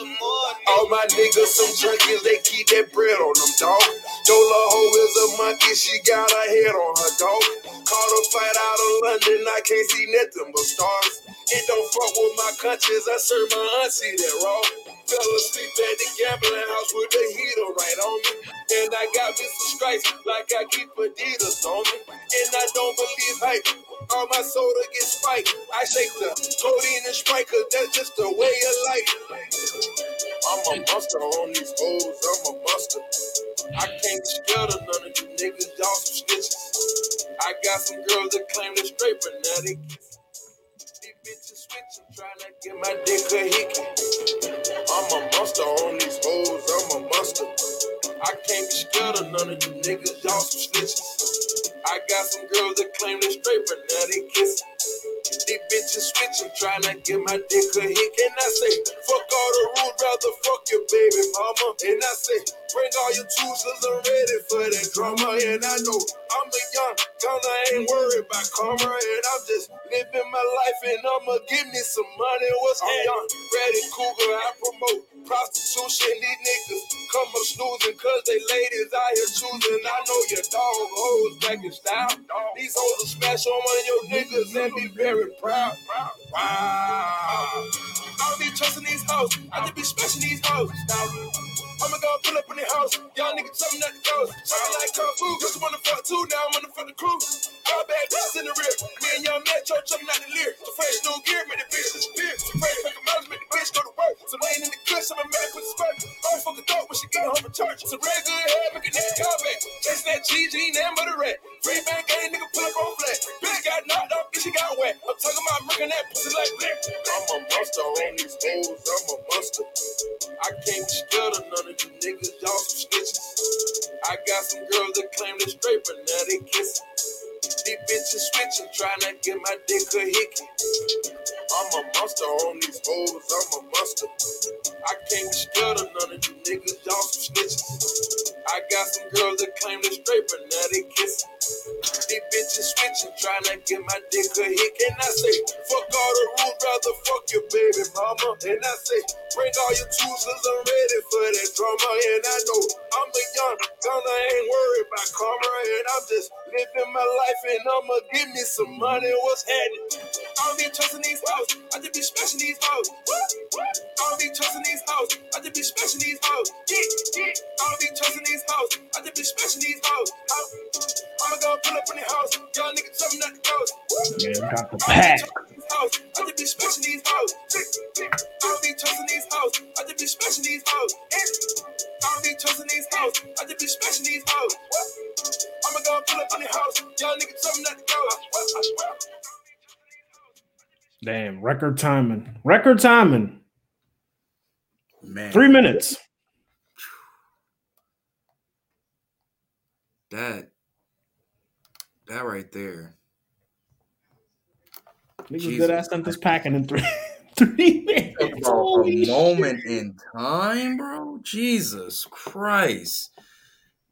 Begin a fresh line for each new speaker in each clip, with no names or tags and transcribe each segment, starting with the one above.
All my niggas some junkies, they keep that bread on them, dog. Dola Ho is a monkey, she got her head on her dog. Caught a fight out of London, I can't see nothing but stars. It don't fuck with my conscience, I serve my auntie that raw. Fell asleep at the gambling house with the heater right on me. And I got Mr. Stripes like I keep Adidas on me. And I don't believe hype. All my soda gets spiked. I shake the codeine and Sprite, cause that's just the way of life. I'm a monster on these hoes, I'm a monster. I can't scared of none of you niggas, y'all some snitches. I got some girls that claim they're straight, but now they. These bitches switching, trying to get my dick a hickey. I'm a monster on these hoes, I'm a monster. I can't be scared of none of you niggas, y'all some snitches. I got some girls that claim they're straight, but now they kiss. These bitches switching, trying to get my dick a hit. And I say, fuck all the rules, rather fuck your baby mama. And I say, bring all your tools, cause I'm ready for that drama. And I know I'm a young gunner, I ain't worried about karma. And I'm just living my life, and I'ma give me some money. What's I'm young, ready cougar, I promote prostitution. These niggas come up snoozing, cause they ladies out here choosing. I know your dog hoes back in style. These hoes will smash on one of your niggas and be very proud. Wow. I don't be trusting these hoes. I just be smashing these hoes. I'ma go pull up in the house. Y'all niggas me not to go. Sound like kung fu. Cause wanna fuck too. Now I wanna fuck the crew. All bad bitches in the rear. Me and young Metro jumping out the leer. So fresh new gear, make the bitch disappear. So fresh fucking miles, make the bitch go to work. So laying in the kush, I'm a man with the spark. Always fuck a thought when she get home from church. So red good head, make a nigga call back. Chasing that GG, but a rat. Free bank gang, nigga pull up on flat. Bitch got knocked off, bitch she got wet. I'm talking about murking that pussy like that. I'm a monster on these hoes, I'm a monster. I can't be scared of none of you niggas, y'all some snitches. I got some girls that claim they're straight, but now they kissing. These bitches switching, trying to get my dick a hickey. I'm a monster on these hoes, I'm a monster. I can't be scared of none of you niggas, y'all some snitches. I got some girls that claim they're straight, but now they kissing. These bitches switching, trying to get my dick a hick. And I say, fuck all the rules, rather fuck your baby mama. And I say, bring all your tools, I'm ready for that drama. And I know I'm a young gunner, I ain't worried about karma. And I'm just living my life, and I'ma give me some money. What's happening? I don't be trusting these hoes, I just be smashing these hoes. I don't be trusting these hoes, I just be smashing these hoes. Yeah, yeah. I don't be trusting these hoes, I just be smashing these hoes. I'ma go pull up in the house, y'all niggas not to go.
Man, got the pack.
I just be smashing these hoes. I don't be trusting these hoes, I just be smashing these hoes. I don't be trusting these hoes, I just be smashing these hoes. I'ma go pull up in the house, y'all niggas me not to go.
Damn, record timing. Record timing.
Man,
Three minutes.
that that right there.
Niggas good ass sent this packing in three three minutes. Holy
a
shit.
moment in time, bro. Jesus Christ.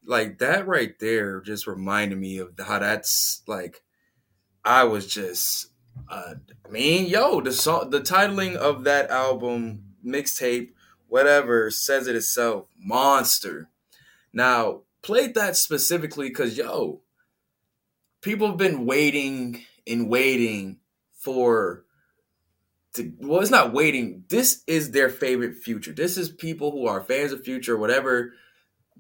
Like that right there just reminded me of how that's like I was just uh I mean, yo, the song the titling of that album, mixtape, whatever, says it itself. Monster. Now, played that specifically because yo, people have been waiting and waiting for to well, it's not waiting. This is their favorite future. This is people who are fans of future, whatever.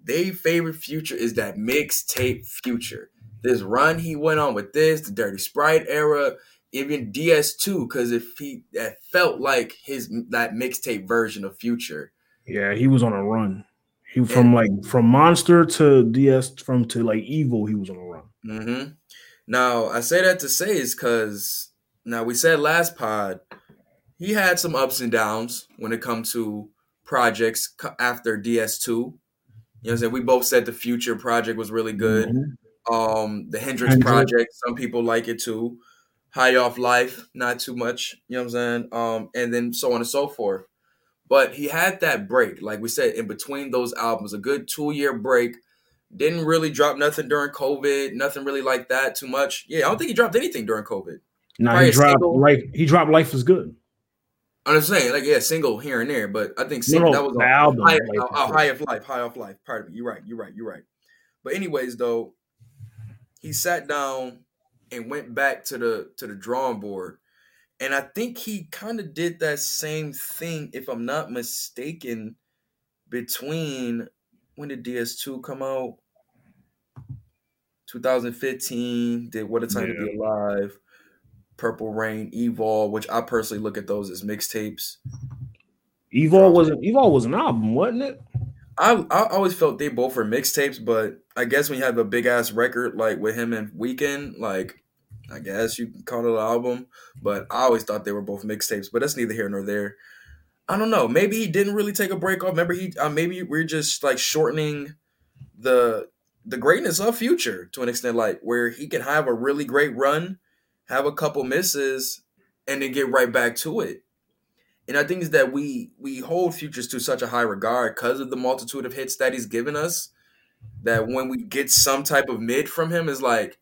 Their favorite future is that mixtape future. This run he went on with this, the Dirty Sprite era, even DS2, because if he that felt like his that mixtape version of future.
Yeah, he was on a run. He from like from monster to DS from to like Evol. He was on a run.
hmm Now I say that to say is because now we said last pod he had some ups and downs when it comes to projects after DS2. You know what I'm saying? We both said the Future project was really good.
Mhm.
Um, the Hendrix
Hendrix.
project, some people like it too. High off life, not too much. You know what I'm saying? Um, and then so on and so forth. But he had that break, like we said, in between those albums, a good two year break. Didn't really drop nothing during COVID, nothing really like that too much. Yeah, I don't think he dropped anything during COVID. Probably
he dropped
single.
life. He dropped life is good.
I'm just saying, like, yeah, single here and there, but I think single,
no,
that was
the
a
album.
high, a high of life, high of life. Pardon me. You're right. You're right. You're right. But anyways, though, he sat down and went back to the to the drawing board, and I think he kind of did that same thing, if I'm not mistaken, between when did DS2 come out? 2015. Did What a Time to Be Alive, Purple Rain, Evol, which I personally look at those as mixtapes.
Evol wasn't Evol was an album, wasn't it?
I I always felt they both were mixtapes, but I guess when you have a big ass record like with him and Weeknd, like I guess you can call it an album. But I always thought they were both mixtapes. But that's neither here nor there. I don't know. Maybe he didn't really take a break off. Remember, he uh, maybe we're just like shortening the the greatness of Future to an extent, like where he can have a really great run, have a couple misses, and then get right back to it. And I think is that we we hold Futures to such a high regard because of the multitude of hits that he's given us. That when we get some type of mid from him, is like,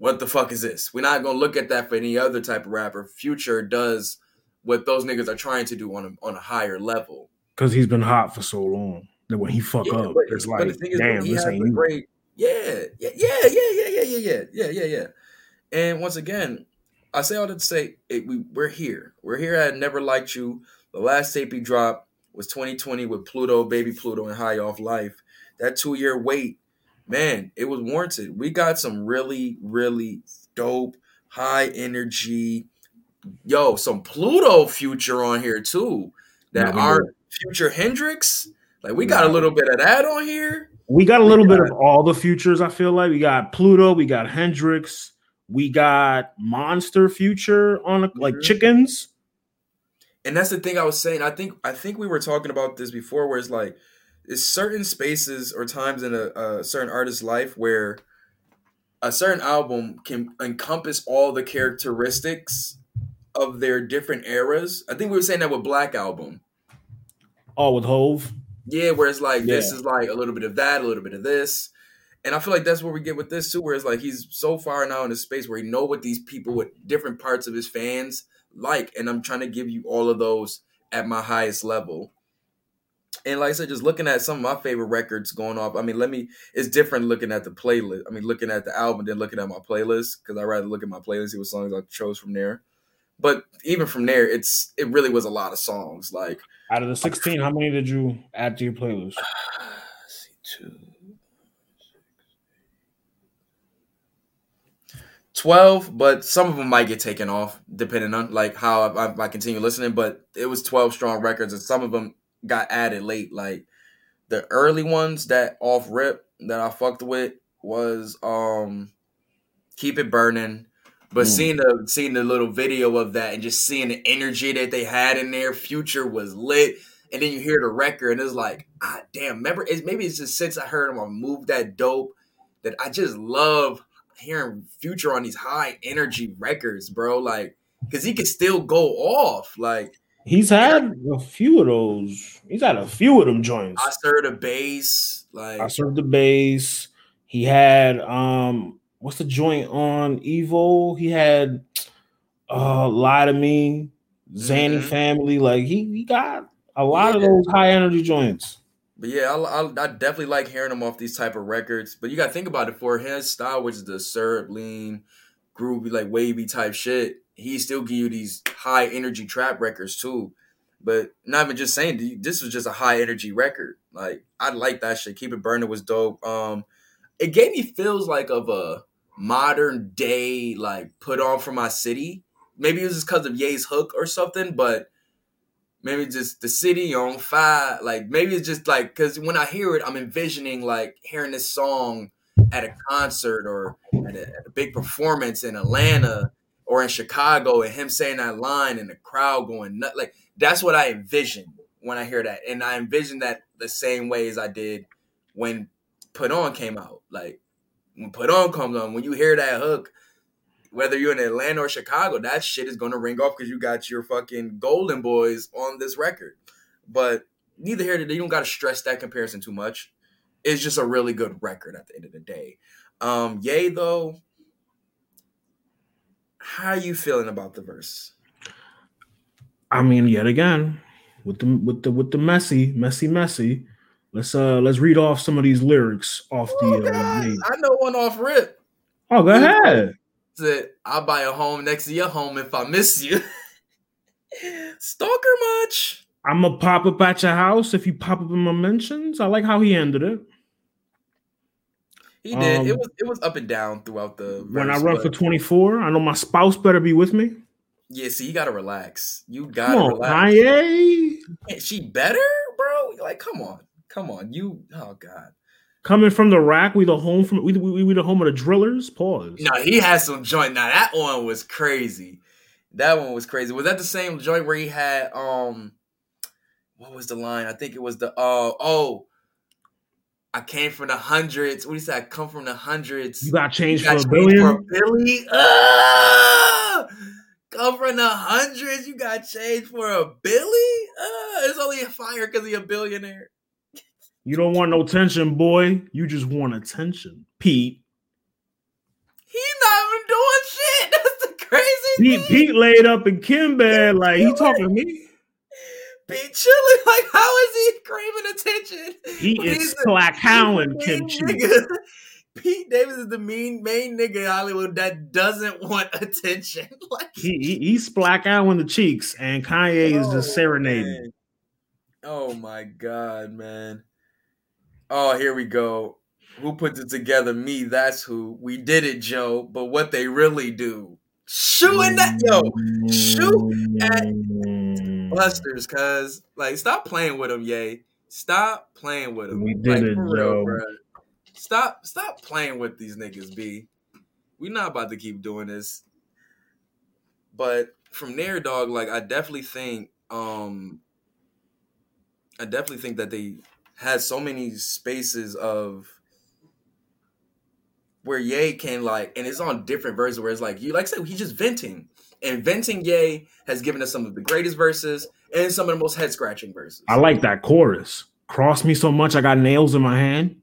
what the fuck is this? We're not gonna look at that for any other type of rapper. Future does what those niggas are trying to do on a on a higher level.
Because he's been hot for so long. That when he fuck
Yeah,
up,
but,
it's like,
the thing is,
damn, this ain't you.
great, yeah, yeah, yeah, yeah, yeah, yeah, yeah, yeah, yeah, yeah, yeah. And once again, I say all that to say it, we we're here. We're here at Never Liked You. The last tape he dropped was 2020 with Pluto, Baby Pluto, and High Off Life. That two year wait, man, it was warranted. We got some really, really dope, high energy, yo, some Pluto future on here too. That
we
aren't future Hendrix. Like we got a little bit of that on here.
We got a little bit of all the futures. I feel like we got Pluto, we got Hendrix, we got Monster Future on a, like
Mhm.
chickens.
and that's the thing I was saying. I think I think we were talking about this before, where it's like there's certain spaces or times in a, a certain artist's life where a certain album can encompass all the characteristics of their different eras. I think we were saying that with Black Album.
All with Hov.
Yeah, where it's like this is like a little bit of that, a little bit of this. And I feel like that's what we get with this too, where it's like he's so far now in a space where he know what these people with different parts of his fans like, and I'm trying to give you all of those at my highest level. And like I said, just looking at some of my favorite records going off. I mean, let me. It's different looking at the playlist. I mean, looking at the album than looking at my playlist because I rather look at my playlist, see what songs I chose from there. But even from there, it's it really was a lot of songs. Like
Out of the 16, how many did you add to your playlist?
Let's see, two, 12, but some of them might get taken off depending on like how I, I, I continue listening. But it was 12 strong records, and some of them got added late. Like the early ones that off rip that I fucked with was um Keep It Burning. But
Mm.
seeing the seeing the little video of that and just seeing the energy that they had in their future was lit. And then you hear the record and it's like, ah, damn. Remember, it's, maybe it's just since I heard him on Move That Dope that I just love hearing Future on these high energy records, bro. Like, because he can still go off. Like,
He's had a few of those. He's had a few of them joints.
I served a bass. Like,
I served the bass. He had um what's the joint on Evol? He had uh Lie to Me, Xanny
Mhm.
Family. Like he he got a lot of those high energy joints.
But yeah, I, I, I definitely like hearing him off these type of records. But you got to think about it for his style, which is the syrup, lean, groovy, like wavy type shit. He still give you these high energy trap records too. But not even just saying this was just a high energy record. Like I like that shit. Keep it burning was dope. Um, it gave me feels like of a modern day like put on for my city. Maybe it was just because of Ye's hook or something, but maybe just the city on fire. Like maybe it's just like because when I hear it, I'm envisioning like hearing this song at a concert or at a, at a big performance in Atlanta or in Chicago, and him saying that line and the crowd going. Like that's what I envision when I hear that, and I envision that the same way as I did when Put On came out. Like when Put On comes on, when you hear that hook. Whether you're in Atlanta or Chicago, that shit is gonna ring off because you got your fucking Golden Boys on this record. But neither here there. You don't gotta stress that comparison too much. It's just a really good record at the end of the day. Um, Ye though. How you feeling about the verse?
I mean, yet again, with the with the with the messy, messy, messy. Let's uh let's read off some of these lyrics off
Oh,
the. Uh,
I know one off rip.
oh, go ahead.
Said, I'll buy a home next to your home if I miss you. Stalker much?
I'm gonna pop up at your house if you pop up in my mentions. I like how he ended it.
He did. it
Um,
was it was up and down throughout the.
When I run
but-
for 24, I know my spouse better be with me.
Yeah, see, you gotta relax. You gotta
on,
relax.
Kanye.
She better, bro. Like, come on, come on. You, oh god.
Coming from the rack, we the home from we, we, we the home of the drillers. Pause.
No, he had some joint. Now that one was crazy. That one was crazy. Was that the same joint where he had um, what was the line? I think it was the uh oh. I came from the hundreds. What do you say? I come from the hundreds.
You got change for a billion.
for a billy? Ah! Come from the hundreds. You got change for a billy? Ah, it's only a fire because he a billionaire.
You don't want no tension, boy. You just want attention, Pete.
He's not even doing shit. That's the crazy
Pete,
thing.
Pete laid up in Kim bed like he talking to me.
Pete chilling. Like, how is he craving attention?
He is slack howling
he's the
Kim
main
Chi.
nigga. Pete Davis is the mean main nigga in Hollywood that doesn't want attention. Like
He, he he's black howling the cheeks, and Kanye is just
Oh,
serenading.
man. Oh my god, man. Oh, here we go. Who put it together? Me, that's who. We did it, Joe. But what they really do. Shooting that yo, shoot at. Busters, cuz like stop playing with him, Ye. Stop playing with him.
We did
like,
it,
for
Joe.
bruh. Stop stop playing with these niggas, B. We not about to keep doing this. But from there, dog, like I definitely think um I definitely think that they had so many spaces of where Ye can like, and it's on different verses where it's like you like I said, he's just venting. And venting Ye has given us some of the greatest verses and some of the most head scratching verses.
I like that chorus. Cross me so much, I got nails in my hand.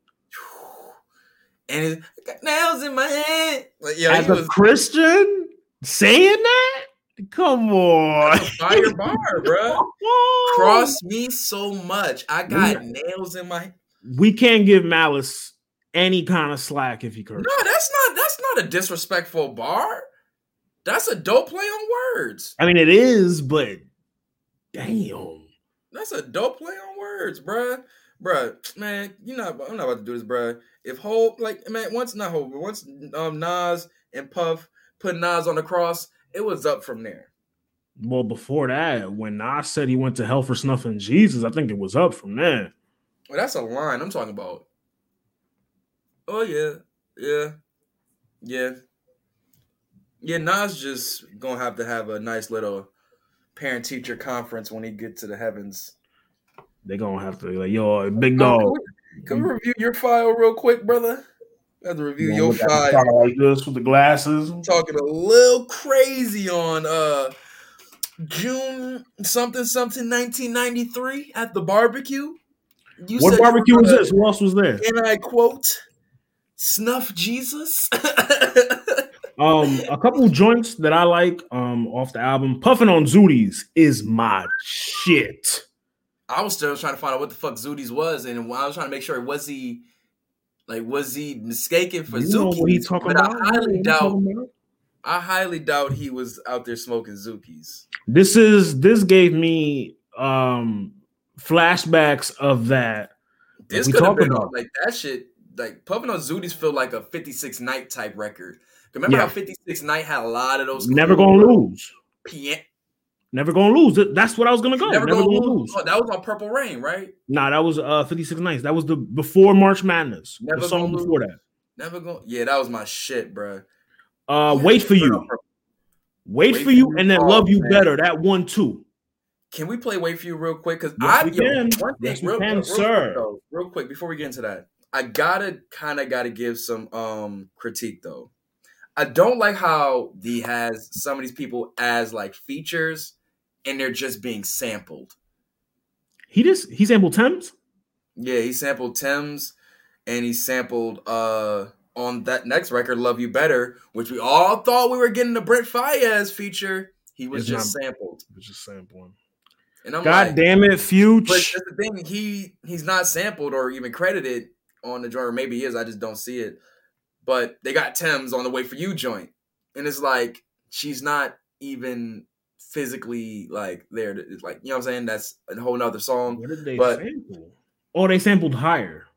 and it's I got nails in my hand. Like, yo,
As a
was
Christian saying that? Come on.
fire bar, bro. Cross me so much. I got nails in my
We can't give Malice any kind of slack if he curses.
No, that's not that's not a disrespectful bar. That's a dope play on words.
I mean, it is, but damn.
That's a dope play on words, bruh. Bruh, man, you know I'm not about to do this, bruh. If Hope, like, man, once not Hope, but once um Nas and Puff put Nas on the cross, it was up from there.
Well, before that, when Nas said he went to hell for snuffing Jesus, I think it was up from there.
Well, that's a line I'm talking about. Oh yeah, yeah, yeah, yeah. Nas just gonna have to have a nice little parent teacher conference when he get to the heavens.
They're gonna have to like, yo, big dog.
Can we, can we review your file real quick, brother? I have to review your
Look at the
file.
like this with the glasses.
I'm talking a little crazy on uh June something something 1993 at the barbecue. You
What
said
barbecue was this? Who else was there?
And I quote, "Snuff Jesus."
Um, a couple joints that I like um off the album. Puffing on Zooties is my shit.
I was still trying to find out what the fuck Zooties was, and I was trying to make sure was he like was he mistaken for
You know what he
Zookies?
talking
But I
about? Know
highly doubt. I highly doubt he was out there smoking Zookies.
This is this gave me um flashbacks of that.
This could have been
about?
like that shit. Like puffing on Zooties feel like a 56 night type record. Remember
Yeah.
how 56 night had a lot of those.
Never
cool
gonna lose.
Pian-
Never gonna lose. That's what I was gonna go.
Never,
Never,
gonna,
gonna,
lose.
lose.
Oh, that was on Purple Rain, right?
Nah, that was uh 56 nights. That was the before March Madness.
Never
the song before that.
Never gonna. Yeah, that was my shit, bro.
Uh wait for you. Wait, for you and then love you
man.
better. That one too.
Can we play Wait for You real quick? Because
Yes,
I
we
yo,
can.
one thing,
Yes, we
real,
can,
real, real
sir.
Quick, though, real quick before we get into that, I gotta kind of gotta give some um critique though. I don't like how he has some of these people as like features, and they're just being sampled.
He just he sampled Tems.
Yeah, he sampled Tems, and he sampled uh on that next record, "Love You Better," which we all thought we were getting the Brent Faiyaz feature. He was
It's
just
not-
sampled.
It's just sampling.
And I'm
God
like,
damn it,
but
Fuge.
that's the thing, he he's not sampled or even credited on the joint, or maybe he is, I just don't see it. But they got Tems on the way for you joint. And it's like she's not even physically like there to, like you know what I'm saying? That's a whole nother song.
What did they
but-
sample? Oh, they sampled higher.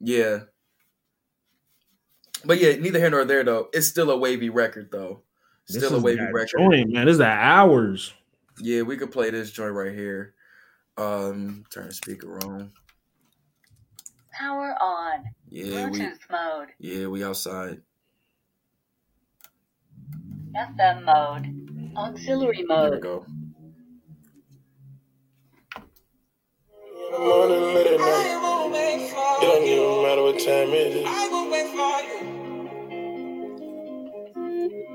Yeah. But yeah, neither here nor there though. It's still a wavy record though. Still a wavy record.
Joint, man. This is that hours.
Yeah, we could play this joint right here. Um, turn the speaker on.
Power on.
Yeah, we
Bluetooth mode.
yeah we outside.
FM mode. Auxiliary
There we
mode.
go.
In the morning, late at night. It don't even matter what time it is.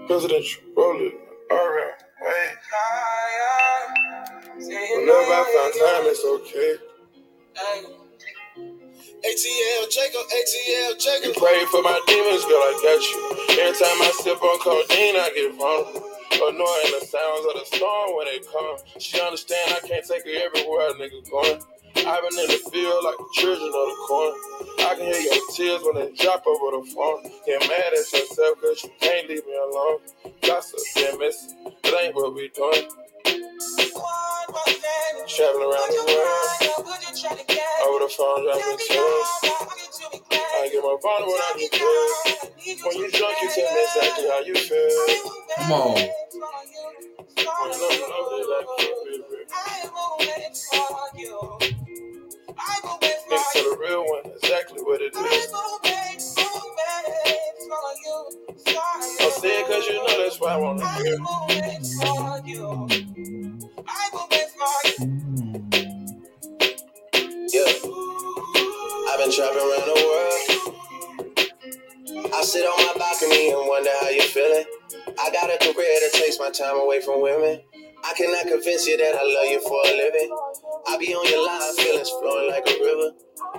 Presidential roller, alright, wait. Whenever I find time, it's okay. ATL Jacob, ATL Jacob. You pray for my demons, girl, I got you. Every time I sip on codeine, I get vulnerable. Annoying the sounds of the storm when they come. She understand I can't take her everywhere nigga going. I've been in the field like the children of the corn. I can hear your tears when they drop over the phone. Get mad at yourself cause you can't leave me alone. Gossip, been missing. It ain't what we doing. Traveling around the world. Over the phone, dropping tears. I get my phone when I do drugs. When you drunk, you tell me exactly how you feel.
Come on.
When I'm loaded, I keep it real. Niggas tell the real one exactly what it is. I'm saying cause you know that's why I wanna hear. Yeah. I've been traveling around the world. I sit on my balcony and wonder how you're feeling. I got a career that takes my time away from women. I cannot convince you that I love you for a living. I be on your line, feelings flowing like a river.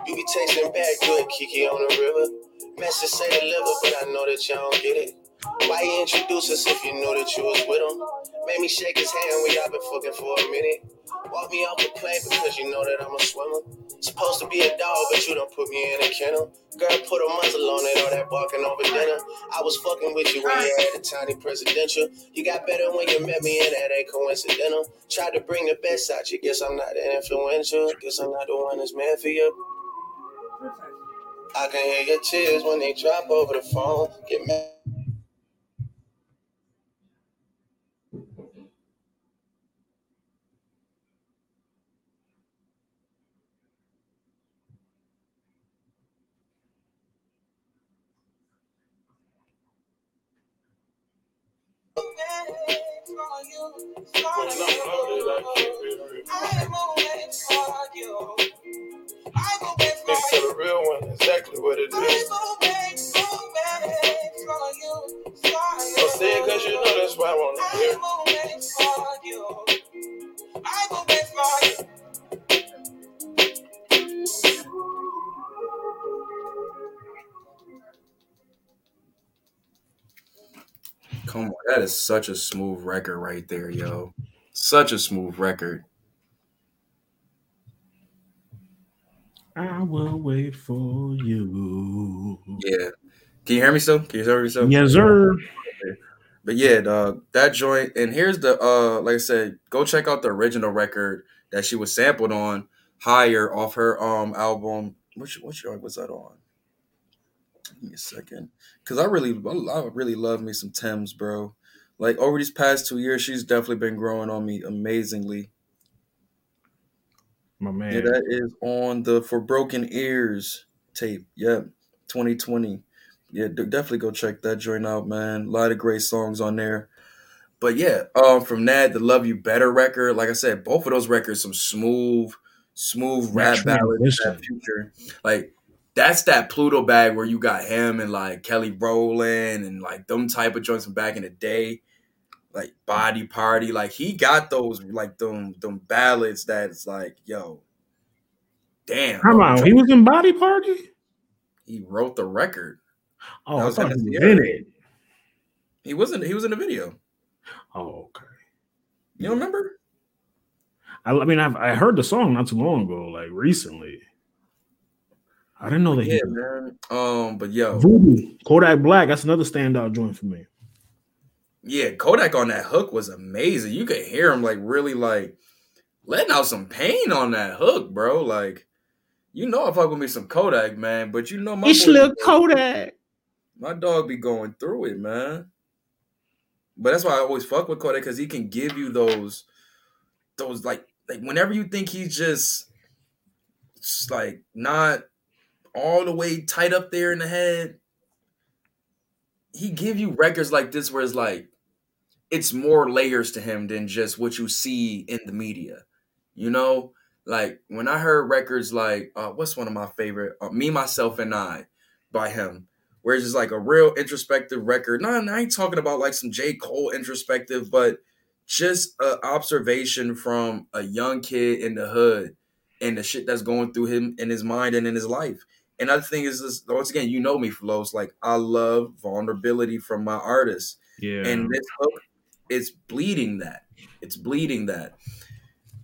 You be tasting bad good, Kiki on the river. Message say deliver, but I know that y'all don't get it. Why you introduce us if you knew that you was with him? Made me shake his hand, we all been fucking for a minute. Walk me off the plane because you know that I'm a swimmer. Supposed to be a dog, but you don't put me in a kennel. Girl, put a muzzle on it, all that barking over dinner. I was fucking with you when you had a tiny presidential. You got better when you met me, and that ain't coincidental. Tried to bring the best out you, guess I'm not influential. Guess I'm not the one that's meant for you. I can hear your tears when they drop over the phone. Get mad. When I'm loaded, I keep it real. Niggas tell the real one exactly what it is. I'm saying cause you know that's why I wanna hear.
Come on, that is such a smooth record right there, yo. Such a smooth record.
I will wait for you.
Yeah. Can you hear me still? Can you hear me still?
Yes, sir.
But yeah, dog, that joint. And here's the uh, like I said, go check out the original record that she was sampled on, higher off her um album. Which which joint was that on? Give me a second, because I really I really love me some Tems, bro. Like over these past two years, she's definitely been growing on me amazingly.
My man.
Yeah, that is on the For Broken Ears tape. Yep, 2020. Yeah, definitely go check that joint out, man. A lot of great songs on there. But yeah, um, from that, the Love You Better record, like I said, both of those records, some smooth, smooth rap ballads. That future, like that's that Pluto bag where you got him and like Kelly Rowland and like them type of joints from back in the day, like Body Party. Like he got those like them them ballads that's like, yo, damn.
Come on. He was in Body Party?
he wrote the record.
Oh,
That
I
was
thought he was in it.
He wasn't. He was in the video.
Oh, okay.
You don't remember?
I, I mean, I've, I heard the song not too long ago, like recently. I didn't know that
Yeah,
he
man. Um, but yo,
Voodoo, Kodak Black. That's another standout joint for me.
yeah, Kodak on that hook was amazing. You could hear him like really like letting out some pain on that hook, bro. Like, you know, if I gonna me some Kodak, man, but you know, my
It's little Kodak.
my dog be going through it, man. But that's why I always fuck with Kodak because he can give you those, those like, like whenever you think he's just, just like not all the way tight up there in the head, he give you records like this where it's like, it's more layers to him than just what you see in the media, you know. Like when I heard records like, uh, what's one of my favorite, uh, Me, Myself, and I, by him where it's just like a real introspective record. No, I ain't talking about like some J. Cole introspective, but just an observation from a young kid in the hood and the shit that's going through him in his mind and in his life. And other thing is this once again, you know me, Flows. Like I love vulnerability from my artists.
Yeah.
And this hook is bleeding that. It's bleeding that.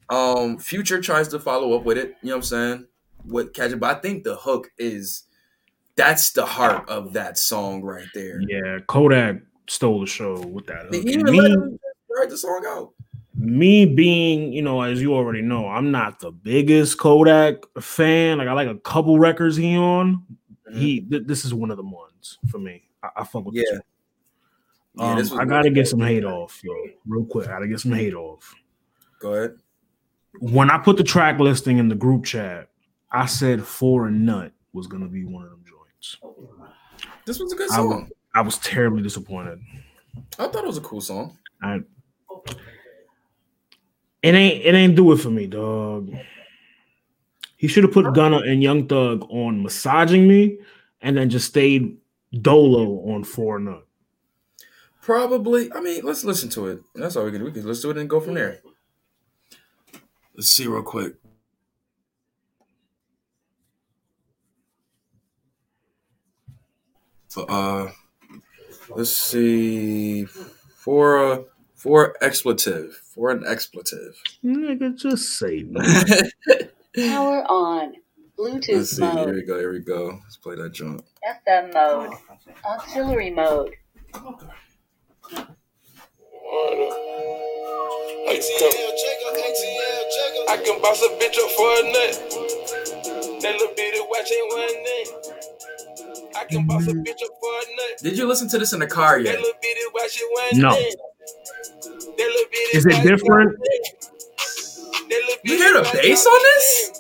Um, Future tries to follow up with it, you know what I'm saying? With catch it, but I think the hook is that's the heart of that song right there.
yeah, Kodak stole the show with that. hook.
He even let him write the song out.
Me being, you know, as you already know, I'm not the biggest Kodak fan. Like I like a couple records he on. He th- this is one of the ones for me. I, I fuck with this
Yeah. Yeah,
Um,
this
I gotta get some hate off, yo. Real quick, I gotta get some hate off.
Go ahead.
When I put the track listing in the group chat, I said For a Nut was gonna be one of them joints.
This was a good
I
song.
I was terribly disappointed.
I thought it was a cool song.
I it ain't it ain't do it for me, dog. He should have put Gunna and Young Thug on massaging me, and then just stayed Dolo on For a Nut.
Probably. I mean, let's listen to it. That's all we can do. We can let's do it and go from there. Let's see real quick. For, uh, let's see. For a for expletive. For an expletive.
Nigga, just say no.
Power on.
Bluetooth Let's
Bluetooth
see. Here
mode.
we go. Here we go. Let's play that jump.
FM mode. Auxiliary mode.
I can boss a bitch up for a nut. That little bitty watch ain't one nut. I can boss a bitch up for a nut.
Did you listen to this in the car yet?
little bitty watch ain't one
No. Is it different?
You hear the bass on this?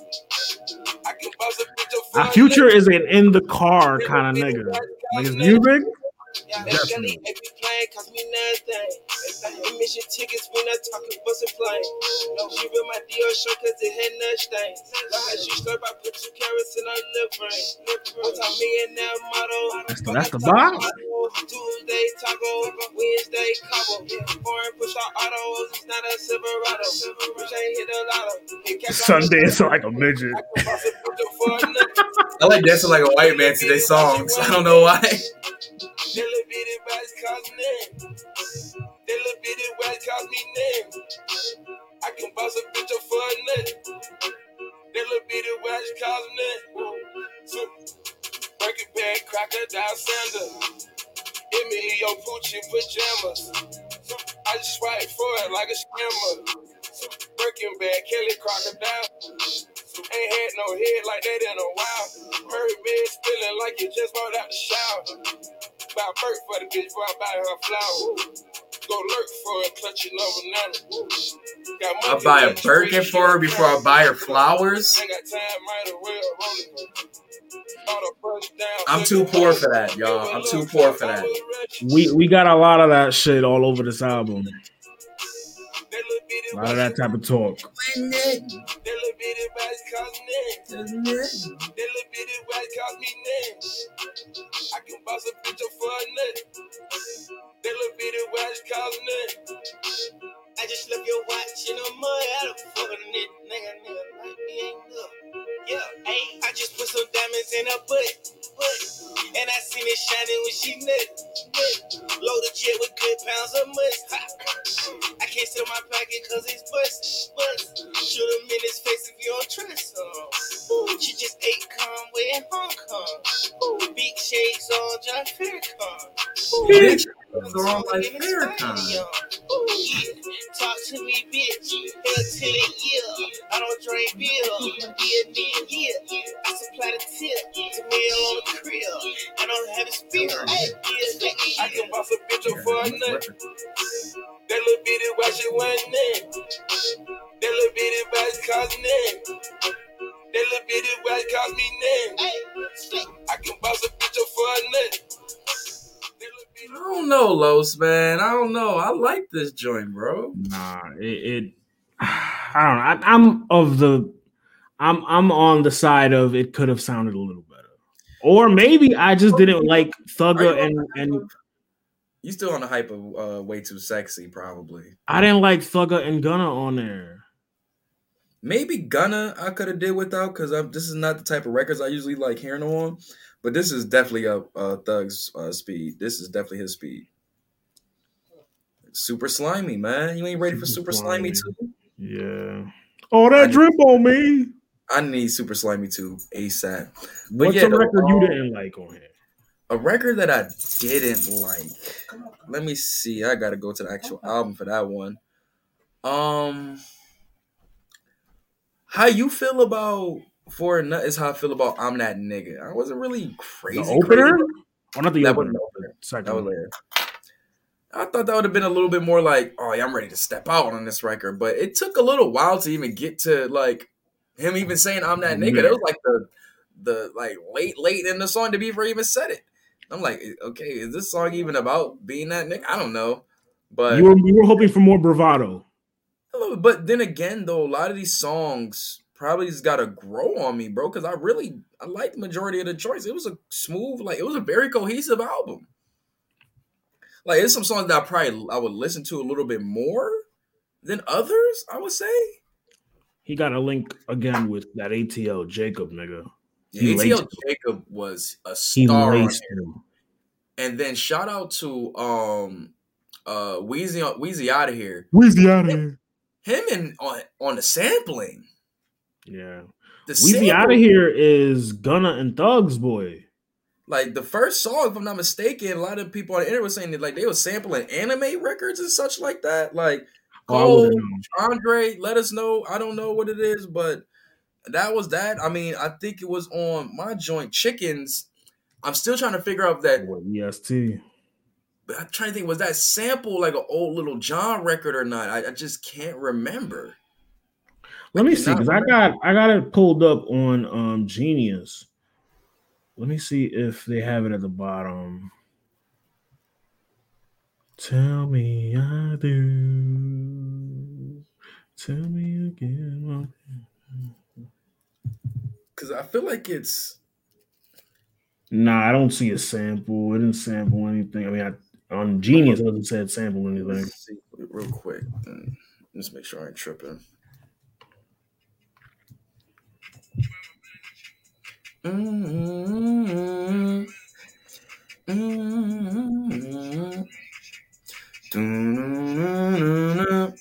A
Future is an in the car kind of nigga. Like his music, Definitely.
If you playing, cost me nothing. Admission tickets, we not talking bus and plane. No, she been my Dior shirt cause it had nothing. Like how she slurp, I put two carats in her lip ring. I'm talking me and that model.
That's the- that's the box?
Tuesday taco, Wednesday cabo. Foreign push out autos, it's not a Silverado. Bitch ain't hit a lotto. It
Sunday is like a midget.
I can boss a bitch up for a nut.
I like dancing like a white man to their songs. I don't know why.
That little bitty watch cost me. That little bitty watch cost me name. I can boss a bitch up for a nut. That little bitty watch cost me. So, Breaking bad crocodile Sanders. Emilio Pucci pajamas. I just swipe for it like a scammer. Breaking bad Kelly crocodile. Ain't had no head like that in a while. Her bed spilling like you just bought out the shower. Buy a bird for the bitch before I buy her flowers. Go lurk for it, clutching over none. Got
I buy a
lunch,
Birkin for her before I buy her flowers.
Ain't got time, might as well roll it. Auto bust down,
I'm too poor for that, y'all. I'm too poor for that.
We we got a lot of that shit all over this album.
That little bitty
A lot of that type of talk.
I can boss a bitch up for a nut. That little bitty watch cost me. I just love your watch in the mud. I don't fuck with a nigga, nigga, nigga, like me ain't good. Yeah, hey, I just put some diamonds in her butt, butt. And I seen it shining when she nut, nut. Loaded jet with good pounds of must. Ha. I can't sit in my pocket cause it's
bust, bust. Shoot him in his face if you don't trust him.
Ooh, she just ate Conway in Hong Kong. Ooh, big shades on John Faircon.
Ooh, they're on like Farrakhan.
Talk to me, bitch. Hell till it, yeah. I don't drink beer. Yeah, yeah, yeah. I supply the tip to meal on the crib. I don't have a spear. I can boss a bitch up for a nut. That little bitty why she want that. That little bitty why she calls me That little bitty why she calls me name. I can boss a bitch up for a nut. That little bitty-
I don't know, Los, man. I don't know. I like this joint, bro.
Nah, it, it I don't know. I, I'm of the I'm I'm on the side of it could have sounded a little better. Or maybe I just didn't like
Are
Thugger
you
and
on the hype
and
you still on the hype of uh, way too sexy, probably.
I didn't like Thugger and Gunna on there.
Maybe Gunna I could have did without because this is not the type of records I usually like hearing on. But this is definitely a, a Thug's uh, speed. This is definitely his speed. Super slimy, man. You ain't ready for
Super
super slimy
Slimy.
too?
Yeah. Oh,
I
that
need-
drip on me.
I need super slimy too ASAP. But
What's
yeah,
a record you
um,
didn't like on here?
A record that I didn't like. Let me see. I gotta go to the actual album for that one. Um, how you feel about for a nut is how I feel about I'm that nigga. I wasn't really crazy.
The opener?
crazy.
Oh, not the
That
opener.
wasn't opener.
Second
That was later. I thought that would have been a little bit more like, oh yeah, I'm ready to step out on this record. But it took a little while to even get to like him even saying I'm that nigga.
Yeah.
That was like the the like late late in the song to be before he even said it. I'm like, eh, okay, is this song even about being that nigga? I don't know. But
You were you were hoping for more bravado.
But then again, though, a lot of these songs probably just got to grow on me, bro. Because I really I like the majority of the choice. It was a smooth, like it was a very cohesive album. Like there's some songs that I probably I would listen to a little bit more than others. I would say.
He got a link again with that ATL Jacob nigga.
Yeah, ATL
laced him.
Jacob was a star, on
laced him.
and then shout out to um uh Wheezy Wheezy out of here.
Wheezy out of here.
Him and on on the sampling.
Yeah.
The
Wheezy out of here is Gunna and Thugs boy.
Like the first song, if I'm not mistaken, a lot of people on the internet were saying that like they were sampling anime records and such like that. Like
Oh,
Cole,
wouldn't. Oh,
Andre, let us know. I don't know what it is, but that was that. I mean, I think it was on my joint chickens. I'm still trying to figure out that.
What, EST.
But I'm trying to think, was that sample like an old Lil Jon record or not? I, I just can't remember.
Let me see, because I got I got it pulled up on um Genius. Let me see if they have it at the bottom. Tell me I do. Tell me again.
Because I feel like it's
Nah, I don't see a sample. It didn't sample anything. I mean, I, on Genius, it doesn't say sample anything.
Let's see real quick. Mm, Just make sure I ain't tripping. Mm-hmm. Mm-hmm.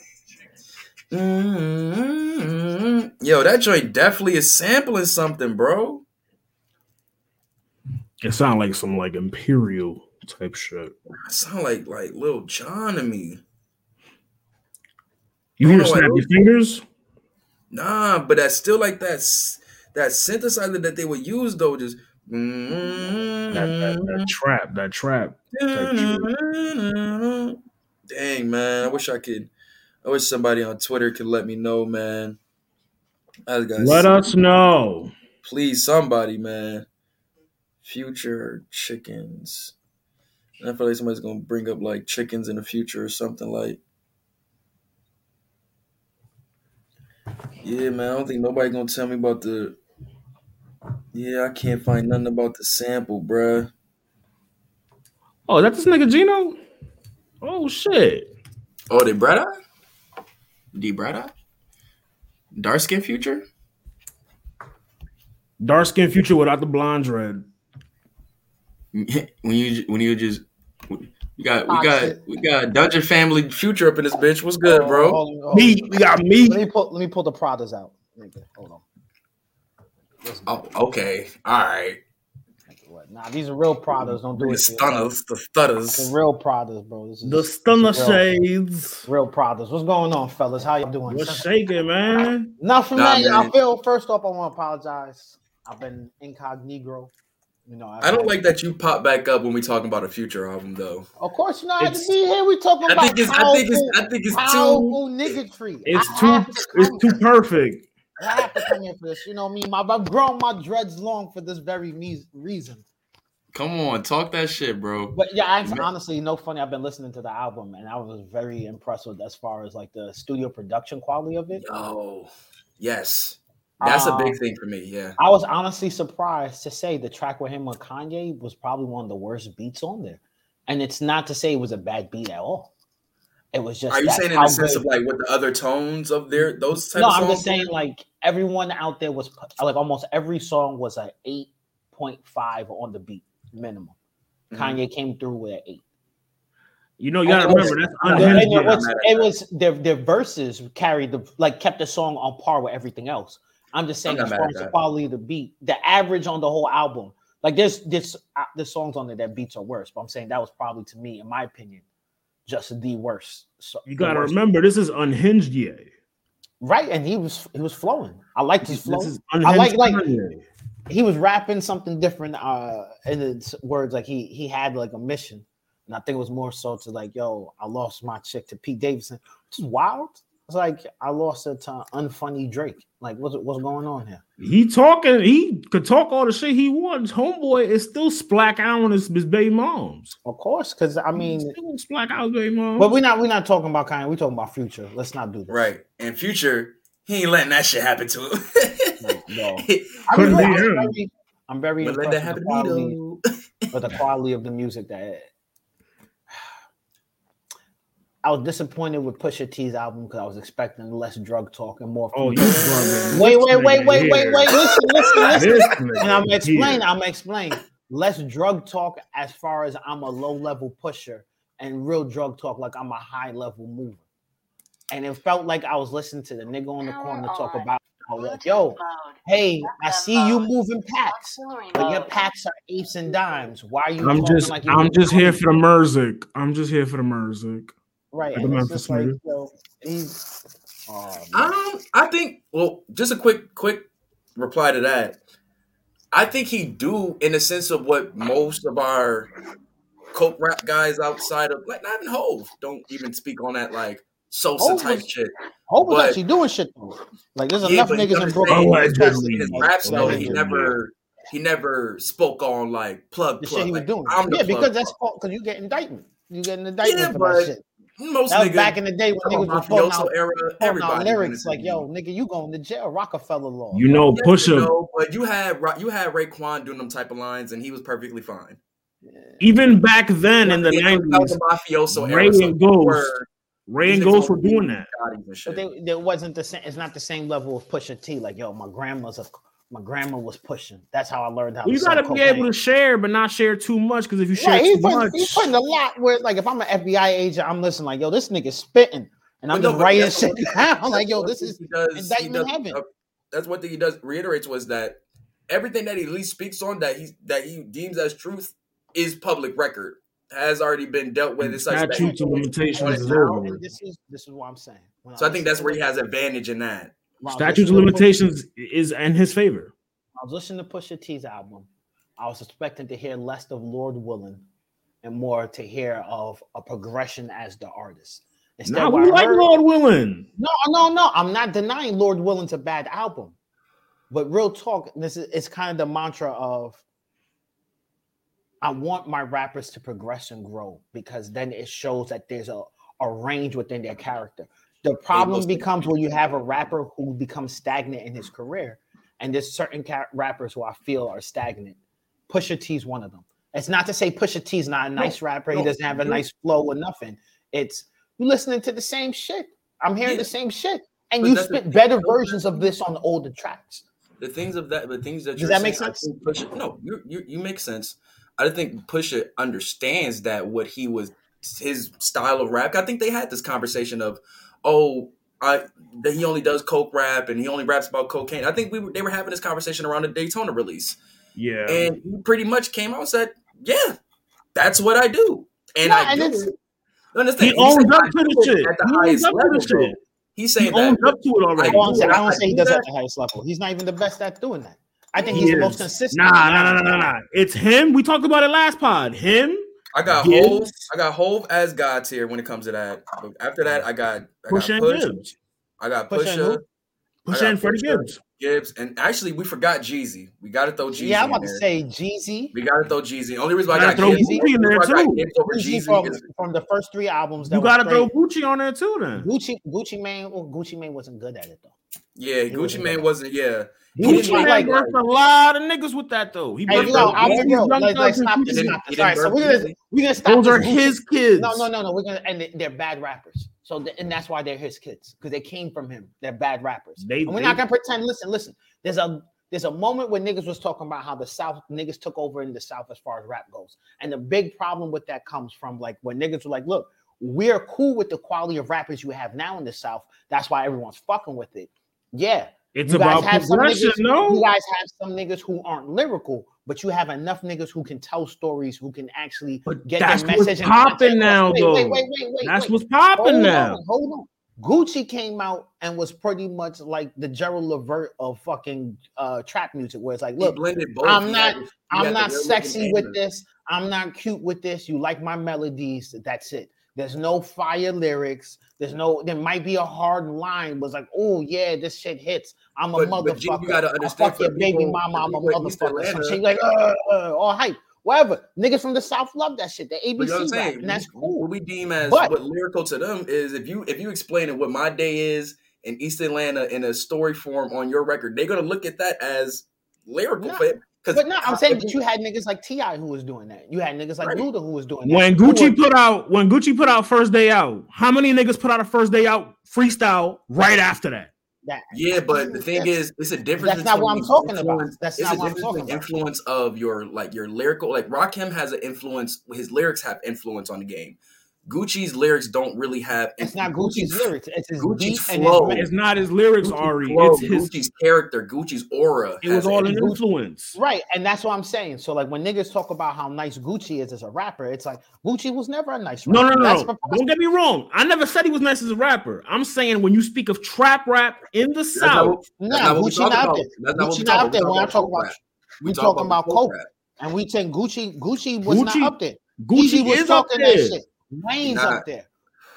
Mm-hmm. Yo, that joint definitely is sampling something, bro.
It sounds like some like imperial type shit.
It sound like like Lil Jon to me.
You hear
don't know, I
snap your fingers?
Nah, but that's still like that s- that synthesizer that they would use though. Just
That, that, that mm-hmm. trap, that trap. type. Mm-hmm.
Dang man, I wish I could. I wish somebody on Twitter could let me know, man.
Let us know.
please, somebody, man. Future chickens. I feel like somebody's gonna bring up like chickens in the future or something like. Yeah, man. I don't think nobody gonna tell me about the. Yeah, I can't find nothing about the sample, bruh.
Oh, is that this nigga Gino? Oh shit.
Oh, the Bretta? The Bretta? Dark skin future?
Dark skin future without the blonde dread.
when you when you just we got we got we got Dungeon Family future up in this bitch. What's good, bro?
Hold on, hold on.
Me, we got me.
Let me pull. Let me pull the Pradas out. Hold on.
Oh, okay. All right.
What? Nah, these are real Pradas. Don't do
The
it. to
stunners, the stutters.
The real Pradas, bro. This is
The stunner
real,
shades.
real Pradas. What's going on, fellas? How y'all doing?
What's shaking, man?
Nothing,
Nah,
man. I
man.
feel first off, I want to apologize. I've been incognito. You know, I've
I don't
had-
like that you pop back up when we talking about a future album, though.
Of course, you know, I had to be here. We talking
I
about
think it's, I think it's, I think it's too.
powerful niggatry.
It's
I
too
to
it's
come-
too perfect.
I have to come here for this. You know me. My, I've grown my dreads long for this very me- reason.
Come on, talk that shit, bro.
But yeah, I,
Man.
honestly, no funny. I've been listening to the album, and I was very impressed with as far as like the studio production quality of it.
Oh, yes, that's a
Um,
big thing for me. Yeah,
I was honestly surprised to say the track with him with Kanye was probably one of the worst beats on there. And it's not to say it was a bad beat at all. It was just
are you saying in the sense
good-
of like with the other tones of their those type
No,
of
I'm just saying like everyone out there was like almost every song was a 8.5 on the beat minimum.
Mhm.
Kanye came through with an eight.
You know, you gotta
And was-
remember that's
And
unhinged.
it was, it was their their verses carried the like kept the song on par with everything else. I'm just saying
I'm
as far as the quality of the beat, the average on the whole album, like there's this uh, there's songs on there that beats are worse, but I'm saying that was probably to me, in my opinion, just the worst. So
You gotta
worst.
remember this is unhinged yet.
right, and he was he was flowing. I liked his
This
flow.
is
I like like
Kanye.
he was rapping something different uh in his words like he he had like a mission and i think it was more so to like yo i lost my chick to pete davidson which is wild it's like i lost it to unfunny drake like what's what's going on here
He talking, he could talk all the shit he wants. Homeboy is still splack out on his, his baby moms.
of course because i mean
still splack out baby moms.
but we're not we're not talking about kind we're talking about future let's not do this
right. And future, he ain't letting that shit happen to him.
no.
He-
I'm,
Couldn't
very,
be
I'm, very, I'm very
but let that
impressed with
happen
the,
to me
quality,
though.
with the quality of the music that I was disappointed with Pusha T's album because I was expecting less drug talk and more.
oh, you
future.
bugging.
wait, wait, wait, wait, wait, wait! Listen, listen, listen. And I'm gonna explain. I'm gonna explain. Less drug talk as far as I'm a low level pusher, and real drug talk like I'm a high level mover. And it felt like I was listening to the nigga on the
Power
corner talk about, like, yo, hey, I see you moving packs, but your packs are eights and dimes. Why are you?
I'm just,
like you
I'm just here for the music. I'm just here for the music.
Right.
like
And it's just like,
nigga.
yo, he's. Oh.
Um, I think. Well, just a quick, quick reply to that. I think he do in the sense of what most of our coke rap guys outside of like not even Hov don't even speak on that like Sosa
Hov
type
was-
shit.
Hope was actually doing shit though. Like there's
Yeah,
enough
but
niggas in Brooklyn.
understand,
who
Allegedly.
His raps though, he never he never spoke on like plug
the
plug.
shit he was
like,
doing.
I'm the
Yeah,
plug
because that's because you get indictment. You get an indictment
Yeah,
for
but
that shit.
Most
That was
niggas
back in the day when
from
niggas
a
was pulling out,
era.
pulling out lyrics like, "Yo, nigga, you going to jail? Rockefeller law."
You know,
Yes,
Pusha,
you know, but you had Ra- you had Raekwon doing them type of lines, and he was perfectly fine.
even back then in the
That was
nineties,
mafioso
Rae
era. so
and Ghost,
were-
Rae and
these
Ghost were doing that.
Gottis
But they, there wasn't the same. It's not the same level of Pusha T. Like, yo, my grandma's a, my grandma was pushing. That's how I learned how.
You
to
gotta be
cocaine.
able to share, but not share too much. Because if you share
Right, he's
too
putting,
much,
he's putting a lot where, like, if I'm an FBI agent, I'm listening, like, yo, this nigga's spitting, and I'm
no,
just
but
writing
that's
shit down. I'm like,
that's
yo,
what
this
he
is
does- he
indictment
does-
heaven.
uh, that's what he does reiterates was that everything that he at least speaks on that he that he deems as truth is public record has already been dealt with. It's like
statutes of limitations is
now,
over.
And this is this is what I'm saying. When
So I think that's where he has advantage in that.
Statutes of limitations is in his favor.
I was listening to Pusha T's album. I was expecting to hear less of Lord Willing and more to hear of a progression as the artist. Instead,
Nah, we
I
like
heard-
Lord Willing.
No, no, no. I'm not denying Lord Willing's a bad album. But real talk, this is it's kind of the mantra of I want my rappers to progress and grow because then it shows that there's a, a range within their character. The problem becomes when you have a rapper who becomes stagnant in his career, and there's certain rappers who I feel are stagnant. Pusha T's one of them. It's not to say Pusha T's not a nice rapper. he doesn't have a
no.
nice flow or nothing. It's you listening to the same shit. I'm hearing
Yeah.
the same shit, and
But
you spit better versions of this on the older tracks.
The things of that, the things that
Does
you're
that make
saying, I
sense?
Pusha, no, you you you make sense. I think Pusha understands that what he was his style of rap. I think they had this conversation of, oh, I that he only does coke rap and he only raps about cocaine. I think we were, they were having this conversation around the Daytona release,
Yeah.
and he pretty much came out and said, "Yeah, that's what I do," and
No,
I
and
do.
it's-
Understand?
he owns
said,
up to the shit.
at the
He owns
highest
up to
level,
the
bro."
shit.
He's
He
saying
owns
that.
up to it already.
I do
saying,
it.
I don't say he does
that.
at the highest level. He's not even the best at doing that. I think
He
he's the most consistent.
Nah, nah, nah, nah, nah, nah. It's him. We talked about it last pod. Him,
I got
Gibbs.
Hov. I got Hov as God tier when it comes to that. But after that, I got I
Push
got
and
Push.
Gibbs.
I got
Push
Pusha,
who?
Push
I
and Freddie Gibbs.
Gibbs, and actually we forgot Jeezy. We got to throw Jeezy.
Yeah, I'm about to say Jeezy.
we got to throw Jeezy. Only reason why I
Gotta throw
Gibbs,
Gucci in there,
only reason why I got
too.
Gibbs over
Jeezy
Jeezy
from, from the first three albums. That
You gotta throw Gucci on there too. Then
Gucci. Gucci Mane. Well, Gucci Mane wasn't good at it though.
yeah.
He
Gucci
wasn't
Man
good.
wasn't. Yeah, he
Gucci
didn't
like-
make like,
birthed a lot of niggas with that though. He
Hey, yo,
all
bro,
young
like, like, stop this, stop this. All right, so we're gonna we're gonna stop.
Those
this
are his kids.
No, no, no, no. We're gonna and they- they're bad rappers. So th- and that's why they're his kids because they came from him. They're bad rappers.
They-
and we're
they-
not gonna pretend. Listen, listen. There's a there's a moment where niggas was talking about how the South niggas took over in the South as far as rap goes, and the big problem with that comes from like when niggas were like, look, we're cool with the quality of rappers you have now in the South. That's why everyone's fucking with it. Yeah,
It's
you
about progression,
niggas- You guys have some niggas who aren't lyrical, but you have enough niggas who can tell stories, who can actually
But
get
that's
their
what's
message and
popping now,
Wait,
though.
Wait, wait, wait, wait.
That's
wait.
what's popping now.
On, hold on. Gucci came out and was pretty much like the Gerald Levert of fucking uh, trap music, where it's like, look. I'm not- I'm not sexy with this. I'm not cute with this. You like my melodies. That's it. There's no fire lyrics. There's no. There might be a hard line. Was like, oh yeah, this shit hits. I'm a
But- but G, you
motherfucker.
gotta
I
understand
fuck your
for
baby
people-
mama. I'm a
people
motherfucker. Some shit like, uh, uh, all hype. Whatever. Niggas from the South love that shit. The
But you know what I'm
ABC rap,
saying?
and that's cool.
What we deem as
But-
what lyrical to them is if you if you explain it what my day is in East Atlanta in a story form on your record, they're gonna look at that as lyrical
Nah.
For it. Because
But no, I'm saying that you had niggas like T.I. who was doing that. You had niggas like
Right.
Luda who was doing that.
When Gucci put out when Gucci put out first day out, how many niggas put out a first day out freestyle right after that?
that,
yeah, but the thing
That's-
is, it's a difference.
that's not what I'm talking about. That's
it's
not
a
what I'm
difference
talking
between
about.
influence of your like your lyrical. Like Rakim has an influence. His lyrics have influence on the game. Gucci's lyrics don't really have.
It's not
influence.
Gucci's lyrics. It's his
Gucci's
beat and
flow.
his
It's not his lyrics,
Gucci's
Ari.
flow,
It's his.
Gucci's character, Gucci's aura.
It was all
an
an influence.
Right, and that's what I'm saying. So, like when niggas talk about how nice Gucci is as a rapper, it's like Gucci was never a nice
No,
rapper.
no, no,
That's
no. Don't get me wrong. I never said he was nice as a rapper. I'm saying when you speak of trap rap in the
That's
South,
what- that's
Nah,
not we
Gucci not
about.
up there.
That's not
Gucci
we
not up there when I
We
talk
coke
about.
rap.
We
talk
talking about
coke
coke,
rap.
and we saying Gucci. Gucci was not up there.
Gucci
was talking that
there.
shit. Wayne's
Not.
up there.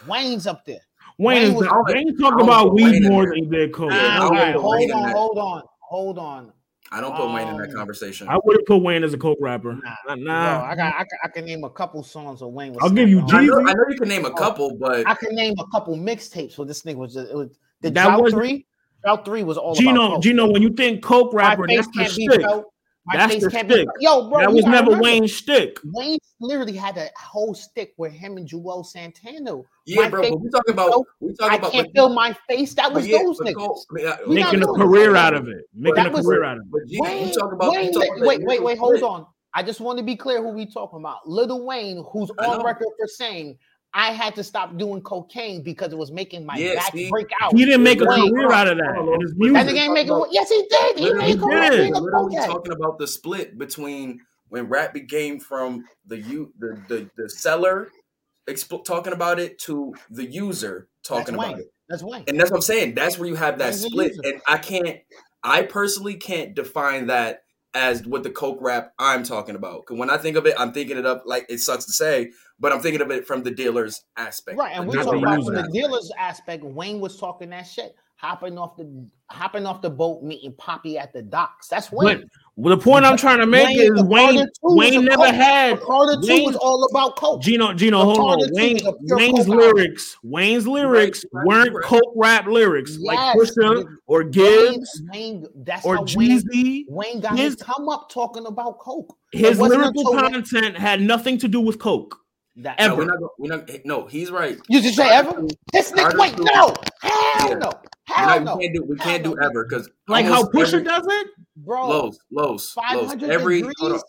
Wayne's up there.
Wayne
Wayne was-
not, Wayne talk
I
about weed more than he did coke.
Yeah,
Ah,
I
all
would
right, hold on, hold on, hold on.
I don't put Wayne in that
Um,
conversation.
I would have put Wayne as a coke rapper.
Nah,
Nah,
Bro,
nah.
I got, I, can- I can name a couple songs of Wayne.
I'll give you
snapping.
I know, I know you can name a couple, but
I can name a couple mixtapes where this nigga was just it was the
That
drought
wasn't-
three. Drought three was all about
Gino,
coke.
Gino, when you think coke rapper, that's the
can't be
shtick.
felt. My
That's
face
the
can't
shtick.
be Yo, bro,
That was never
remember,
Wayne's shtick.
Wayne literally had a whole stick with him and Juelz Santana.
yeah,
my
bro. But we talking about
felt-
we talking
I
about
can't feel my face. That was
yeah,
those niggas.
Cole- I mean, I-
Making a career out of it. Making a career out of it.
But
Wayne,
you talk about
Wayne,
you talk about
wait, wait, wait, hold on. I just want to be clear who we talking about. Little Wayne, who's on record for saying, I had to stop doing cocaine because it was making my
Yeah,
back
see?
break out.
He didn't make a
Wayne,
career out of that
And on.
in his
That
music.
nigga ain't making. Yes, he did. He
Literally,
made
he
cocaine
did.
a
literally
cokehead.
talking about the split between when rap became from the you the the, the seller exp- talking about it to the user talking
That's
about
Wayne.
it.
That's Wayne.
And that's what I'm saying. That's where you have that
Wayne's a
split. And I can't I personally can't define that as what the coke rap I'm talking about. Cause when I think of it, I'm thinking it up like it sucks to say, but I'm thinking of it from the dealer's aspect.
Right, and we talk
the
about from the dealer's aspect. Wayne was talking that shit, hopping off the hopping off the boat, meeting Poppy at the docks. That's
But
Wayne.
Well, the point I'm trying to make
Wayne-
is Wayne.
Carter two was
Wayne never
coke-
had
Carter two
Wayne-
was all about coke.
Gino. Gino,
The
hold on. Wayne.
was a pure
Wayne's lyrics. Wayne's lyrics
right,
weren't
right.
coke rap lyrics like Pusha or Gibbs
Wayne, that's
or Jeezy.
Wayne got
His-
come up talking about coke.
His lyrical content had nothing to do with coke.
That,
No, we're not, we're not eh, no, he's right.
you just say ever? This nigga, wait,
two-
no, hell
Yeah.
no, hell
not-
no,
we can't do we can't do ever because
Like how Pusha
every,
does it.
bro.
Lows, lows,
Five
lows. Every
degrees.
hold on.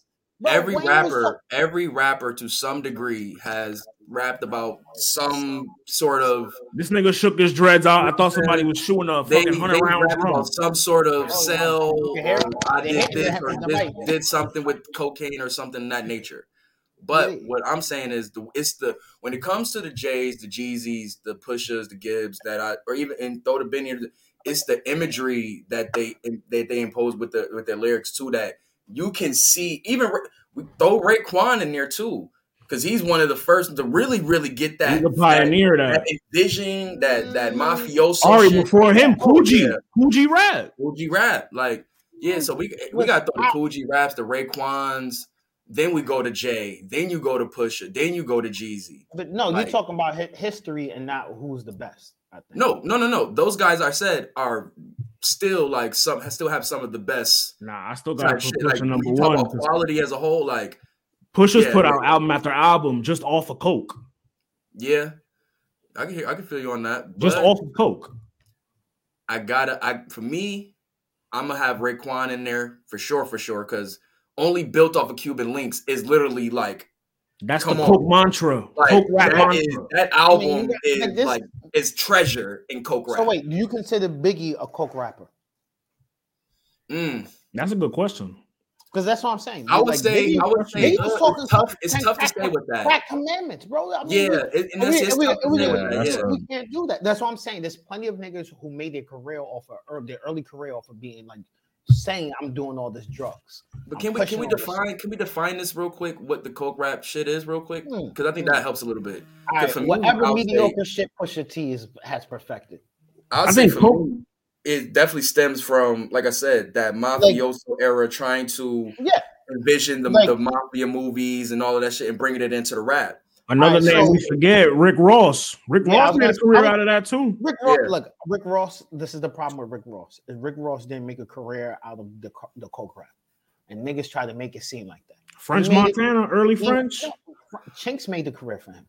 Bro,
every rapper,
talk-
every rapper to some degree has rapped about some sort of
This nigga shook his dreads out. I thought somebody was shooting a
they,
fucking
they
hundred round
rapped
drum.
about some sort of
Oh,
cell.
you can
or? I did
hit- they
this or
the
this,
mic.
did something with cocaine or something in that nature. But
Yeah.
what I'm saying is the it's the when it comes to the J's, the Jeezys, the Pushas, the Gibbs that I or even and throw the Benny, it's the imagery that they that they impose with the with their lyrics too that you can see even Ra- we throw Raekwon in there too because he's one of the first to really really get that
He's a pioneer
that,
that.
that envision that that mm-hmm. mafioso
Ari
shit.
before him,
Oh,
Coogi,
yeah.
Coogi rap.
Coogi rap. Like, yeah, so we we got the Coogi raps, the Raekwons, then we go to Jay, then you go to Pusha, then you go to Jeezy.
But no,
Like-
you're talking about hi- history and not who's the best. I think.
No, no, no, no. Those guys I said are still like some still have some of the best
Nah, I still got
type
to
shit. Like
Pusha number
talk
one.
about
'cause
quality as a whole, like,
Pusha's
Yeah,
put out album after album just off of coke,
yeah. I can hear I can feel you on that.
just off of coke.
I gotta I for me, I'm gonna have Raekwon in there for sure, for sure, because only built off of Cuban Linx is literally like
That's
Come
the
on.
coke mantra.
Like
coke rap
that
mantra.
is that
I
album
mean, got-
is
like this-
like is treasure in coke rap.
So wait, do you consider Biggie a coke rapper?
Mm.
That's a good question.
Because that's what I'm saying.
I would
Like,
say
Biggie-
I would say
Biggie was
uh,
talking
it's tough. It's tough to
crack-
stay with that.
crack commandments, bro. I mean,
Yeah,
we-
it, and
and
that's
we- we-
tough to
and we-
yeah,
Yeah.
we can't do that. That's what I'm saying. There's plenty of niggas who made their career off of or their early career off of being like saying I'm doing all this drugs.
But
I'm
can we can we
all this
define can we define this real quick? What the coke rap shit is, real quick?
Hmm,
Because I think
hmm.
that helps a little bit.
All right,
for me,
whatever
I'll say-
mediocre shit Pusha T is has perfected.
I'll
I
say
think
for
coke.
me, it definitely stems from, like I said, that mafioso era, trying to
Yeah,
envision the,
Like-
the mafia movies and all of that shit and bringing it into the rap.
Another
Alright,
name
so-
we forget, Rick Ross. Rick
Yeah,
Ross made a career
I was-
out of that too.
Rick Ross.
Yeah.
Look, Rick Ross. This is the problem with Rick Ross. Is Rick Ross didn't make a career out of the co- the coke rap, and niggas try to make it seem like that.
French
He made it-
Montana, early
He-
French.
Chinx made the career for him.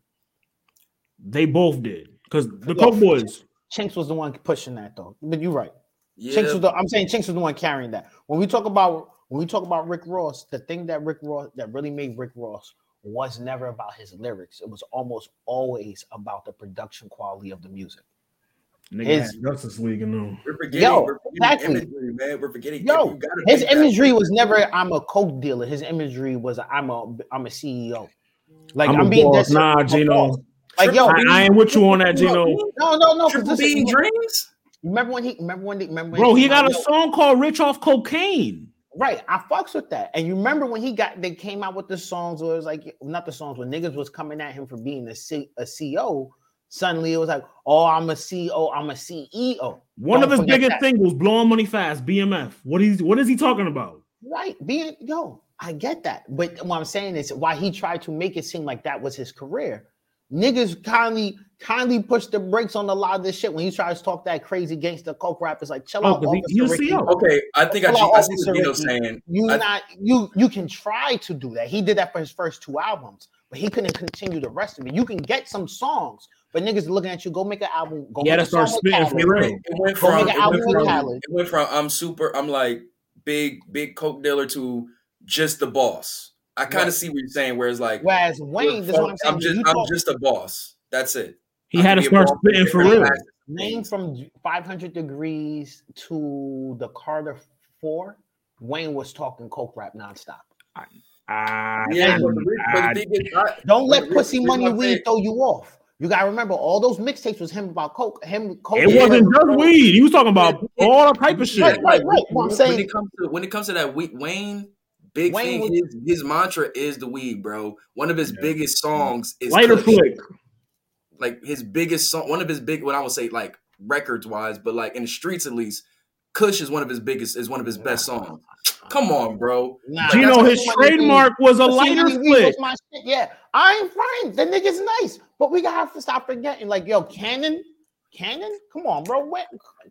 They both did because the
Yeah.
Coke Boys.
Chinx was the one pushing that though. But you're right.
Yeah,
Chinx was the, I'm saying Chinx was the one carrying that. When we talk about when we talk about Rick Ross, the thing that Rick Ross that really made Rick Ross was never about his lyrics. It was almost always about the production quality of the music.
Nigga
His-
had Justice League and them.
we're forgetting,
Yo,
we're forgetting
exactly.
imagery, man. We're forgetting.
Yo, His
make that-
imagery was never I'm a coke dealer. His imagery was I'm a I'm a CEO. Like
I'm
I'm, being
boss. Nah, Gino.
Like yo,
I, I ain't with you on that, Gino.
no, no, no.
Triple
this is-
Beam Dreams.
Remember when he remember when they remember when
Bro, he
came
got a
yo,
song called Rich Off Cocaine.
Right, I fucks with that. And you remember when he got they came out with the songs where it was like not the songs when niggas was coming at him for being a C, a CEO. Suddenly it was like, oh, I'm a CEO, I'm a CEO.
One
Don't
of his biggest
that.
singles, Blowing Money Fast, BMF. What is what is he talking about?
Right, being yo, I get that. But what I'm saying is why he tried to make it seem like that was his career. Niggas kindly kindly push the brakes on a lot of this shit when he tries to talk that crazy gangster coke rap. It's like chill
Oh,
out,
'cause he-
Officer
he a
Ricky.
Okay, I think I,
Pull out
I see
Officer
what Gino's saying.
You
I-
not you you can try to do that. He did that for his first two albums, but he couldn't continue the rest of it. You can get some songs, but niggas looking at you. Go make an album. Go
He had
make
to
a
start
with
spitting for
It
real.
went, it went
Go
from, it went from, it went from I'm super, I'm like big, big coke dealer to just the boss. I kind
Right.
of see what you're saying, where it's like,
Whereas Wayne, this what I'm saying.
I'm just, I'm
talk-
just a boss. That's it.
He
I
had to
a
start
boss
spitting for
different
real.
facets
name from 500 degrees to the Carter Four. Wayne was talking coke rap nonstop.
Ah,
Yeah,
And-
but the, but the thing is, I-
Don't let pussy money
reason I say-
weed throw you off. You gotta remember all those mixtapes was him about coke. Him coke.
it wasn't just weed. He was talking about
Yeah.
all type of shit.
Right, right, right. What I'm saying When
it comes to when it comes to that Wayne, big
Wayne
thing, his, his mantra is the weed, bro. One of his
Yeah.
biggest songs is
Lighter
Kush.
flick.
Like his biggest song, one of his big, what I would say, like records wise, but like in the streets at least, Kush is one of his biggest, is one of his best songs. Come on, bro.
Nah,
Gino,
that's
his
Pussy Money Weed.
trademark was a
Pussy
lighter flick.
was my shit. Yeah, I ain't fine. The nigga's nice, but we gotta have to stop forgetting. Like, yo, Cannon, Cannon, come on, bro. Wayne,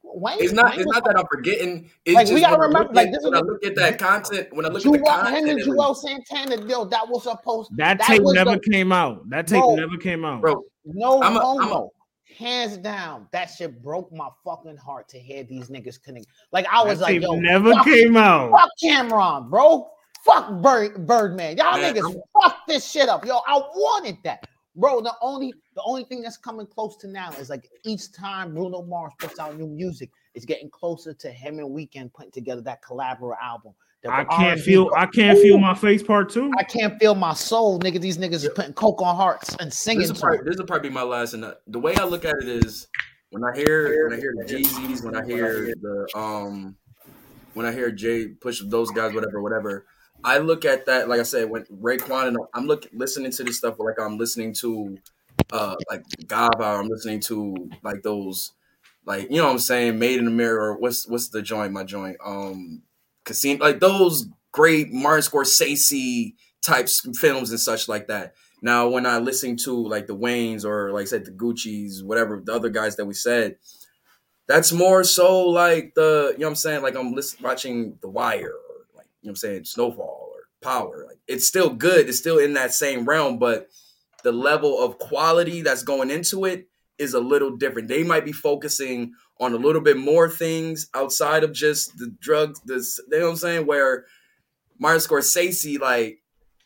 Wayne
It's not.
Wayne
It's not that I'm forgetting. It's
Like,
just
we gotta remember,
look
like, this is
when I look at that content. When I look
Jewel,
at the content,
him and
it was-
Juelz Santana deal that was supposed
That,
That
tape never
the-
came out. That tape
Bro.
never came out.
bro,
no
I'm a- I'm a-
homo. Hands down, that shit broke my fucking heart to hear these niggas couldn't. Like I was
that
like,
tape
yo,
never
fuck,
came out.
fuck Cam'ron, bro. Fuck Bird, Birdman. Y'all
Man,
niggas
I'm-
fuck this shit up. Yo, I wanted that. Bro, the only the only thing that's coming close to now is like each time Bruno Mars puts out new music, it's getting closer to him and Weeknd putting together that collaborative album. The
I can't
R&B
feel
go-
I can't feel my face part two.
I can't feel my soul, nigga. These niggas is putting coke on hearts and singing
This will
to
probably,
it.
this will probably be my last. And the way I look at it is, when I hear when I hear the Jeezys, when I hear the um, when I hear Jay push those guys, whatever, whatever. I look at that like I said when Raekwon and I'm look listening to this stuff like I'm listening to uh like Gava, I'm listening to like those like you know what I'm saying, Made in America what's what's the joint, my joint, um Casino like those great Martin Scorsese types films and such like that. Now when I listen to like the Waynes or like I said the Gucci's, whatever the other guys that we said, that's more so like the you know what I'm saying, like I'm listen, watching The Wire know what I'm saying, Snowfall or Power. Like it's still good, it's still in that same realm, but the level of quality that's going into it is a little different. They might be focusing on a little bit more things outside of just the drugs. This, you know what I'm saying? Where Martin Scorsese, like,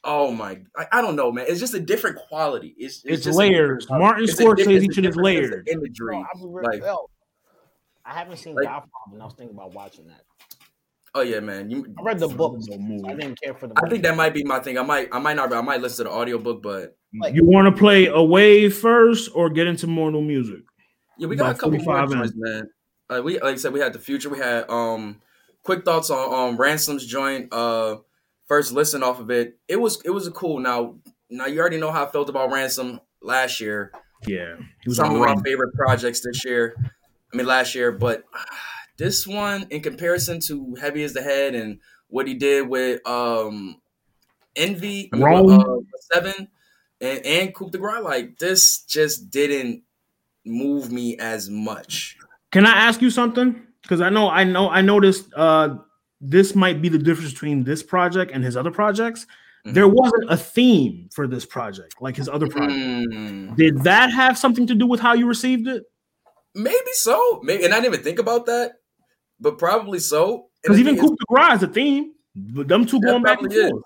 oh my, I, I don't know, man. It's just a different quality. It's
It's
just
layers.
different-
Martin
it's a
Scorsese
it's a
shit is
of
layered.
Imagery,
Bro, I'll
like,
I haven't seen
like-
Godfather, and I was thinking about watching that.
Oh yeah, man. You,
I read the books.
No
so
movie.
I didn't care for the. Book.
I think that might be my thing. I might, I might not, I might listen to the audiobook, but
Like-
you want to play a wave first or get into more new music?
Yeah, we got a couple more
45
joints, man. Uh, we like I said, we had the future. We had um quick thoughts on um Ransom's joint. Uh, first listen off of it. It was it was a cool. Now now you already know how I felt about Ransom last year.
Yeah, he was
Some of my favorite projects this year. I mean last year, but ah, this one in comparison to Heavy as the Head and what he did with um Envy,
Rome.
uh, Seven and and Coup de Grâce, like this just didn't move me as much.
Can I ask you something? Because I know, I know, I noticed. Uh, this might be the difference between this project and his other projects.
Mhm.
There wasn't a theme for this project, like his other project.
Mm,
Did that have something to do with how you received it?
maybe so. Maybe, and I didn't even think about that, but probably so. And
Because even
thing is,
Coup de Grâce is a theme. But them two going back and
probably is.
forth.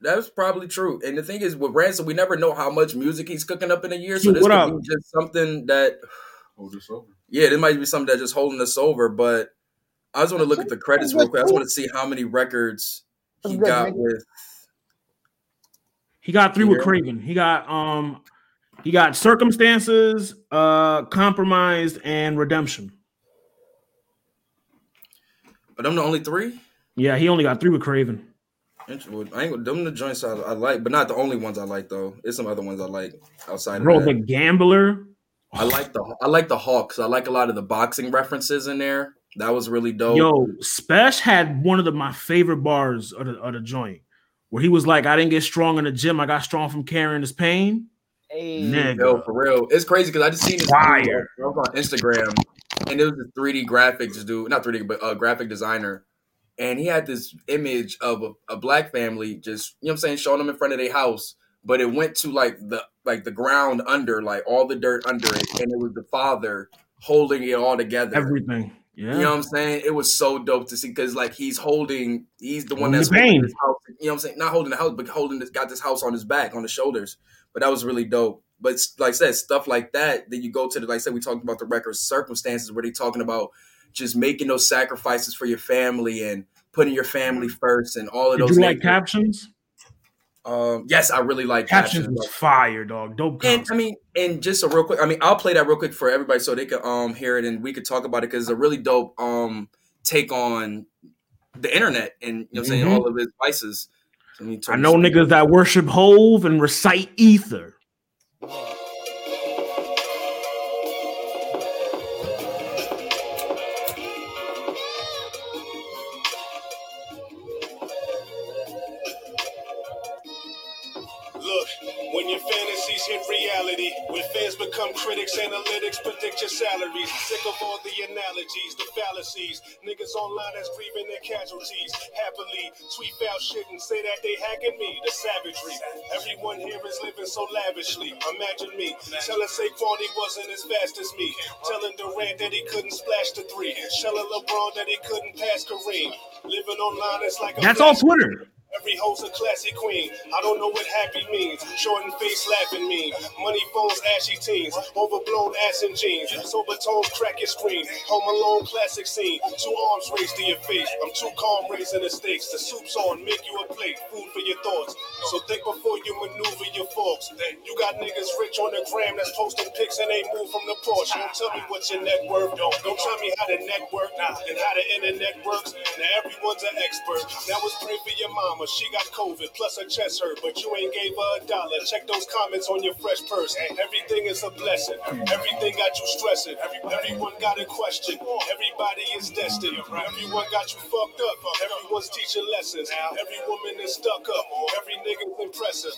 that's probably true. And the thing is, with Ransom, we never know how much music he's cooking up in a year. So
Dude,
this
what
could
up?
be just something that,
Hold this over.
yeah, this might be something that's just holding us over. But I just want to look at the credits real quick. I just want to see how many records he got with.
He got three with Craven. He got um, he got circumstances, uh, compromised, and redemption.
But I'm the only three.
Yeah, he only got three with Craven.
Int- well, I ain't them the joints I, I like, but not the only ones I like though. There's some other ones I like outside
Bro,
of
the gambler.
I like the I like the Hawks. Cuz I like a lot of the boxing references in there. That was really dope.
Yo, Spesh had one of the, my favorite bars of the, of the joint where he was like, I didn't get strong in the gym. I got strong from carrying this pain.
Hey,
Nigga.
Yo, for real. It's crazy because I just seen this
Fire.
dude, on Instagram and it was a 3D graphics dude, not 3D, but a graphic designer. And he had this image of a, a black family just, you know what I'm saying, showing them in front of their house. But it went to like the like the ground under, like all the dirt under it, and it was the father holding it all together.
Everything. Yeah.
You know what I'm saying? It was so dope to see because like he's holding, he's the one that's
the
holding this house. You know what I'm saying? Not holding the house, but holding this, got this house on his back, on his shoulders. But that was really dope. But like I said, stuff like that. Then you go to the like I said, we talked about the record circumstances where they talking about just making those sacrifices for your family and putting your family first and all of
Did
those.
you like captions?
Um, yes, I really like
Captions
captions.
fire, dog. Dope.
And. I mean, and just a real quick, I mean, I'll play that real quick for everybody so they can um hear it and we could talk about it because it's a really dope um take on the internet and you know I'm saying all of his vices. So
I know niggas that worship Hov and recite ether.
Your. Sick of all the analogies, the fallacies. Niggas online that's grieving their casualties. Happily tweet foul shit and say that they hacking me. The savagery. Everyone here is living so lavishly. Imagine me telling Saquon he wasn't as fast as me. Telling Durant that he couldn't splash the three. Telling LeBron that he couldn't pass Kareem. Living online is like a
That's all Twitter.
Every hoe's a classy queen. I don't know what happy means. Shorten face laughing mean. Money phones, ashy teens. Overblown ass and jeans. Sober crack your screen. Home alone, classic scene. Two arms raised to your face. I'm too calm raising the stakes. The soup's on, make you a plate. Food for your thoughts. So think before you maneuver your forks. You got niggas rich on the gram that's posting pics and they move from the porch. Don't tell me what your net worth. Don't, don't tell me how the network and how the internet works. Now everyone's an expert. Now it's pray for your mama. She got COVID, plus her chest hurt, but you ain't gave her a dollar. Check those comments on your fresh purse. Everything is a blessing. Everything got you stressing. Everyone got a question. Everybody is destined. Everyone got you fucked up. Everyone's teaching lessons. Every woman is stuck up. Every nigga's impressive.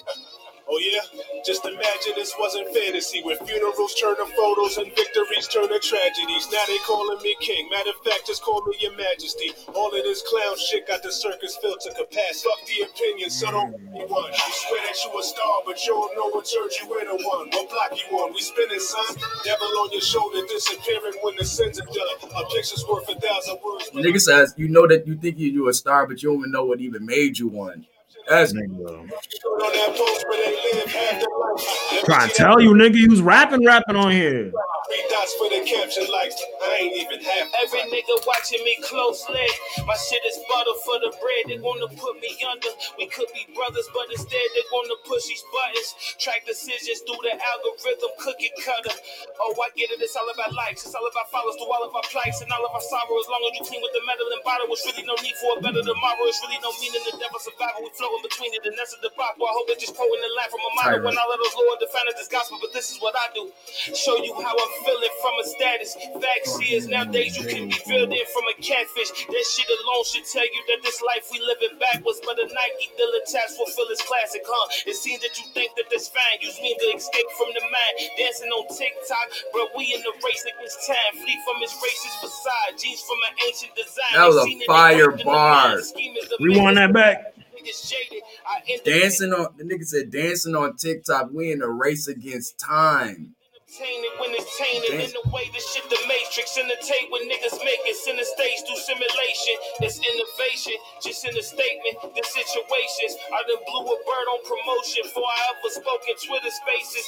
Oh yeah? Just imagine this wasn't fantasy where funerals turn to photos and victories turn to tragedies. Now they calling me king. Matter of fact, just call me your majesty. All of this clown shit got the circus filled to capacity. Fuck the opinion, so don't be one. You swear that you a star, but you don't know what turned you into one. What block you on? We spinning, son. Devil on your shoulder, disappearing when the sins are done. A picture's worth a thousand words.
Nigga says you know that you think you you a star, but you don't even know what even made you one. That's
Nigga.
Short on that post where they live half their life.
Trying to tell you, nigga, you was rapping, rapping on here.
Three dots for the caption likes. I ain't even half.
Every nigga watching me closely. My shit is butter for the bread. They wanna put me under. We could be brothers, but instead they wanna push these buttons. Track decisions through the algorithm, cookie cutter. Oh, I get it. It's all about likes. It's all about follows through all of our plights and all of our sorrow. As long as you clean with the metal and bottle, it's really no need for a better tomorrow. It's really no meaning the devil survival. We floating between it, and that's a debacle. I hope it's just quoting the line from a motto. When all of those Lord define this gospel, but this is what I do. Show you how I'm feeling from a status. Facts is nowadays you can be filled in from a catfish. That shit alone should tell you that this life we living backwards. But a Nike dealer task fulfill his classic, huh? It seems that you think that this fine. Use me to escape from the mind. Dancing on TikTok, but we in the race against time. Flee from his racist facade. Jeans from an ancient design.
That was a
Seen in the
fire
work in the
bar.
We Scheme is the
Rewind that back.
Niggas jaded.
Dancing on the nigga said dancing on TikTok. We in a race against time.
Tainted when it's tainted in the way this shit the matrix in the tape when niggas make it center stage through simulation. It's innovation, just in a statement. The situations I done blew a bird on promotion before I ever spoke in Twitter spaces.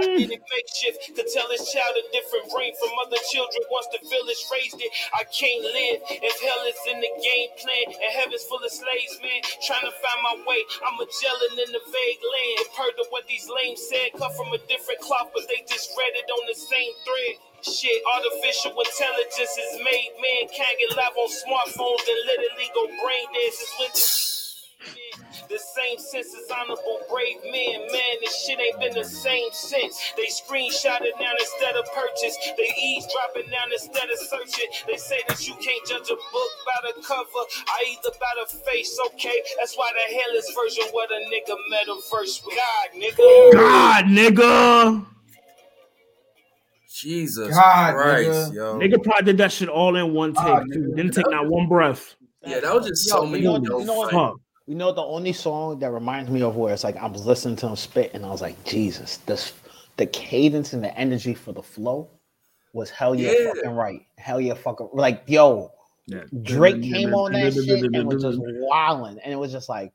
I did it makeshift to tell this child a different brain from other children once the village raised it. I can't live if hell is in the game plan and heaven's full of slaves, man. Trying to find my way. I'm Magellan in the vague land. Heard of what these lames said, cut from a different cloth, but they just read it on the same thread. Shit, artificial intelligence is made. Man can't get live on smartphones and literally go brain dances with the same sense as honorable brave men. Man, this shit ain't been the same since. They screenshot it now instead of purchase. They eavesdropping now instead of searching. They say that you can't judge a book by the cover. I either by the face, okay? That's why the hell is version what a nigga metaverse with God, nigga.
God, nigga.
Jesus
God,
Christ,
nigga.
yo.
Nigga probably did that shit all in one take,
God,
too. Didn't take not one breath.
Yeah, that was just
Yo,
so
you
many
know- you know what-
fights.
Fuck.
You know the only song that reminds me of where it's like I was listening to him spit and I was like, Jesus, this the cadence and the energy for the flow was hell yeah,
Yeah.
fucking right. Hell yeah, fucking like yo,
Yeah.
Drake came on that shit and was just wilding, and it was just like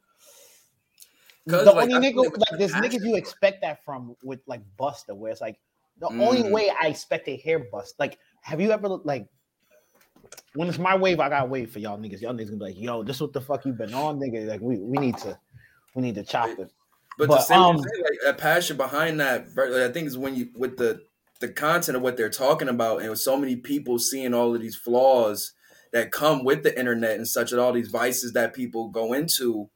the
like,
only nigga
like
like there's niggas you expect that from with like Busta, where it's like the only
Mm.
way I expect to hear Bust. Like, have you ever like when it's my wave, I gotta wait for y'all niggas. Y'all niggas gonna be like, yo, this what the fuck you been on, nigga. Like we we need to we need to chop it.
But,
But,
the same
um,
thing, like that passion behind that, like, I think is when you with the the content of what they're talking about, and with so many people seeing all of these flaws that come with the internet and such, and all these vices that people go into,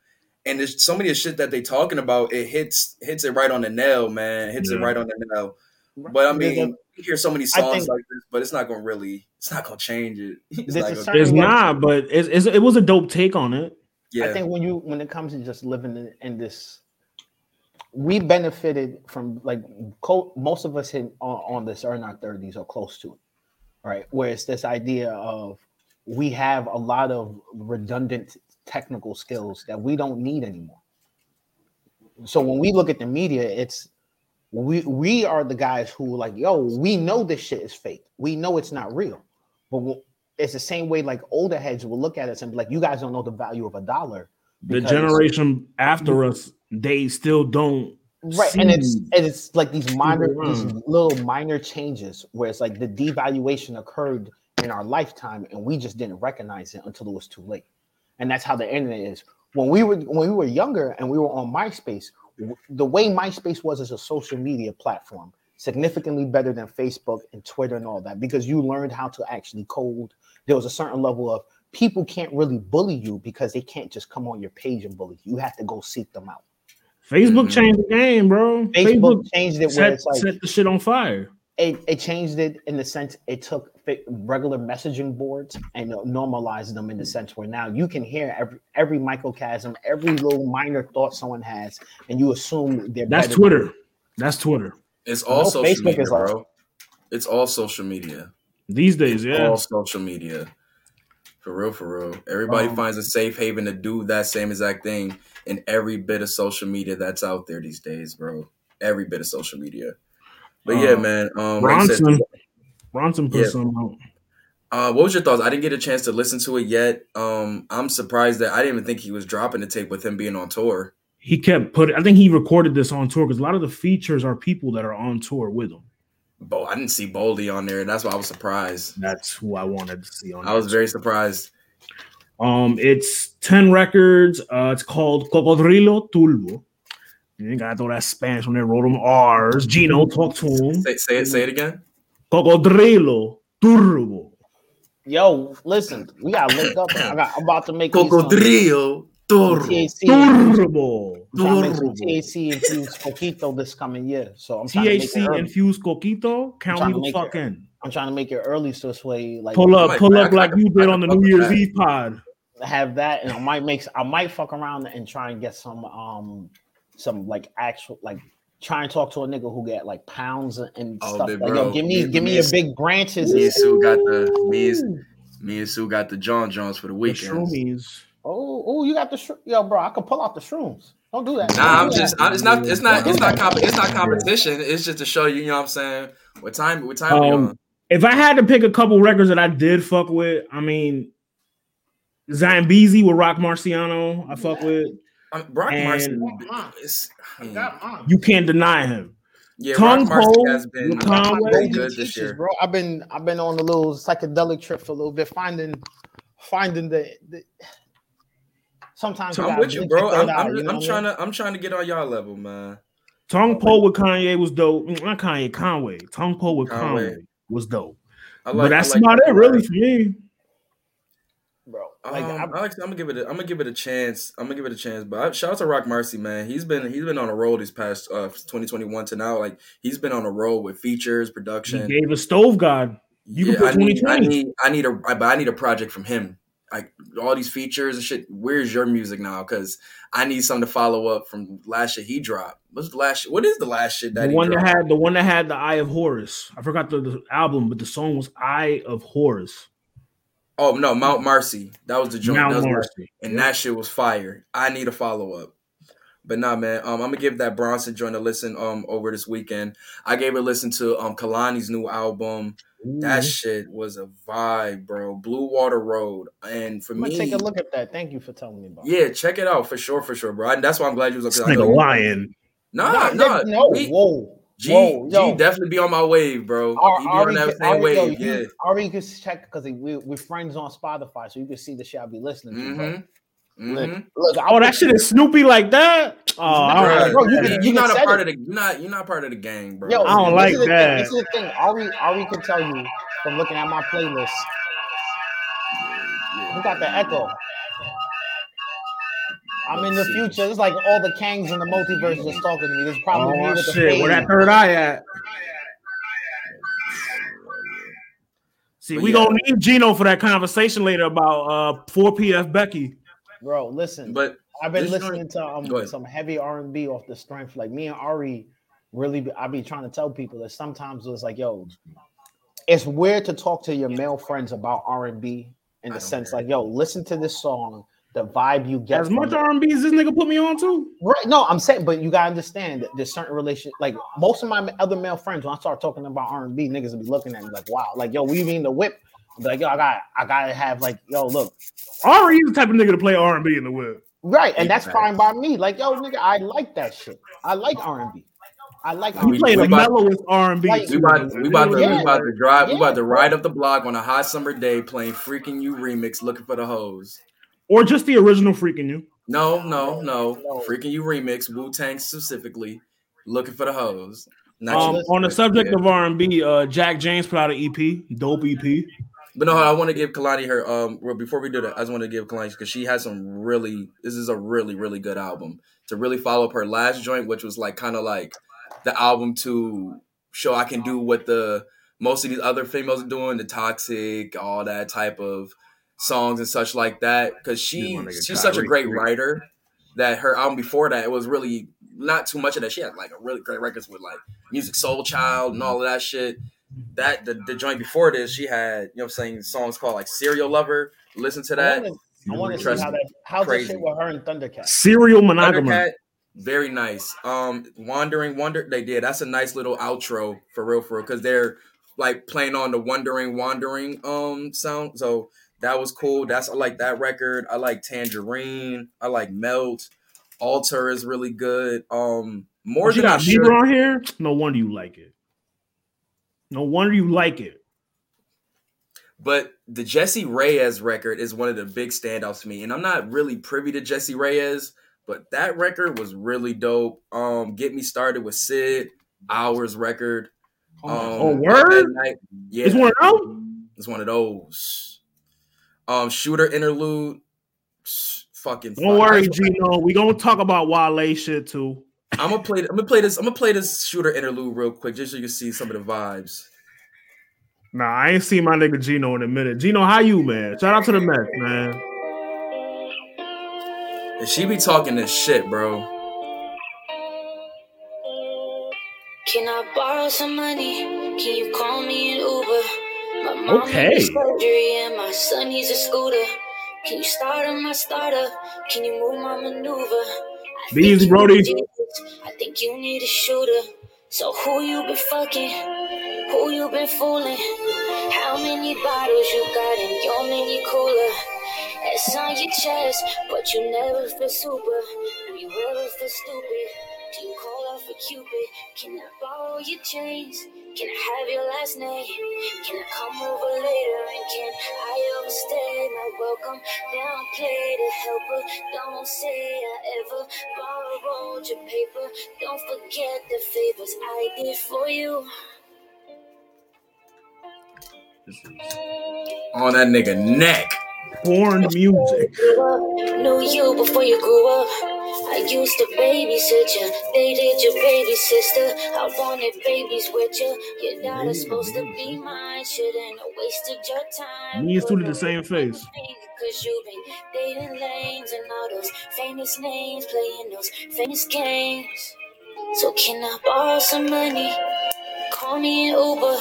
and there's so many of the shit that they talking about. It hits hits it right on the nail, man. It hits it right on the nail. But I mean, you hear so many songs
think-
like this, but it's not gonna really, it's not gonna change it. It's
There's a
not gonna-
certain-
It's not, but it's, it's, it was a dope take on it.
yeah,
I think when you when it comes to just living in, in this, we benefited from like co- most of us in on, on this are in our thirties or close to it, right? Where it's this idea of we have a lot of redundant technical skills that we don't need anymore. So when we look at the media, it's we we are the guys who like, yo, we know this shit is fake. We know it's not real, but it's the same way like older heads will look at us and be like, you guys don't know the value of a dollar.
The generation after us, they still don't.
right and it's and it's like these minor these little minor changes where it's like the devaluation occurred in our lifetime and we just didn't recognize it until it was too late and that's how the internet is when we were when we were younger and we were on myspace the way myspace was as a social media platform significantly better than facebook and twitter and all that because you learned how to actually code there was a certain level of people can't really bully you because they can't just come on your page and bully you you have to go seek them out
Facebook
Mhm.
changed the game, bro.
facebook changed it where
set,
it's like
set the shit on fire.
it, it changed it in the sense it took regular messaging boards and normalized them in the sense where now you can hear every every microcosm, every little minor thought someone has, and you assume they're
That's Twitter. That's Twitter.
It's all
No,
social
Facebook
media,
is like-
bro. It's all social media.
These days, yeah.
All social media. For real, for real. Everybody
Um,
finds a safe haven to do that same exact thing in every bit of social media that's out there these days, bro. Every bit of social media. But yeah,
Uh,
man. Um, like I
Bronson. Bronson put
Yeah.
some out.
Uh, what was your thoughts? I didn't get a chance to listen to it yet. Um, I'm surprised that I didn't even think he was dropping the tape with him being on tour.
He kept putting. I think he recorded this on tour because a lot of the features are people that are on tour with him.
Bo, I didn't see Boldy on there, that's why I was surprised.
That's who I wanted to see on.
I was very surprised.
Um, it's ten records. Uh, it's called Cocodrillo Tulbo. You ain't gotta throw that Spanish when they wrote them R's. Gino, talk to him.
Say, say it. Say it again.
Cocodrillo Turbo.
Yo, listen, we got linked up. I got, I'm about to make these,
Cocodrillo Toro.
THC.
Turbo.
I'm trying to make some
Turbo.
THC infused coquito this coming year. So I'm trying to make
THC infused coquito. Count
trying
me the fuck
it-
in.
I'm trying to make it early so this way, like
Pull up, pull
I-
up
I
like you did on the New Year's. Eve pod.
have that, and I might make I might fuck around and try and get some um some like actual like try and talk to a nigga who get like pounds and
Oh,
stuff.
big
Like, yo, give me
Me-
give me
me
your big branches.
Me
and
and Sue got the me and, me and Sue got the John Johns for the
The
weekend.
Shroomies.
Oh, oh, you got the shro- yo, bro. I can pull out the shrooms. Don't do that.
Nah,
Don't
I'm
do
just.
that.
I, it's not. It's not. It's not. Comp- it's not competition. It's just to show you. You know what I'm saying? What time? What time we
Um,
on?
If I had to pick a couple records that I did fuck with, I mean, Zambezi with Roc Marciano, I fuck with.
Um, Brock
and-
Marcy. I
I
mean.
You can't deny him.
yeah,
Tongue
Rock Marcy
Pole
has been
with
I got my
Conway.
good this year.
bro. I've been I've been on a little psychedelic trip for a little bit, finding finding the. the sometimes
So
you
I'm with you, bro. I'm,
eye,
I'm,
you know
I'm trying
mean?
to. I'm trying to get on y'all level, man.
Tongpo with Kanye was dope. Mm, Not Kanye, Conway. Tongpo with
Conway.
Conway was dope.
I
but that's
I like
about
that
it, really, for me.
bro.
Um,
Like
I
I,
like, I'm gonna give it. A, I'm gonna give it a chance. I'm gonna give it a chance. But I, shout out to Rock Marcy, man. He's been he's been on a roll these past uh 2021 to now. Like he's been on a roll with features, production.
He gave a stove god. You can put
I need, I
2020.
need I need a I, but I need a project from him. Like all these features and shit. Where's your music now? Because I need something to follow up from last shit he dropped. What's the last? Shit? What is the last shit that
The
he
one that had the one that had the Eye of Horus. I forgot the, the album, but the song was Eye of Horus.
oh no, Mount Marcy. That was the joint.
Mount
That was
Marcy.
and that shit was fire. I need a follow up. But nah, man, um, I'm gonna give that Bronson joint a listen um over this weekend. I gave a listen to um Kehlani's new album. That shit was a vibe, bro. Blue Water Road, and for
am
me,
take a look at that. Thank you for telling me about. it.
yeah, check it out for sure, for sure, bro. And that's why I'm glad you was
This
up. 'cause I know
nigga lying.
Nah,
Nah,
nah,
no,
we-
whoa,
G,
whoa,
G
yo.
definitely be on my wave, bro.
Ar-
he be on that same
Ari, yo,
wave,
you-
yeah.
Ari could check because we we're friends on Spotify, so you can see the shit I be listening to. Bro.
Mm-hmm.
Look, look,
Oh, that shit is Snoopy like that. Oh, I don't
Bruh,
like
bro, you
that.
can-
you're
you
not a part
it.
of the. You're not. You're not part of the gang, bro.
Yo,
I don't
this
like
is the thing,
that.
This is the thing. All we, all we can tell you from looking at my playlist. Who got the echo? I'm in the future. It's like all the Kangs in the multiverse just talking to me. This is probably me
Oh
with the
shit, where that third eye at? See,
But
we
yeah.
gonna need Gino for that conversation later about uh 4 PF Becky.
Bro, listen.
But
I've been listening to um, some heavy R and B off the strength. Like me and Ari, really, be, I be trying to tell people that sometimes it's like, yo, it's weird to talk to your male friends about R and B in the sense
care.
like, yo, listen to this song, the vibe you get.
As much. R&B as this nigga put me on to.
Right. No, I'm saying, but you gotta understand that there's certain relation. Like most of my other male friends, when I start talking about R and B, niggas will be looking at me like, "Wow, like yo, we mean the whip." I'm like, yo, I got, I gotta have like, yo, look,
Ari is the type of nigga to play R&B in the whip.
Right, and that's fine by me. Like, yo, nigga, I like that shit. I like R and B. I like
You
R&B.
We-
play
we
the
about-
mellowest R and B.
We about we about to we about to drive we about to ride up the block on a hot summer day playing freaking you remix looking for the hose.
or just the original freaking you.
No, no, no.
No.
Freaking you remix, Wu Tang specifically, looking for the hose. Not
Um, on the subject
Yeah.
of R and B, uh, Jack James put out an EP, dope EP.
But no, I want to give Kehlani her. Um, well, before we do that, I just want to give Kehlani because she has some really. This is a really, really good album to really follow up her last joint, which was like kind of like the album to show I can do what the most of these other females are doing, the toxic, all that type of songs and such like that. Because she
Yeah, my nigga
she's such a great writer that her album before that it was really not too much of that. She had like a really great records with like Musiq Soulchild and all of that shit that the, the joint before this, she had, you know what I'm saying, songs called like Serial Lover. Listen to that.
I want to see
Trust
how
me.
that how's that
Crazy.
shit with her and Thundercat.
Serial monogamous.
Thundercat, very nice. Um Wandering Wonder, they did. That's a nice little outro for real, for real, because they're like playing on the Wondering Wandering um sound. So that was cool. That's I like that record. I like Tangerine. I like Melt. Altar is really good. Um more
Oh, she
than I
got. Bieber on here. No wonder you like it. No wonder you like it.
But the Jessie Reyez record is one of the big standouts to me. And I'm not really privy to Jessie Reyez, but that record was really dope. Um, Get Me Started with Syd, Hours record. Um,
Oh, word?
Night- yeah,
It's one of them.
it's one of those. Um, Shooter Interlude. Fucking
Don't
fire.
worry, Gino. We gonna talk about Wale shit too.
I'm gonna play. I'm gonna play this. I'm gonna play this Shooter Interlude real quick, just so you can see some of the vibes.
Nah, I ain't seen my nigga Gino in a minute. Gino, how you, man? Shout out to the Mets, man.
And she be talking this shit, bro.
Can I borrow some money? Can you call me an Uber? My mom
Okay.
needs surgery and my son needs a scooter. Can you start on my startup? Can you move my maneuver?
Be easy, Brody.
I think you need a shooter. So who you been fucking? Who you been fooling? How many bottles you got in your mini cooler? It's on your chest, but you never feel super. Do you ever feel stupid? Do you call out for Cupid? Can I borrow your chains? Can I have your last name? Can I come over later and can I overstay my welcome? Downplay the helper. Don't say I ever borrowed your paper. Don't forget the favors I did for you.
On that nigga neck.
Foreign music.
knew you before you grew up. I used to babysit you, dated your baby sister. I wanted babies with you. Your daughter's supposed to be mine, shouldn't have wasted your time.
Me and Stu did the same face.
Cause you've been dating lanes and all those famous names, playing those famous games. So can I borrow some money? Call me an Uber.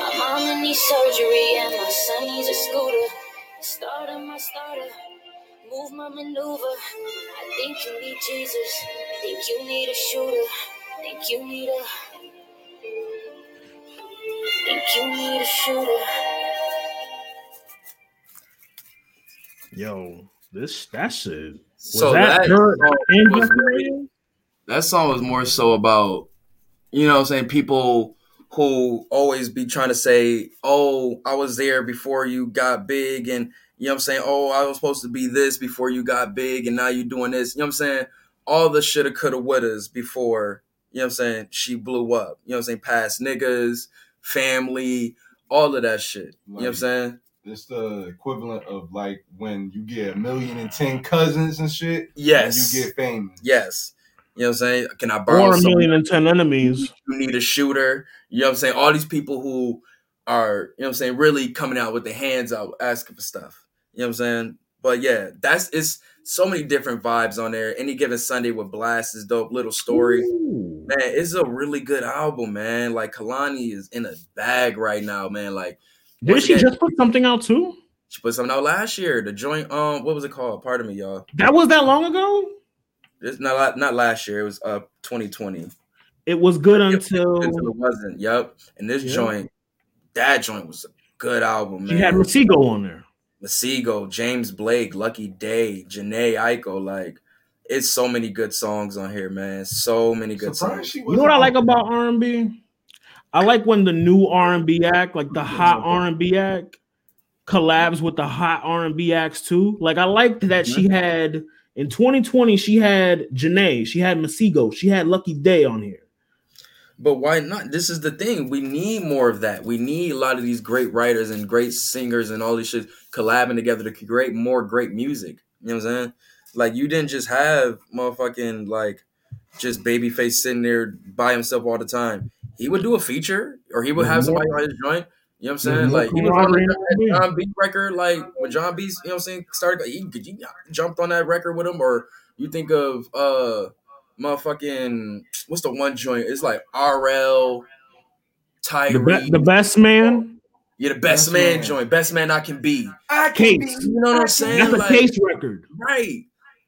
My mama needs surgery and my son needs a scooter. Starter my starter, move my maneuver. I think you need Jesus. Think you need a shooter. Think you need a. Think you need a shooter.
Yo, this that shit. Was
So
that,
that,
her
song was very- that song was more so about, you know what I'm saying, people who always be trying to say, Oh, I was there before you got big and you know what I'm saying, oh, I was supposed to be this before you got big and now you're doing this. You know what I'm saying? All the shoulda, coulda, wouldas before, you know what I'm saying, she blew up. You know what I'm saying? Past niggas, family, all of that shit. You know what I'm saying?
It's the equivalent of like when you get a million and ten cousins and shit.
Yes.
And you get famous.
Yes. You know what I'm saying? Can I borrow
Or a
some
million and ten enemies.
you need a shooter. You know what I'm saying? All these people who are, you know what I'm saying, really coming out with their hands out asking for stuff. You know what I'm saying? But yeah, that's it's so many different vibes on there. Any given Sunday with Blxst is dope, little story.
Ooh.
Man, it's a really good album, man. Like Kehlani is in a bag right now, man. Like
Did she just put something out too?
she put something out last year. The joint, um, what was it called? Pardon me, y'all.
That was that long ago.
It's not not last year. It was uh 2020.
It was good until
Until it wasn't. Yep. And this
Yeah.
joint, that joint was a good album, man.
she had Masego on there.
Masego, James Blake, Lucky Daye, Jhené Aiko, like it's so many good songs on here, man. So many good
Surprised
songs.
You know what I like about R and B? I like when the new R and B act, like the hot R and B act, collabs with the hot R and B acts too. Like I liked that she mm-hmm. had in 2020. She had Janae, she had Masego, she had Lucky Daye on here.
But why not? This is the thing. We need more of that. We need a lot of these great writers and great singers and all these shit collabing together to create more great music. You know what I'm saying? Like you didn't just have motherfucking like just babyface sitting there by himself all the time. He would do a feature or he would have somebody on his joint. You know what I'm saying?
more
Like he was on
camaraderie
the
in the
Jon B record, like when Jon B, you know what I'm saying, started he, he jumped on that record with him, or you think of uh motherfucking what's the one joint? It's like RL
The, be-
Tyree.
the best man,
yeah, the best,
Best
man,
Man.
joint, best man I can be.
I can
case.
You know what I'm saying?
That's a
Like,
case record.
right.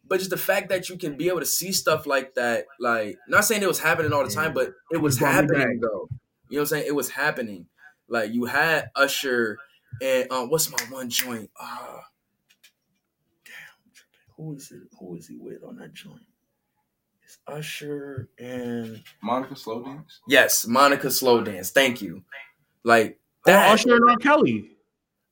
But just the fact that you can be able to see stuff like that, like not saying it was happening all the time, but it was
It brought me
happening though. You know what I'm saying? It was happening. Like you had Usher and um, what's my one joint? Uh, damn, who is it? Who is he with on that joint? It's Usher and
Monica Slow Dance.
yes, Monica Slow Dance. Thank you. Like
Or
that.
Usher and R. Kelly.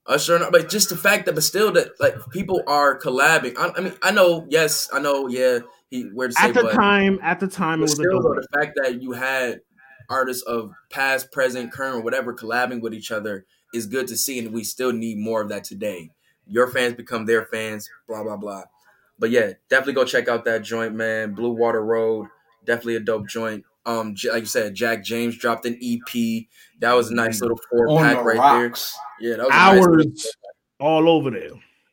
Usher, and- but just the fact that, but still that like people are collabing. I, I mean, I know, yes, I know, yeah, he where to say,
At the
but,
time, at the time, it
but
was a
still though, the fact that you had artists of past, present, current, whatever collabing with each other is good to see, and we still need more of that today. Your fans become their fans, blah blah blah. But yeah, definitely go check out that joint, man. Blue Water Road, definitely a dope joint. Um, like you said, Jack James dropped an EP. That was a nice little four
On
pack
the
right
rocks.
there. Yeah, that was a nice
Hours all over there.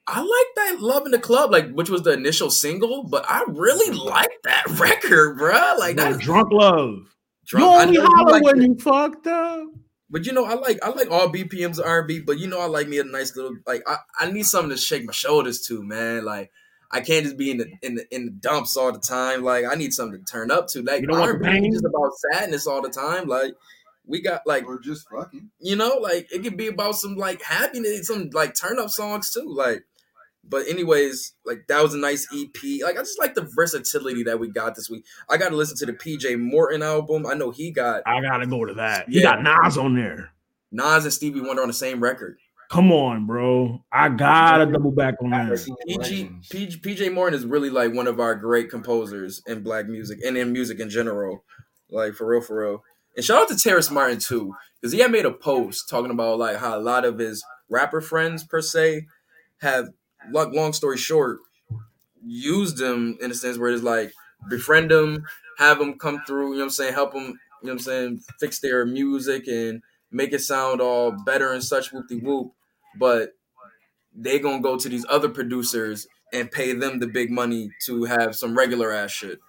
I like that "Love in the Club," like which was the initial single, but I really like that record, bro. Like that
drunk love.
drunk.
you only
know
holler
like
when
that.
you fucked up.
but you know, I like I like all BPMs of R&B, but you know, I like me a nice little like I, I need something to shake my shoulders to, man. Like I can't just be in the in the in the dumps all the time. Like I need something to turn up to. Like
You don't want the
R&B
pain?
just about sadness all the time. Like we got like
Or just fucking.
you know, like it could be about some like happiness, some like turn up songs too. Like, but anyways, like that was a nice EP. Like I just like the versatility that we got this week. I got to listen to the PJ Morton album. I know he got
I gotta go to that. He
Yeah.
got Nas on there.
Nas and Stevie Wonder on the same record.
Come on, bro. I gotta double back on that.
PG, PG PJ Morton is really like one of our great composers in black music and in music in general. Like for real, for real. And shout out to Terrace Martin too, because he had made a post talking about like how a lot of his rapper friends per se have like long story short, used him in a sense where it's like befriend them, have them come through, you know what I'm saying, help them, you know what I'm saying, fix their music and make it sound all better and such whoop de whoop. But they gonna go to these other producers and pay them the big money to have some regular ass shit.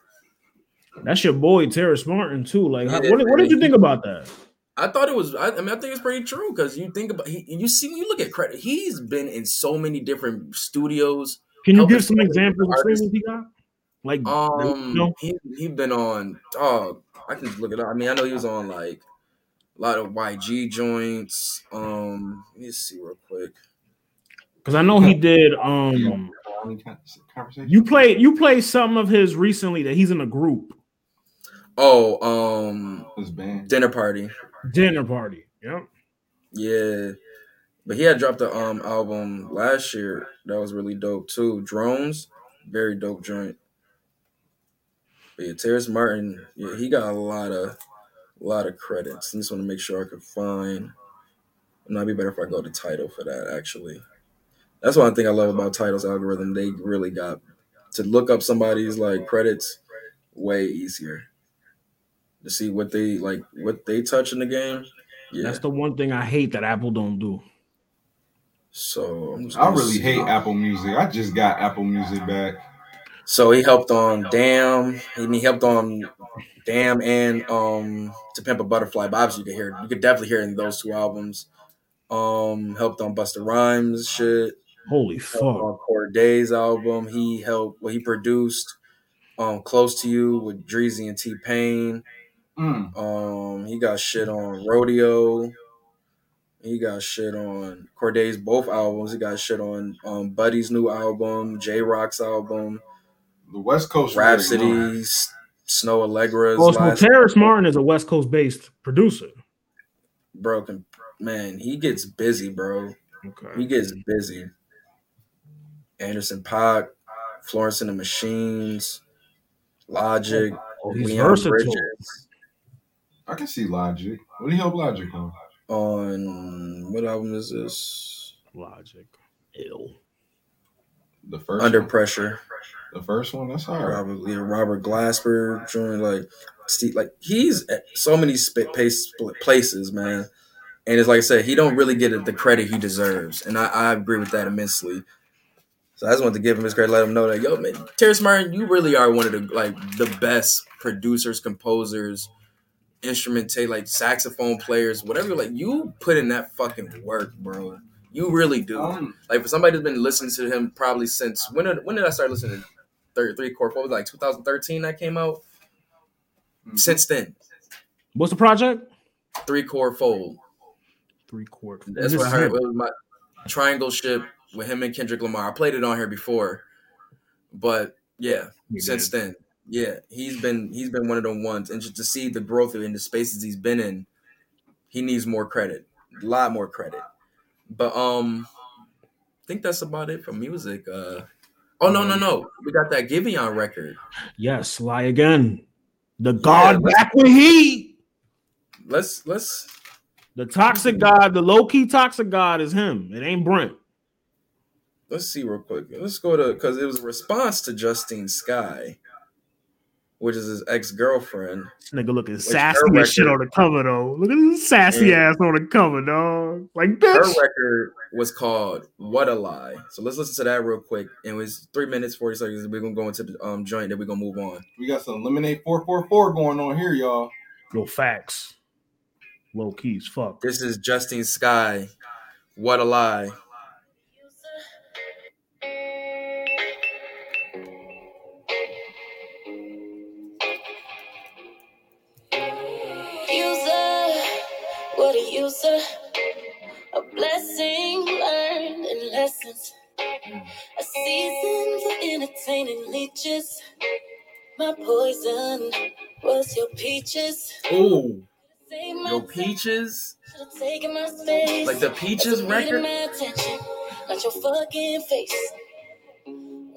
That's your boy Terrace Martin too. Like,
Yeah,
what, what did you think about that?
I thought it was. I, I mean, I think it's pretty true because you think about. He, you see, when you look at credit, he's been in so many different studios.
Can you give some examples of singles he got? Like,
Um,
you know,
he he been on. Dog, I can look it up. I mean, I know he was on like a lot of YG joints. Um, let me see real quick.
because I know he did. Um, you played you played some of his recently that he's in a group
Oh, um,
was banned.
dinner party.
dinner party. Yep.
Yeah. But he had dropped the um album last year that was really dope too. Drones, very dope joint. But yeah, Terrace Martin, yeah, he got a lot of a lot of credits. I just want to make sure I can find. It might be better if I go to Tidal for that. Actually, that's one thing I love about Tidal's algorithm. They really got to look up somebody's like credits way easier to see what they like what they touch in the game. Yeah.
That's the one thing I hate that Apple don't do.
So I'm just
I
gonna
really hate Apple Music. I just got Apple Music back.
So he helped on Damn. and He helped on Damn and um To Pimp a Butterfly. But obviously you could hear you could definitely hear it in those two albums. Um helped on Busta Rhymes shit.
Holy
Helped
fuck!
on Cordae's album. He helped well he produced um Close to You with Dreezy and T Pain.
Mm.
Um he got shit on Rodeo. He got shit on Cordae's both albums. He got shit on um, Buddy's new album, Jay Rock's album,
The West Coast
Rhapsodies, Snoh Aalegra's
Also,
last
Terrace Martin is a West Coast based producer.
broken. Man, he gets busy, bro. He gets busy. Anderson Paak, Florence and the Machines, Logic,
Oh, he's
Leon
versatile.
Bridges.
I can see Logic. What do you help Logic on?
On what album is this?
Logic. Ill.
The first
Under
one?
Pressure.
The first one? That's hard.
Probably Robert Glasper joined like Steve. Like he's at so many sp- pace, places, man. And it's like I said, he don't really get the credit he deserves, and I, I agree with that immensely. So I just want to give him his credit, let him know that yo, man, Terrace Martin, you really are one of the like the best producers, composers, instrumentate, like saxophone players, whatever. Like you put in that fucking work, bro. You really do.
Um,
Like for somebody that's been listening to him probably since when did when did I start listening to 33 Core? What was it, like 2013 that came out?
Mhm.
Since then,
What's the project?
3ChordFold.
Three chord.
That's what I heard.
him.
It was my triangle ship with him and Kendrick Lamar. I played it on here before, but yeah,
You
since
did.
then, yeah, he's been he's been one of the ones, and just to see the growth in the spaces he's been in, he needs more credit, a lot more credit. But um, I think that's about it for music. Uh, oh no no um, no, we got that Giveon record.
Yes, lie again. The God
let's-
back with heat.
Let's let's
The toxic god, the low key toxic god is him. It ain't Brent.
let's see real quick. Let's go to because it was a response to Justine Skye, which is his ex girlfriend.
Nigga looking
her
sassy as shit on the cover though. Look at this sassy
Yeah.
ass on the cover, dog. Like bitch.
Her record was called "What a Lie." So let's listen to that real quick. And it was three minutes forty seconds. We're gonna go into the um joint. Then we're gonna move on.
we got some Lemonade 444 going on here, y'all.
Yo, facts. Low keys, fuck.
This is Justine Skye. What a lie.
What a. A blessing learned in lessons. A season for entertaining leeches. My poison was your peaches.
Ooh,
Save
yo, peaches.
taken my space.
Like the Peaches record.
My attention, not your fucking face.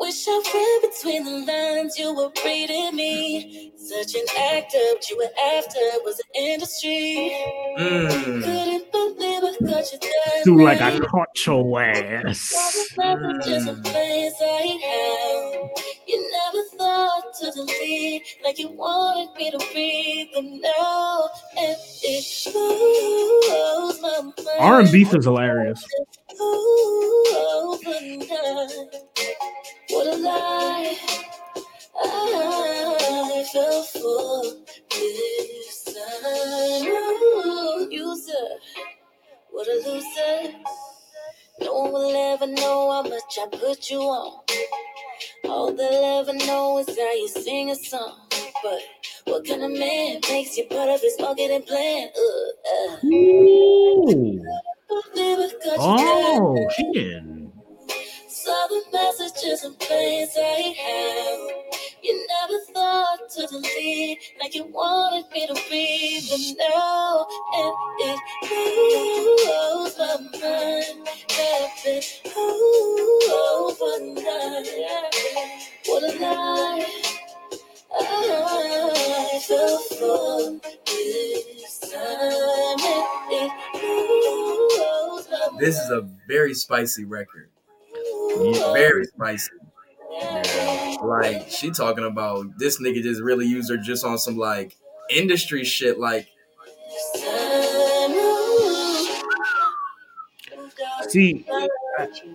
Wish I read between the lines, you were reading me. Such an actor, what you were after was an industry.
Mm.
Couldn't
Do like I caught your ass.
You never thought to delete like you wanted me to them now.
R and B is hilarious.
What a lie. I fell for this time. What a loser. No one will ever know how much I put you on. All they'll ever know is how you sing a song. But what kind of man makes you part of his marketing plan? Uh, uh.
Ooh.
Never got you
Oh, she.
Saw the messages in place I have. You never thought to delete like you wanted me to read them now. And it blows my mind. Happened overnight. What a lie. I fell for this time. And it blows my.
This is a very spicy record.
Yeah.
Very spicy. Like she talking about this nigga just really used her just on some like industry shit. Like
See,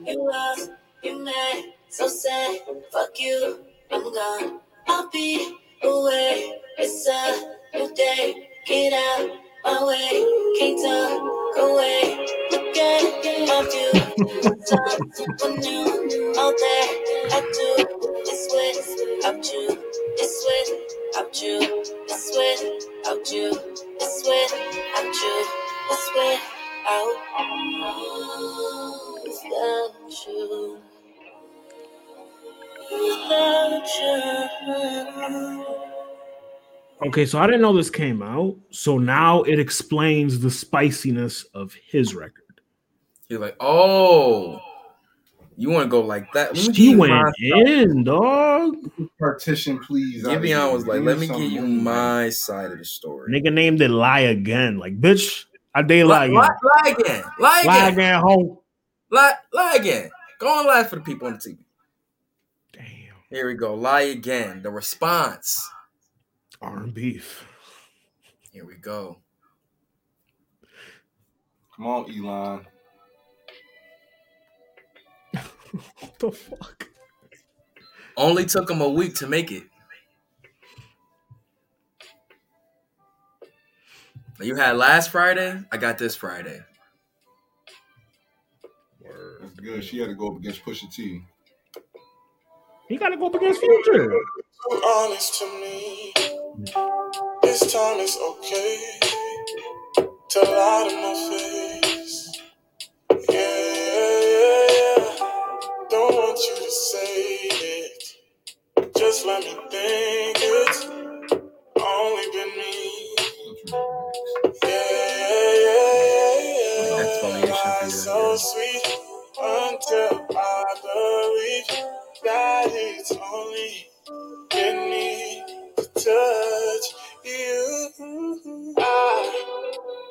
You lost, you mad, so sad. Fuck you, I'm gone. I'll be away. It's a new day. Get out my way. Can't talk away. Look at my view. Something new. All that I do is without you. It's without you. It's without you. It's without you. It's without out without you. Without you.
Okay, so I didn't know this came out. So now it explains the spiciness of his record.
You're like, oh, you want to go like that? Let me
She
you
went in, dog.
Partition, please. out
Giveon was like, let
me
me
some
give you
room,
my side of the story.
Nigga named it lie again. Like, bitch, I did
Lie,
lie
lie,
again.
lie again. Lie
Lie
again.
again, hoe.
Lie, lie again. Go and lie for the people on the TV.
Damn.
Here we go. Lie again. The response.
R and beef.
Here we go.
Come on, Elon.
What the fuck?
Only took him a week to make it. You had last Friday. I got this Friday.
That's good. She had to go up against Pusha T.
He gotta go up against Future.
Too honest to me. This time it's okay to lie to my face. Yeah, yeah, yeah. Don't want you to say it. Just let me think it's only been me. Yeah, yeah, yeah, yeah.
Explanation
So sweet until I believe that it's only in me to touch you. Ah,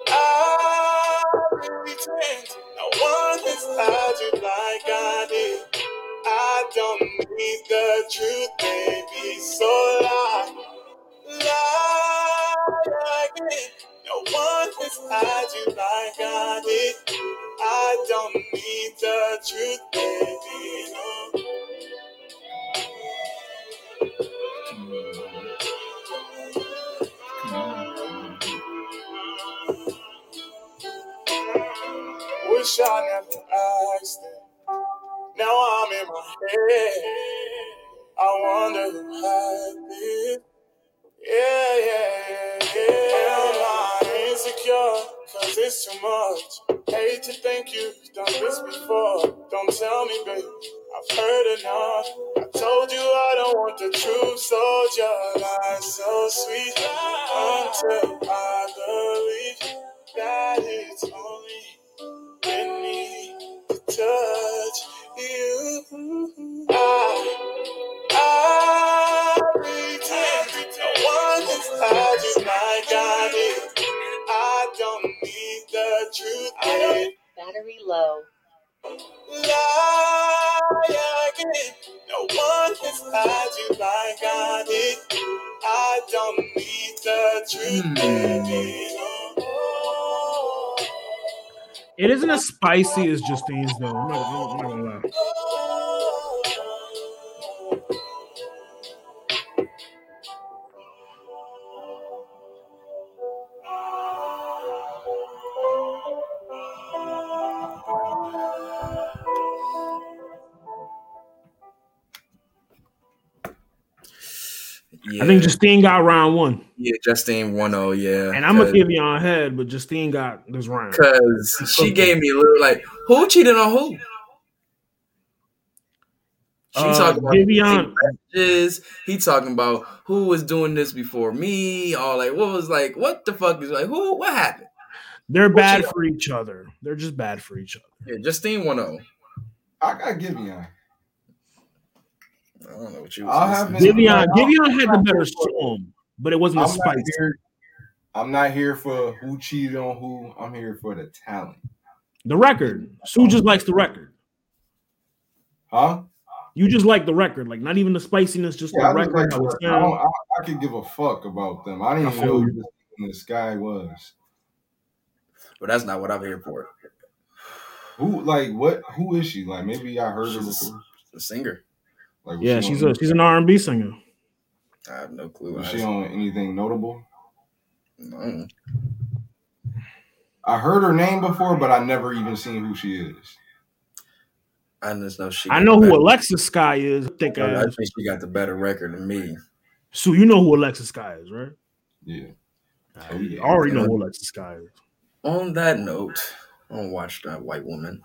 ah, I, I pretend no one has had you like I did. I don't need the truth, baby, so lie, lie again. No one has had you like I did. I don't need the truth, baby. No. Wish I never asked it. Now I'm in my head. I wonder who had it. Yeah, yeah, yeah. Am I insecure? Cause it's too much. Hate to think you've done this before. Don't tell me, babe. I've heard enough. I told you I don't want the truth, so your lies so sweet. Until
It isn't as spicy as Justine's though. I'm not, I'm not gonna lie. I think Justine got round one,
yeah, Justine 1-0, yeah.
and I'm gonna give you on head, but Justine got this round.
Because she gave me a little like, who cheated on who? She
Uh,
talking about
Vivian-
messages. He talking about who was doing this before me. All like, what was like, what the fuck is like, who? What happened?
They're
Who
bad
cheated?
for each other. They're just bad for each other.
Yeah, Justine 1-0.
I got Giveon.
I don't know what you.
I'll
Was
have
listening
Vivian-
Vivian,
I'm-
had the better song, but it wasn't
I'm
as
not here. I'm not here for who cheated on who. I'm here for the talent.
The record. Sue just likes the record.
Huh?
You just like the record, like not even the spiciness, just
Yeah,
the
I, just
record.
like the record. I, don't. I, I could give a fuck about them. I didn't even know
you.
who this guy was.
But that's not what I'm here for.
Who like what? Who is she? Like maybe I heard her
She's
before.
the singer.
Like
Yeah,
she
she's a she's an R and B singer.
I have no clue.
Was she on anything notable?
No.
I heard her name before, but I never even seen who she is.
I just know she.
I know who
better-
Alexis Skyy is. Thick
I
ass.
Uh, think she got the better record than me.
So you know who Alexis Skyy is, right?
Yeah.
I
Oh, yeah.
already know who Alexis Skyy is.
On that note, I don't watch that white woman.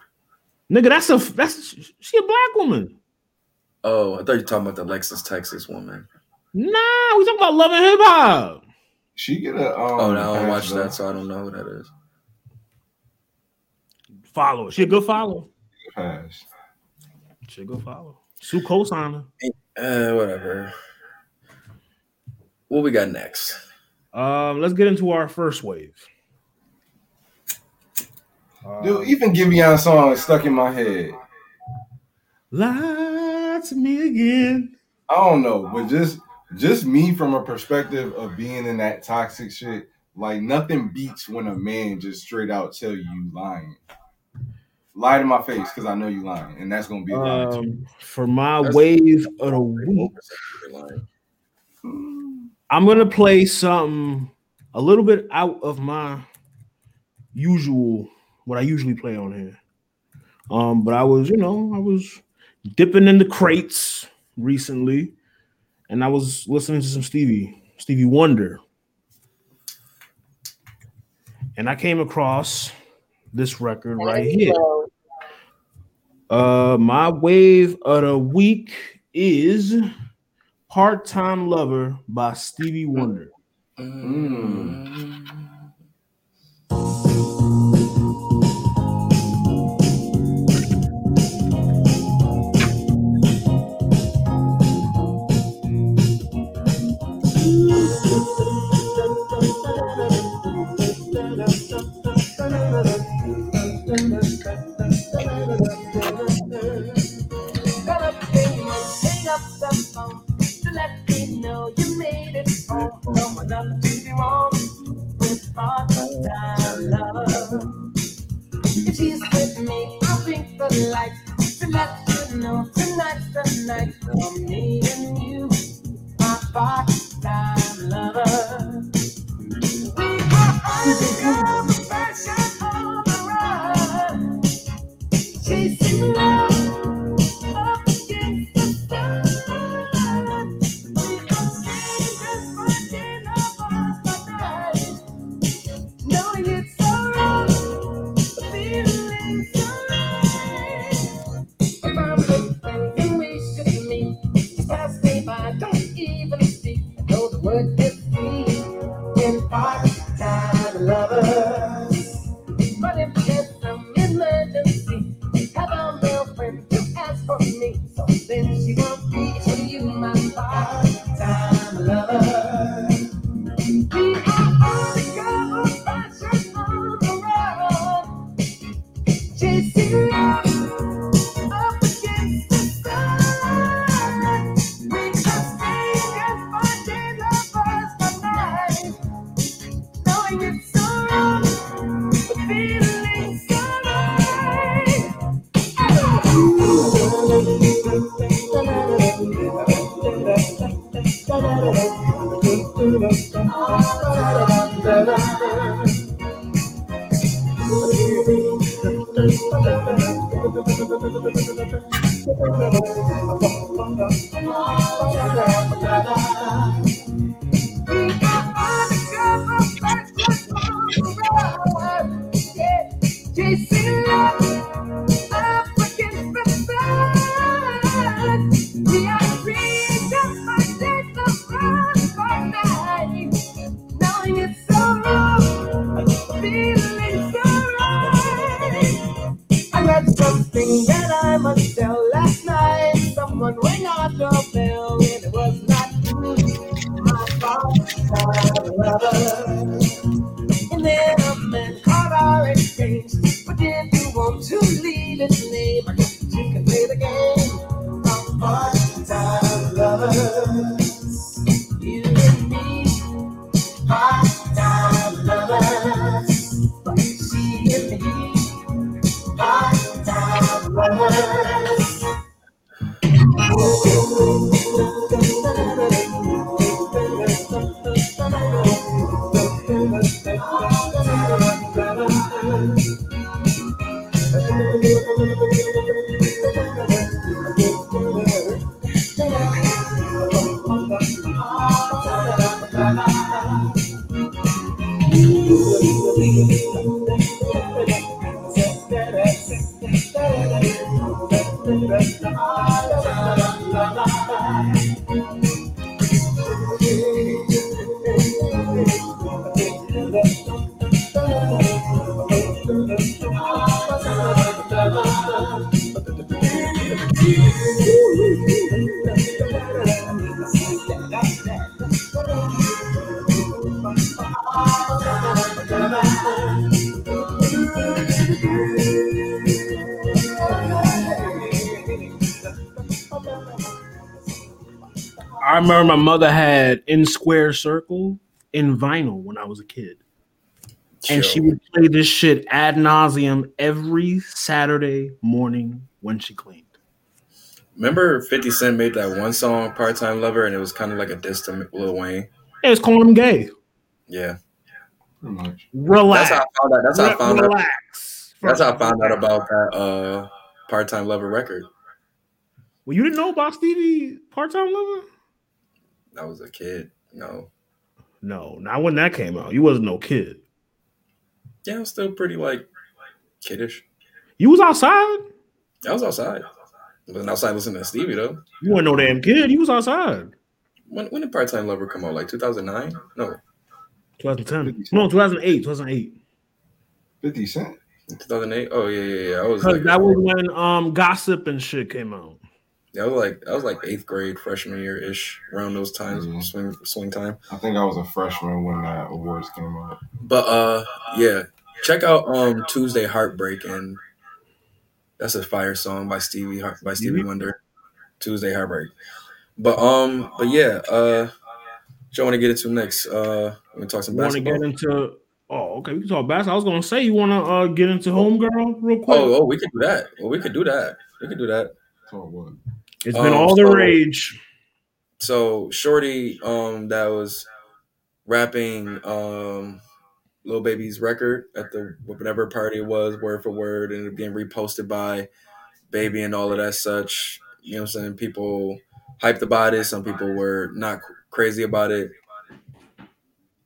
Nigga, that's a that's she a black woman.
Oh, I thought you were talking about the Lexus Texas woman.
Nah, we talking about love and hip hop.
She get a um.
Oh, no, I don't watch
though.
that, so I don't know who that is.
Follow. She a good follow.
Pass.
She a good follow. Sue cosigner.
Uh, whatever. What we got next?
Um, let's get into our first wave.
Dude, even Giveon song is stuck in my head.
Lie to me again.
I don't know, but just just me from a perspective of being in that toxic shit, like nothing beats when a man just straight out tell you you lying. Lie to my face because I know you lying, and that's gonna be a lie.
Um, for my
That's-
wave of the week, I'm gonna play something a little bit out of my usual what I usually play on here. Um, but I was, you know, I was dipping in the crates recently, and I was listening to some Stevie, Stevie Wonder. And I came across this record right here. Uh, my wave of the week is "Part Time Lover" by Stevie Wonder.
Mm. Lover.
If she's with me, I'll bring the lights. To let you know tonight's the night for me and you, our part-time lovers. We are my
mother had in Square Circle in vinyl when I was a kid. And she would play this shit ad nauseum every Saturday morning when she cleaned.
Remember 50 Cent made that one song, Part Time Lover, and it was kind of like a diss to Lil Wayne?
Yeah, it's calling him gay.
Yeah.
Relax.
That's how I found out. That's how I
Re-
found out.
relax.
That's how I found out about that uh, Part Time Lover record.
Well, you didn't know about Stevie Part Time Lover?
I was a kid. No.
No, not when that came out. You wasn't no kid.
Yeah, I was still pretty like kiddish.
You was outside.
I was outside. I wasn't outside listening to Stevie though.
You weren't no damn kid. You was outside.
When when did Part Time Lover come out? Like 2009? No,
2010. No, 2008. 2008.
50 Cent.
2008. Oh yeah, yeah, yeah. I was like,
that was when um gossip and shit came out.
I was like, I was like eighth grade, freshman year ish, around those times,
Mhm.
swing swing time.
I think I was a freshman when that awards came out.
But uh, yeah, check out um Tuesday Heartbreak and that's a fire song by Stevie Har- by Stevie. Wonder. Tuesday Heartbreak. But um, but yeah, uh, what you want to get into next? Uh, we talk some
You want to get into? Oh, okay. We can talk basketball. I was gonna say you want to uh, get into homegirl real quick.
Oh, oh, we could do that. Well, we could do that. We could do that.
So what?
It's been
um,
all the
so-
rage.
So Shorty, um, that was rapping um Lil Baby's record at the whatever party it was, word for word, and being reposted by Baby and all of that such. You know what I'm saying? People hyped about it. Some people were not crazy about it.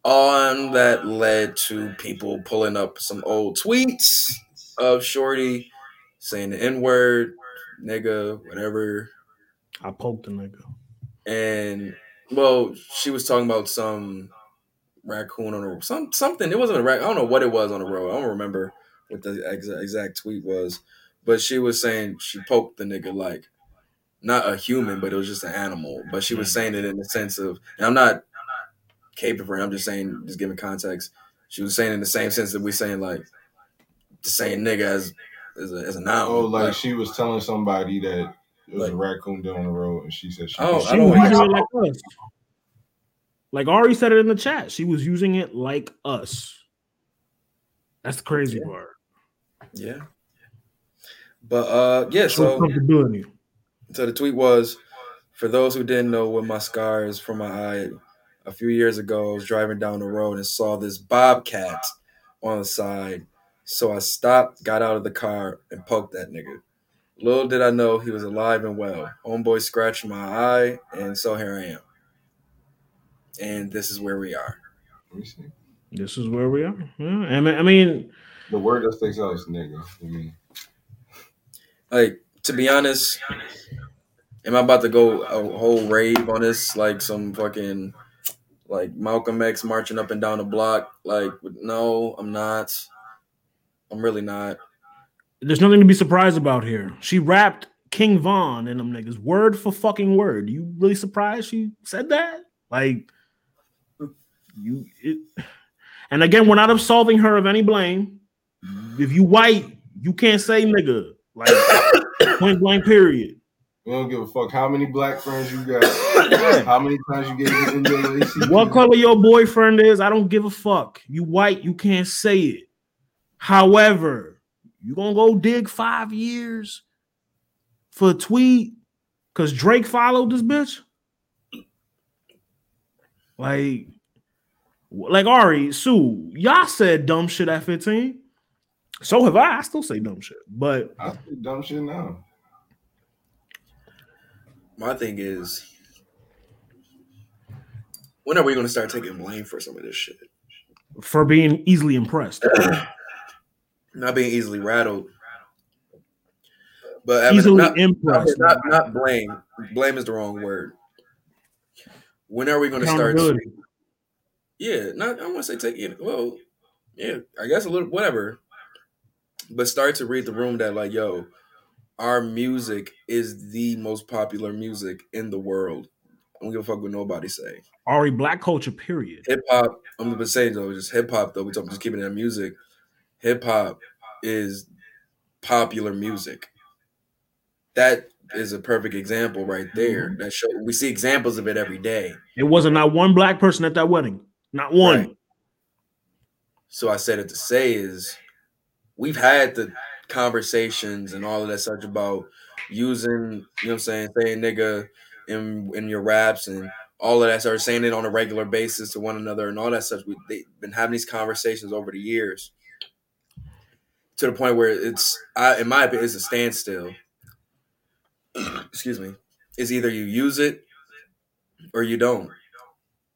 On that led to people pulling up some old tweets of Shorty saying the N word, nigga, whatever
I poked the nigga.
and well, she was talking about some raccoon on a some something. It wasn't a rac. I don't know what it was on the road. I don't remember what the exact, exact tweet was, but she was saying she poked the nigga like not a human, but it was just an animal. But she was hmm. saying it in the sense of, and I'm not caping for it. I'm just saying, just giving context. She was saying in the same sense that we saying like the same nigga as as a, as a noun.
Oh, like she was telling somebody that it was
Like-
a raccoon down the road, and she said she.
Oh,
could-
I
She
don't
was
like-
using it like us. Like Ari said it in the chat. She was using it like us. That's the crazy
Yeah.
part.
yeah. But uh, yeah.
Show
So
comfortability.
So the tweet was, for those who didn't know what my scar is from my eye, a few years ago I was driving down the road and saw this bobcat on the side. So I stopped, got out of the car, and poked that nigga. Little did I know he was alive and well. Homeboy scratched my eye, and so here I am. And this is where we are.
Let me see.
This is where we are. Yeah. I mean, I mean,
The word that sticks out is nigga. I mean,
Like, to be honest, am I about to go a whole rave on this? Like some fucking like Malcolm X marching up and down the block? Like, no, I'm not. I'm really not.
There's nothing to be surprised about here. She rapped King Von and them niggas word for fucking word. You really surprised she said that? Like you it, and again, we're not absolving her of any blame. If you white, you can't say nigga. Like point blank period.
we don't give a fuck how many black friends you got, how many times you gave the NAACP.
What color your boyfriend is, I don't give a fuck. You white, you can't say it. However, you gonna go dig five years for a tweet because Drake followed this bitch? Like, like Ari, Sue, y'all said dumb shit at 15. So have I. I still say dumb shit, but
I say dumb shit now.
My thing is, when are we going to start taking blame for some of this shit?
for being easily impressed,
Not being easily rattled, but having-
easily
not,
impressed.
not not blame. Blame is the wrong word. When are we going to start? Yeah, not I want to say take it. Well, yeah, I guess a little whatever. But start to read the room that like, yo, our music is the most popular music in the world. I don't give a fuck what nobody say.
Ari, black culture, period.
Hip hop, I'm gonna say though, just hip hop though. We talking just keeping that music. Hip hop is popular music. That is a perfect example right there. Mm-hmm. That show we see examples of it every day.
It wasn't not one black person at that wedding. Not one.
Right. So I said it to say is we've had the conversations and all of that such about using, you know what I'm saying, saying nigga in in your raps and all of that sort of saying it on a regular basis to one another and all that stuff. We they've been having these conversations over the years to the point where it's I in my opinion it's a standstill. Excuse me. It's either you use it or you don't.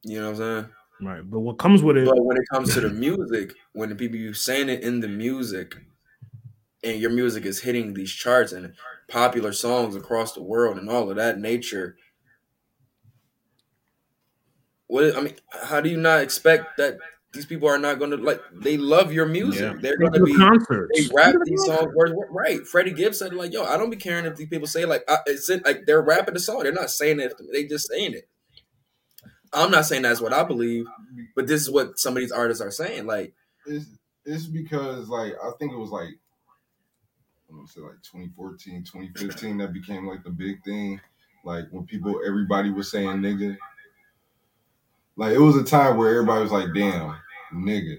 You know what I'm saying?
Right. But what comes with it?
But when it comes to the music, when the people you saying it in the music, and your music is hitting these charts and popular songs across the world and all of that nature, what I mean, how do you not expect that these people are not going to like? They love your music.
Yeah.
They're going to
to
be.
concerts.
They rap these
concerts.
songs word, word- right. Freddie Gibbs said like, "Yo, I don't be caring if these people say like I, it's it, like they're rapping the song. They're not saying it. They just saying it." I'm not saying that's what I believe, but this is what some of these artists are saying. Like,
it's it's because like I think it was like I want to say like 2014, 2015 that became like the big thing. Like when people everybody was saying nigga. Like it was a time where everybody was like, damn, nigga.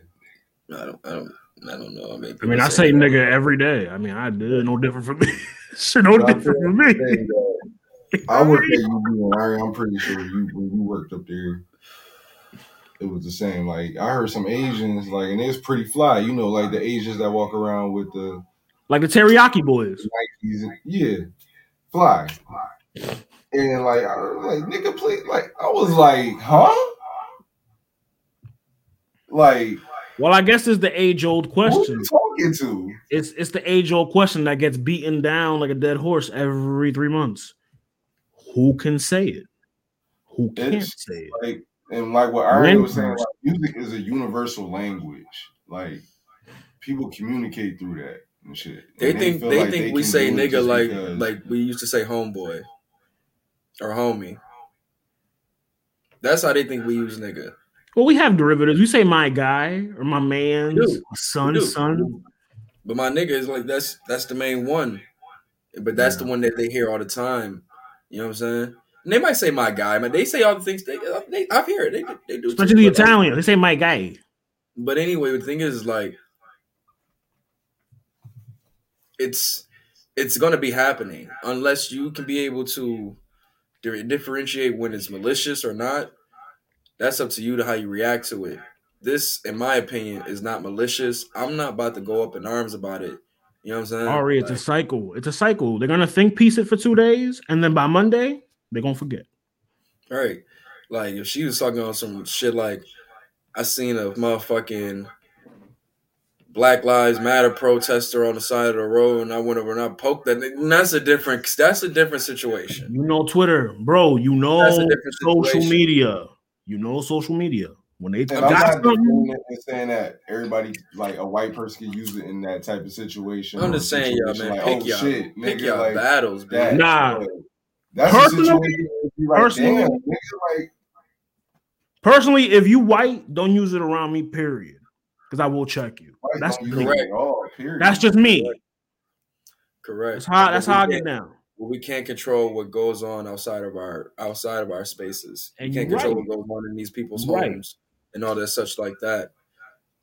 I don't, I don't, I don't know. I mean,
I mean, I say
that.
nigga every day. I mean, I did no different from me. Shit, no
But
different
feel
from me.
saying I worked at UB and Larry, I'm pretty sure you when you worked up there, it was the same. Like I heard some Asians like and it's pretty fly, you know, like the Asians that walk around with the
Like the teriyaki boys.
Nikes yeah, fly. And like I was like nigga please like I was like, huh? Like
Well, I guess it's the age old
who
question.
you talking to?
It's it's the age old question that gets beaten down like a dead horse every three months. Who can say it? Who can't
It's-
say it?
Like and like what Ari was saying, like, music is a universal language. Like people communicate through that and shit.
They
And
think
feel
they
like
think
they
we say nigga like
because-
like we used to say homeboy or homie. That's how they think we use nigga.
Well, we have derivatives. We say my guy or my man's
We
son, son.
But my nigga is like that's that's the main one. But that's the one that they hear all the time. You know what I'm saying? And they might say my guy, but they say all the things they, they I've heard it. They, they do.
Especially the Italian. They say my guy.
But anyway, the thing is like it's it's gonna be happening unless you can be able to differentiate when it's malicious or not. That's up to you to how you react to it. This, in my opinion, is not malicious. I'm not about to go up in arms about it. You know what I'm saying?
Ari, it's a cycle. It's a cycle. They're gonna think piece it for two days, and then by Monday, they're gonna forget.
Right. Like if she was talking on some shit like I seen a motherfucking Black Lives Matter protester on the side of the road and I went over and I poked that that's a different that's a different situation.
You know Twitter, bro. You know
That's a different
social media. You know social media. When they
And I'm not
something,
defending it and saying that everybody, like a white person, can use it in that type of situation.
I'm just saying, y'all, man,
like,
pick
oh,
y'all,
shit,
pick y'all
like,
battles,
that.
Nah.
But That's
Personally-
situation. where you like,
personally-
damn, nigga, like,
personally, if you white, don't use it around me. Period. Because I will check you.
white
That's
correct.
it all. Period.
that's just me.
Correct.
That's how that's how I
can't-
get down.
We can't control what goes on outside of our outside of our spaces.
And
we can't control
right.
what goes on in these people's
Right.
homes and all that such like that.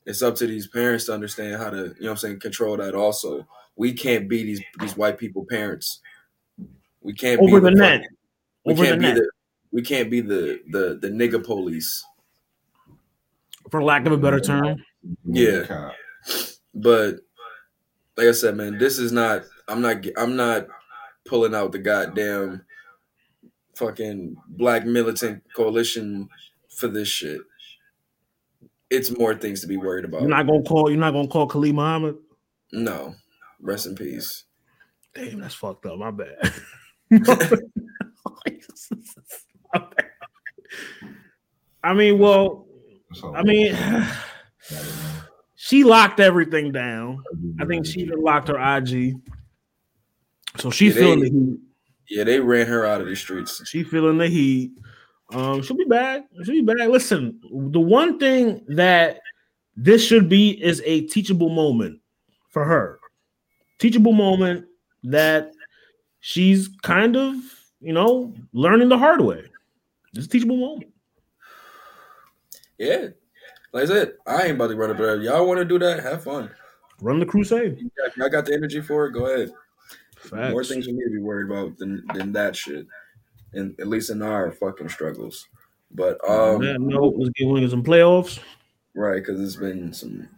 It's up to these parents to understand how to, you know what I'm saying, control that also. We can't be these these white people parents. We can't
Over
be
the net.
We
Over
can't
the
be
net.
the we can't be the the the nigga police.
For lack of a better term.
Yeah. But like I said, man, this is not. I'm not. I'm not pulling out the goddamn fucking black militant coalition for this shit. It's more things to be worried about.
You're not gonna call. You're not gonna call Khalid Muhammad.
no, rest in peace.
Damn, that's fucked up. My bad. I mean, well, I mean, she locked everything down. I think she even locked her IG. So she's
Yeah,
feeling
they-
the heat.
Yeah, they ran her out of the streets.
She feeling the heat. Um, she'll be back. She'll be back. Listen, the one thing that this should be is a teachable moment for her. Teachable moment that she's kind of, you know, learning the hard way. It's a teachable moment.
Yeah. Like I said, I ain't about to run up there. Y'all want to do that? Have fun.
Run the crusade.
You got the energy for it? Go ahead.
Facts.
More things you need to be worried about than, than that shit. And at least in our fucking struggles. But um
that note, let's get winning some playoffs.
right, because it's been some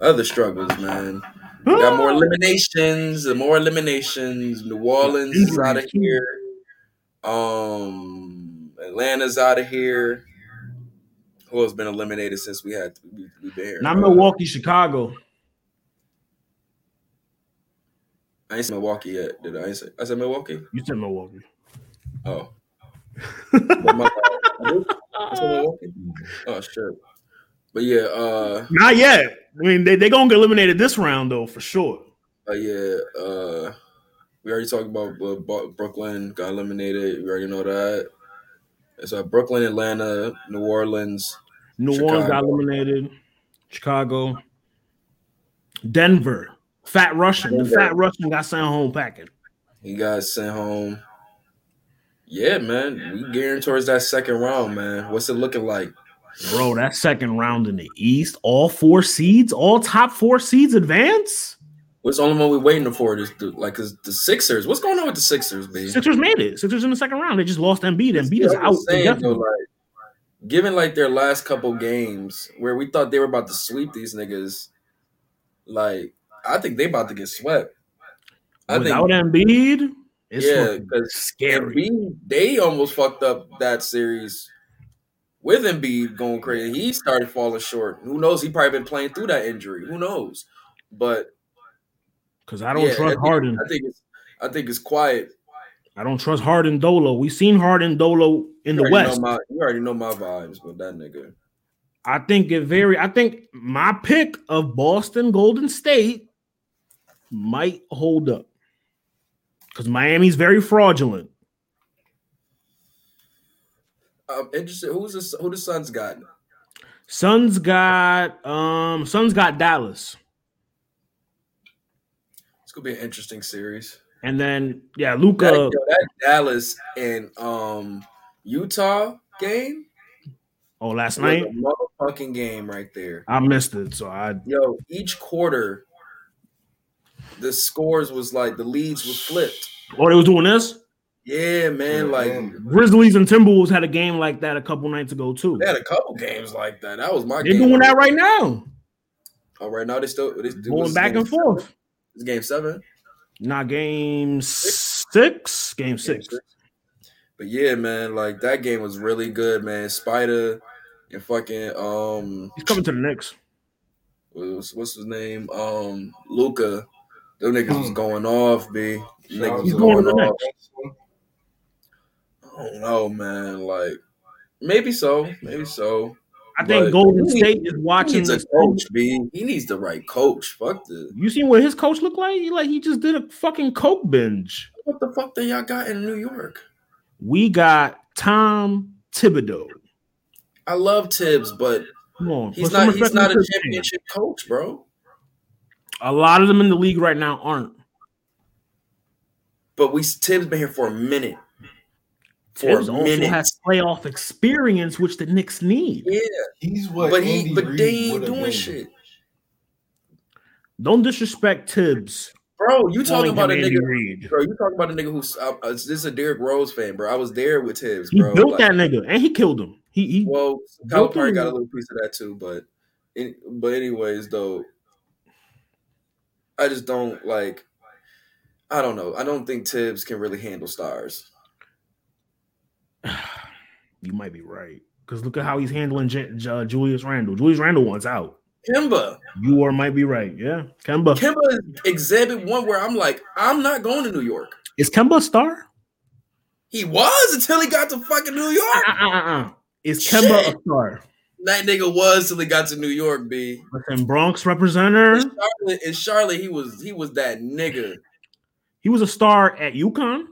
other struggles, man. We got more eliminations, and more eliminations. New Orleans is out of here. Um, Atlanta's out of here. Who has been eliminated since we had we, we been here?
Not Milwaukee, Chicago.
I ain't said Milwaukee yet. Did I? I ain't say, I said Milwaukee.
You said Milwaukee.
Oh, my- I said Milwaukee. Oh shit. But yeah, uh,
Not yet. I mean, they they gonna get eliminated this round though for sure.
uh yeah, uh, we already talked about uh, Brooklyn got eliminated. We already know that. It's uh, Brooklyn, Atlanta, New Orleans.
New Orleans got eliminated. Chicago, Denver, Fat Russian. The Fat Russian got sent home packing.
He got sent home. Yeah, man, we gearing towards that second round, man. What's it looking like?
Bro, that second round in the East, all four seeds, all top four seeds advance.
What's the only one we're waiting for? Is the, like is the Sixers? What's going on with the Sixers, B?
Sixers made it. Sixers in the second round. They just lost Embiid. Embiid is out.
saying, though, like, given like their last couple games where we thought they were about to sweep these niggas, like I think they about to get swept. I
Without
think
Embiid, it's
yeah, because
scary.
Embiid, they almost fucked up that series with Embiid going crazy. He started falling short. Who knows? He probably been playing through that injury. Who knows? But
Because I don't
yeah, I
trust
think,
Harden.
I think it's I think it's quiet.
I don't trust Harden Dolo. We seen Harden Dolo in
You
the West.
my, you already know my vibes with that nigga.
I think it very. I think my pick of Boston Golden State might hold up because Miami's very fraudulent.
I'm interested. Who's the who the Suns got?
Suns got um Suns got Dallas,
It's gonna be an interesting series.
and then yeah,
That,
Luka.
yo, that Dallas and um Utah game
Oh, last night
motherfucking game right there.
I missed it, so I
Yo, each quarter, the scores was like the leads was flipped.
oh they was doing this.
Yeah, man.
Yeah,
Like
man.
Grizzlies and Timberwolves had a game like that a couple nights ago too.
they had a couple games like that. That was my
They're
game.
doing that right now,
Oh, right now they still they, they-
going back
game
and forth.
seven? It's game seven.
Not game six, game
Game
six.
But yeah, man, like that game was really good, man. Spider and fucking um
He's coming to the Knicks.
what's, what's his name? Um Luka. Them niggas was going off, B. Niggas was
Hmm.
Going
off. I don't know, man. Like maybe so, maybe so.
I think
But
Golden
he-
State is
He
watching
needs a
this.
coach, B. He needs the right coach. Fuck the
You seen what his coach looked like? He like he just did a fucking coke binge.
what the fuck that y'all got in New York?
We got Tom Thibodeau.
I love Tibbs, but
on,
he's not he's not a championship coach, bro.
A lot of them in the league right now aren't.
But we Tibbs been here for a minute. For
Tibbs
a
also
minute.
has playoff experience, which the Knicks need.
yeah,
He's what
but he but
Reid
they ain't doing
been.
shit.
Don't disrespect Tibbs.
Bro, you talking about a
Andy
nigga
Reid.
Bro, you talking about a nigga who's uh, uh, this is a Derrick Rose fan, bro. I was there with Tibbs,
He
bro.
built
Like,
that nigga and he killed him. He, he
Well, Kyle
Built
got a little piece of that too, but but anyways, though, I just don't like. I don't know. I don't think Tibbs can really handle stars.
you might be right. Because look at how he's handling J- J- uh, Julius Randle. Julius Randle wants out.
Kemba,
You or might be right. Yeah. Kemba.
Kimba is exhibit one where I'm like, I'm not going to New York.
Is Kemba a star?
He was until he got to fucking New York.
Uh-uh-uh. Is Kemba
Shit.
a star?
That nigga was till he got to New York, B.
And Bronx representative.
In Charlotte, in Charlotte, he was he was that nigga.
He was a star at UConn.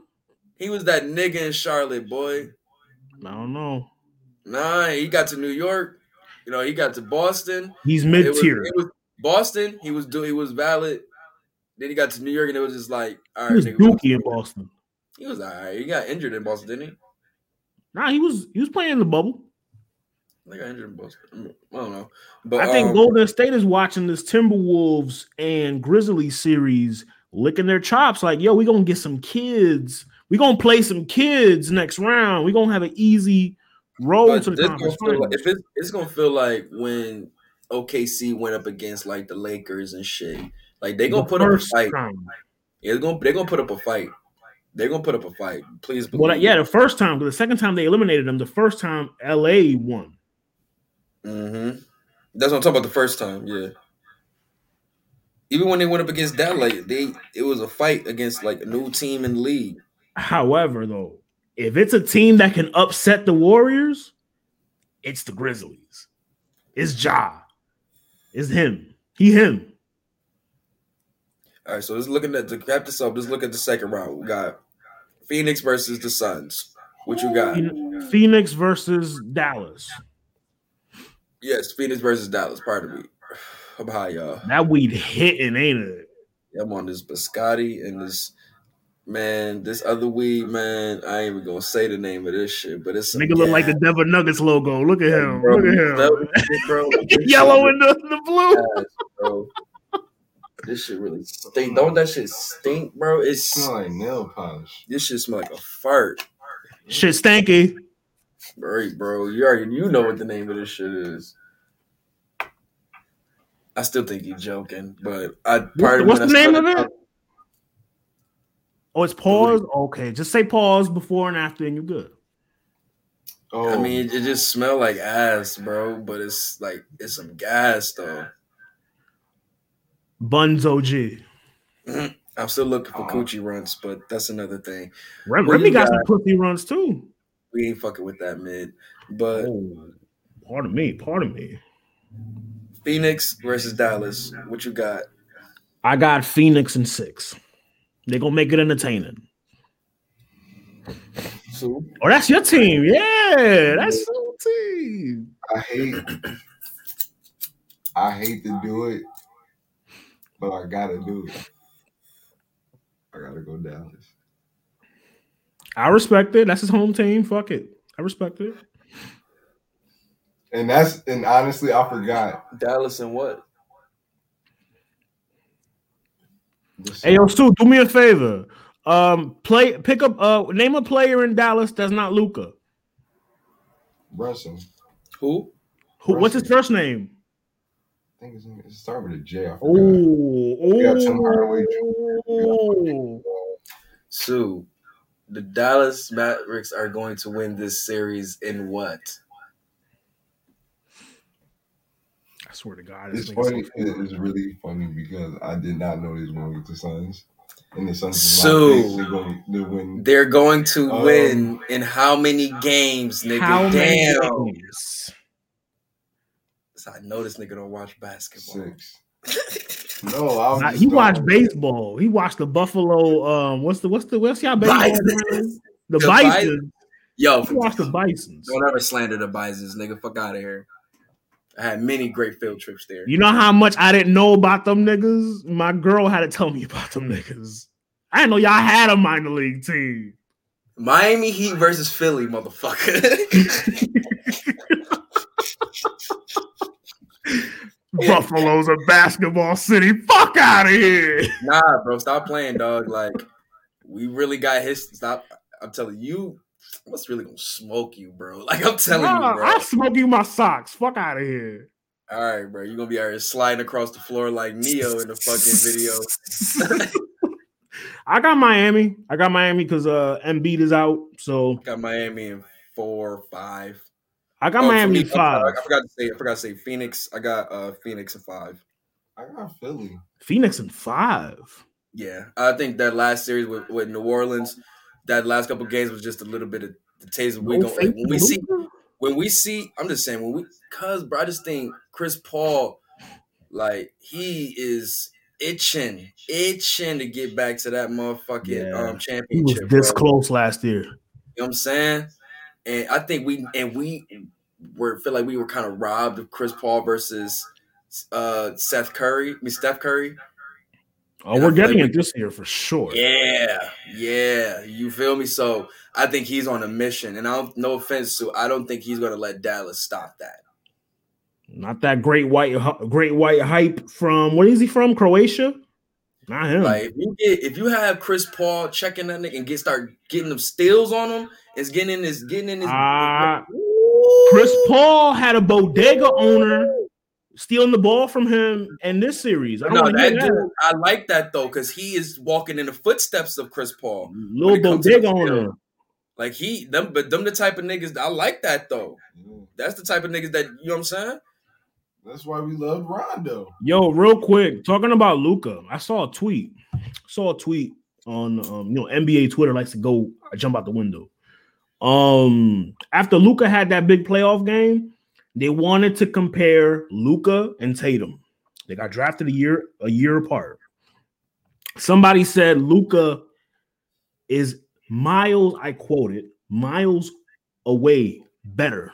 He was that nigga in Charlotte, boy.
I don't know.
Nah, he got to New York. You know, he got to Boston.
He's mid tier.
Boston. He was do he was valid. Then he got to New York, and it was just like, all
He was
nigga,
dookie in Boston.
He was alright. He got injured in Boston, didn't he?
Nah, he was he was playing in the bubble.
They got injured in Boston. I don't know. But
I think
um,
Golden State is watching this Timberwolves and Grizzlies series, licking their chops. Like, yo, we gonna get some kids. We gonna play some kids next round. We gonna have an easy road to the conference
like, if it's, it's gonna feel like when OKC went up against like the Lakers and shit. Like they gonna
The
put up a fight.
time.
Yeah, they're gonna they're gonna put up a fight. They're gonna put up a fight. Please.
Well, yeah, the first time, but the second time they eliminated them. The first time, LA won.
Mm-hmm. That's what I'm talking about. The first time, yeah. Even when they went up against that, like they, it was a fight against like a new team in the league.
However, though, if it's a team that can upset the Warriors, it's the Grizzlies. It's Ja. It's him. He him.
All right, so let's looking at to wrap this up. Let's look at the second round. We got Phoenix versus the Suns. What you got?
Phoenix versus Dallas.
Yes, Phoenix versus Dallas. Pardon me. I'm high, y'all.
That weed hitting, ain't it?
I'm on this biscotti and this man, this other weed, man. I ain't even gonna say the name of this shit, but it's
Nigga look like the
gas,
Denver Nuggets logo. Look at him.
bro.
Look at him.
That- bro,
Yellow and the, the blue.
gas, bro. This shit really stink. Don't that shit stink, bro? It's
Smell like nail polish.
this shit smell like a fart.
Shit stanky.
Right, bro. You already you know what the name of this shit is. I still think he's joking, but I
What's,
part
the,
of
what's the
I
name of
started-
it? Oh, it's pause. Okay, just say pause before and after, and you're good.
Oh,
I mean, it just smell like ass, bro. But it's like it's some gas though.
Buns OG. Mm-hmm.
I'm still looking for
Oh.
coochie runs, but that's another thing.
Rem-
Well,
Remy got
got-
some pussy runs too.
We ain't fucking with that mid. But
Oh, pardon me. Pardon me.
Phoenix versus Dallas, what you got?
I got Phoenix and six. They're gonna make it entertaining.
So
Oh, that's your team. Yeah, that's your team.
I hate, I hate to do it, but I gotta do it. I gotta go Dallas.
I respect it. That's his home team. Fuck it. I respect it.
And that's and honestly, I forgot.
Dallas and what?
The
Hey, yo, Stu, do me a favor. Um, play, pick up, uh, name a player in Dallas that's not Luka.
Brunson.
Who?
Who? What's his first name?
I think it's, it started with a J. I forgot.
Oh,
got Tim Hardaway
oh.
Sue. The Dallas Mavericks are going to win this series in what?
I swear to God, this
It's
nigga's
funny.
so-
It is really funny because I did not know they was going to get the Suns, and the Suns
So-
is they're going to win.
They're going to
Um,
win in how many games, nigga?
How many
Damn.
games?
So I know this nigga don't watch basketball.
Six. No, I was
Nah,
just
he watched baseball. He watched the Buffalo. Um, what's the what's the what's y'all baseball?
Bisons.
name? The,
The
Bisons.
Yo,
He watched the Bisons.
don't ever slander the Bisons, nigga. Fuck out of here. I had many great field trips there.
You know how much I didn't know about them niggas? My girl had to tell me about them niggas. I didn't know y'all had a minor league team.
Miami Heat versus Philly, motherfucker.
Buffalo's a basketball city. Fuck out of here.
nah, bro, stop playing, dog. Like, we really got his. Stop. I'm telling you, what's really gonna smoke you, bro? Like, I'm telling
Nah,
you, bro.
I smoke you my socks. Fuck out of here.
All right, bro, you're gonna be out here sliding across the floor like Neo in the fucking video.
I got Miami. I got Miami because uh Embiid is out. So
Got Miami in four, five.
I got
Oh,
Miami
me,
in
I'm sorry,
five.
I forgot to say. I forgot to say Phoenix. I got uh Phoenix and five.
I got Philly.
Phoenix and five.
Yeah, I think that last series with, with New Orleans, that last couple games was just a little bit of the taste. We
No
go like, when we see when we see. I'm just saying when we cause bro, I just think Chris Paul, like he is itching, itching to get back to that motherfucking
Yeah.
um
He was this
bro.
close last year.
You know what I'm saying? And I think we and we were feel like we were kind of robbed of Chris Paul versus uh Seth Curry. I mean Steph Curry.
Oh,
And
we're getting
like
it this year for sure.
Yeah, yeah, you feel me? So I think he's on a mission, and I don't. No offense to, I don't think he's gonna let Dallas stop that.
Not that great white, great white hype from where is he from? Croatia. Not him.
Like if you get if you have Chris Paul checking that nigga and get start getting them steals on him, is getting in his getting in his.
Ah, Chris Paul had a bodega owner stealing the ball from him in this series. I don't
No,
wanna
that dude, I like that though, because he is walking in the footsteps of Chris Paul.
Little
it comes to the
bodega owner.
Like he, them, but them the type of niggas. I like that though. That's the type of niggas that you know what I'm saying.
That's why we love Rondo.
Yo, real quick, talking about Luka, I saw a tweet. Saw a tweet on um, you know, NBA Twitter likes to go jump out the window. Um, after Luka had that big playoff game, they wanted to compare Luka and Tatum. They got drafted a year a year apart. Somebody said Luka is miles, I quoted, miles away better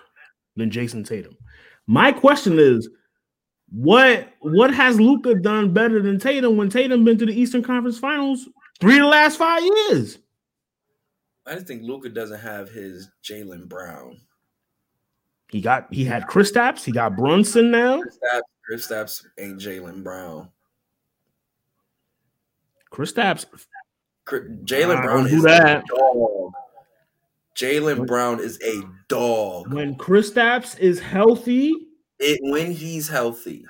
than Jayson Tatum. My question is, what what has Luka done better than Tatum when Tatum been to the Eastern Conference Finals three of the last five years?
I just think Luka doesn't have his Jaylen Brown.
He got he had Chris Kristaps, he got Brunson now.
Kristaps, Kristaps ain't Jaylen Brown.
Kristaps,
Kri-
Jaylen
Brown is
that.
a dog. Jaylen Brown is a dog.
when Kristaps is healthy,
It when he's healthy.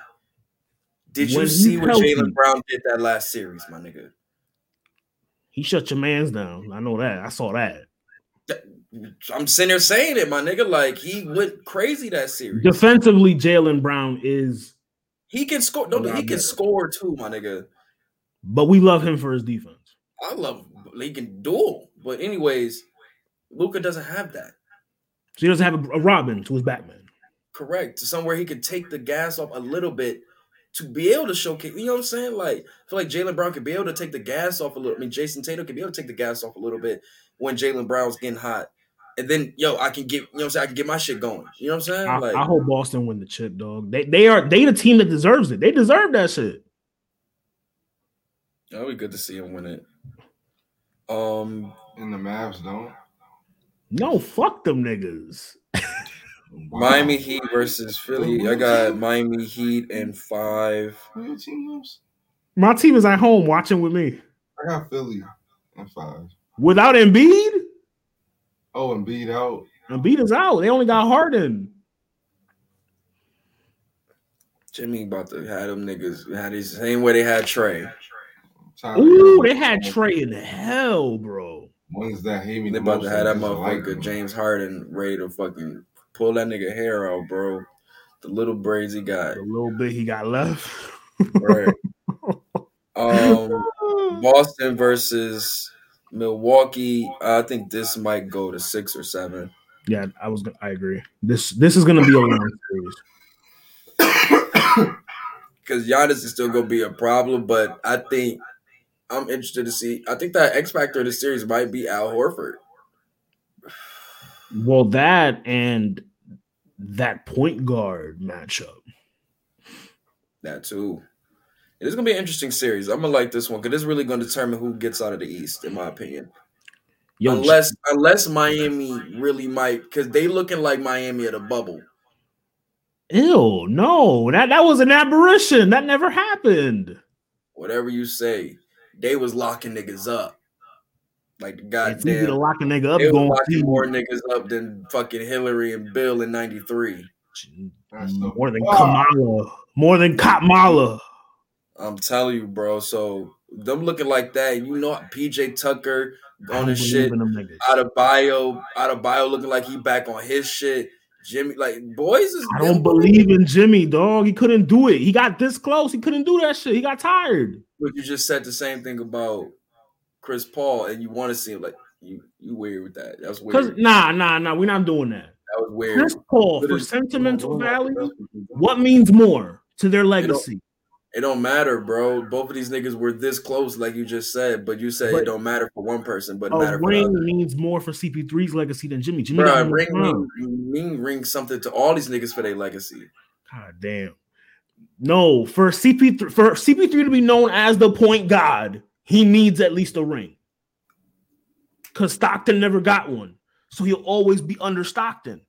Did you
When
see what. Jaylen Brown did that last series, my nigga?
he shut your man's down. I know that. I saw that.
I'm sitting there saying it, my nigga. Like he went crazy that series.
Defensively, Jaylen Brown is,
He can score. No, he can score too, my nigga.
but we love him for his defense.
I love he can duel. But anyways, Luka doesn't have that.
So he doesn't have a, a Robin to his Batman.
Correct. To somewhere he could take the gas off a little bit to be able to showcase. You know what I'm saying? Like I feel like Jaylen Brown could be able to take the gas off a little. I mean, Jayson Tatum could be able to take the gas off a little bit when Jaylen Brown's getting hot. And then, yo, I can get, you know what I'm saying? I can get my shit going. You know what I'm saying?
I,
Like,
I hope Boston win the chip, dog. They they are they the team that deserves it. They deserve that shit.
it'll be good to see him win it. Um,
And the Mavs don't.
No, fuck them niggas.
Miami Heat versus Philly. I got Miami Heat and five.
Your team is?
My team is at home watching with me.
I got Philly and five.
Without Embiid,
Oh, Embiid out.
Embiid is out. They only got Harden.
Jimmy about to have them niggas had his same way they had
Trae.
Ooh, they had Trae in the hell, bro.
Ones that hate me.
They about to have that motherfucker. James Harden ready to fucking pull that nigga hair out, bro. The little braids he got.
The little bit he got left.
Right. Um Boston versus Milwaukee. I think this might go to six or seven.
yeah, I was. I agree. This this is gonna be a long series.
Because Giannis is still gonna be a problem, but I think I'm interested to see. I think that X factor of the series might be Al Horford.
Well, that and that point guard matchup.
That too. It is gonna be an interesting series. I'm gonna like this one because it's really gonna determine who gets out of the East, in my opinion.
Yo,
unless unless Miami really might, because they looking like Miami at a bubble.
ew, no, that that was an aberration. That never happened.
Whatever you say, they was locking niggas up. Like the
It's easy to
goddamn,
lock a nigga up.
they was
Going
locking
to
more niggas up than fucking Hillary and Bill in '93.
More than
fuck.
Kamala, more than Kamala.
I'm telling you, bro. So them looking like that, you know, PJ Tucker on
don't
his shit.
in.
Out of bio, out of bio, looking like he back on his shit. Jimmy, like boys is.
I don't believe in Jimmy, dog. He couldn't do it. He got this close. He couldn't do that shit. He got tired.
But you just said the same thing about Chris Paul, and you want to see him like you. You weird with that? That's
Cause
weird.
nah, nah, nah. We're not doing that.
That was weird.
Chris Paul for sentimental value. What means more to their legacy?
It don't matter, bro. Both of these niggas were this close, like you just said. But you said
But-
it don't matter for one person, but
A ring means more for CP3's legacy than Jimmy. Jimmy
Bro, ring mean, mean ring something to all these niggas for their legacy.
God damn. No, for CP3 for CP3 to be known as the point god, he needs at least a ring. Because Stockton never got one. So he'll always be under Stockton.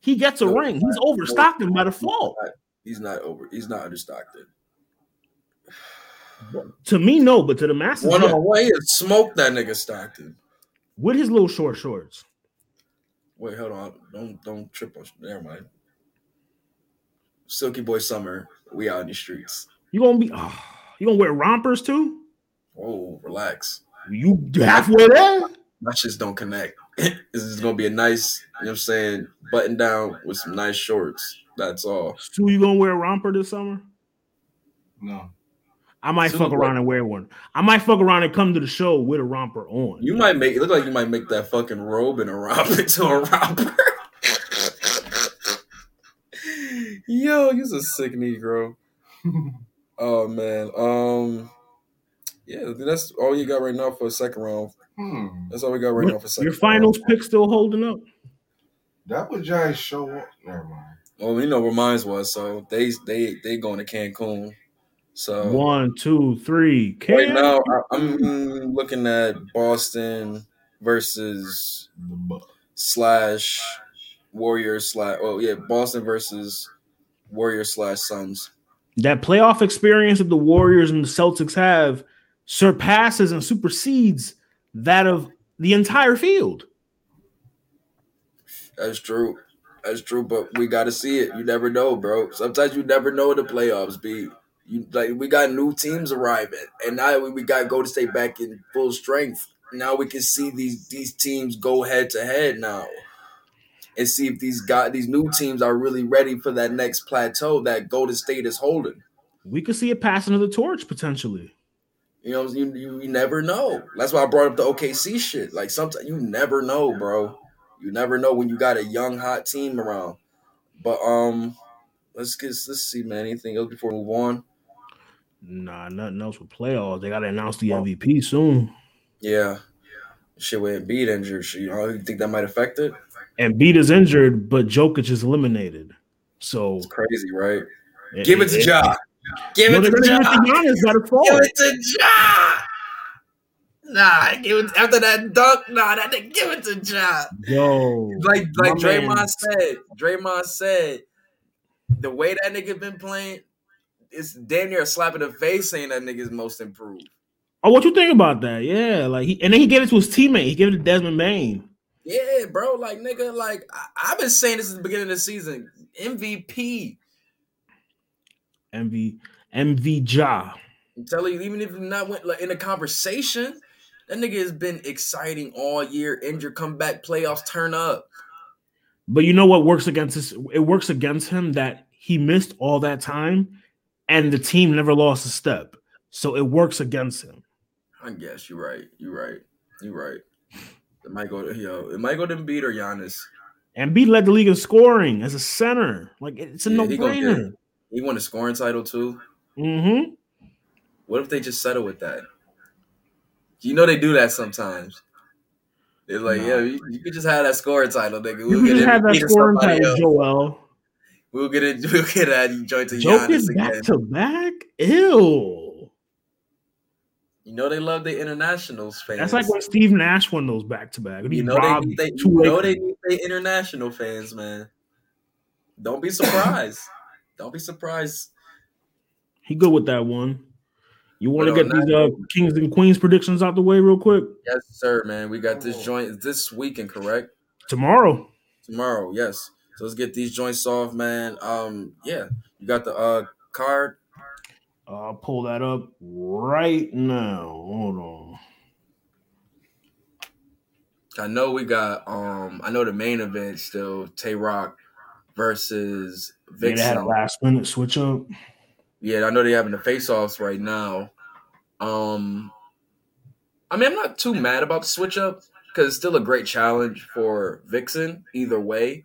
He gets a
No,
ring. He's over
no,
Stockton by default.
He's not over. He's not under Stockton.
To me, no, but to the masses,
One on one, he smoked that nigga Stockton.
with his little short shorts.
Wait, hold on. Don't don't trip on. Never mind. Silky Boy Summer, we out in the streets.
You gonna be oh, you gonna wear rompers too?
Whoa, relax.
You halfway there?
My shits don't connect. this is gonna be a nice, you know what I'm saying, button down with some nice shorts. That's all.
So you gonna wear a romper this summer?
No.
I might fuck around and wear one. I might fuck around and come to the show with a romper on.
You might make it look like you might make that fucking robe and a romper into a romper. Yo, you's a sick Negro. Oh man. Um yeah, that's all you got right now for a second round.
Hmm.
That's all we got right now for second
Your
round.
finals pick still holding up?
That would just show up. Never mind.
Well, you know where mine was, so they they they going to Cancun. So
One, two, three.
right
Cam.
now I, I'm looking at Boston versus slash Warriors slash oh yeah Boston versus Warriors slash Suns.
That playoff experience that the Warriors and the Celtics have surpasses and supersedes that of the entire field.
That's true. That's true, but we got to see it. You never know, bro. Sometimes you never know the playoffs be. You like we got new teams arriving, and now we, we got Golden State back in full strength. Now we can see these these teams go head to head now, and see if these got these new teams are really ready for that next plateau that Golden State is holding.
We could see it passing of the torch potentially.
You know, you, you you never know. That's why I brought up the OKC shit. Like sometimes you never know, bro. You never know when you got a young hot team around. But um, let's get let's see, man. Anything else before we move on?
Nah, nothing else with playoffs. They gotta announce the MVP soon.
Yeah, shit with Embiid injured. shit, You know, you think that might affect it?
Embiid is injured, but Jokic is eliminated. So
It's crazy, right? Give it to Ja. Give it to
gonna
Ja.
give it to Giannis
Give it to Ja. Nah, give it after that dunk. Nah, that nigga, give it to Ja.
Yo,
like like Draymond
man.
said, Draymond said, the way that nigga been playing, it's damn near a slap in the face saying that nigga's most improved.
Oh, what you think about that? Yeah, like he and then he gave it to his teammate. He gave it to Desmond Bane.
Yeah, bro. Like nigga, like I, I've been saying this at the beginning of the season. MVP.
MV MV Ja.
I'm telling you, even if not went like in a conversation, that nigga has been exciting all year. Injured, come back, playoffs, turn up.
But you know what works against this? It works against him that he missed all that time, and the team never lost a step. So it works against him.
I guess you're right. You're right. You're right. It might go to yo. It might go to Embiid or Giannis.
Embiid led the league in scoring as a center. Like it's a
Yeah,
no
he gonna get
brainer.
He won a scoring title too.
Mm-hmm.
What if they just settle with that? You know they do that sometimes. They're like,
Nah.
yeah, you, you could just have that scoring title, nigga.
You
We'll
can
get
just have that scoring title,
else.
Joel.
We'll get it. We'll get that joint to
Jokic
Giannis
back
again.
to back. Ew.
You know they love the internationals fans.
That's like when Steve Nash won those back to back.
you know they need they, you know they need they international fans, man. Don't be surprised. Don't be surprised.
He good with that one. You want to get these uh, kings and queens predictions out the way real quick
Yes, sir, man. We got this joint this weekend, correct?
tomorrow.
Tomorrow, yes. So let's get these joints off, man. Um, yeah, you got the uh card.
I'll pull that up right now. Hold on.
I know we got um I know the main event still Tay Roc versus
Yeah, they had a last minute switch up.
Yeah, I know they're having the face offs right now. Um I mean I'm not too mad about the switch up because it's still a great challenge for Vixen either way.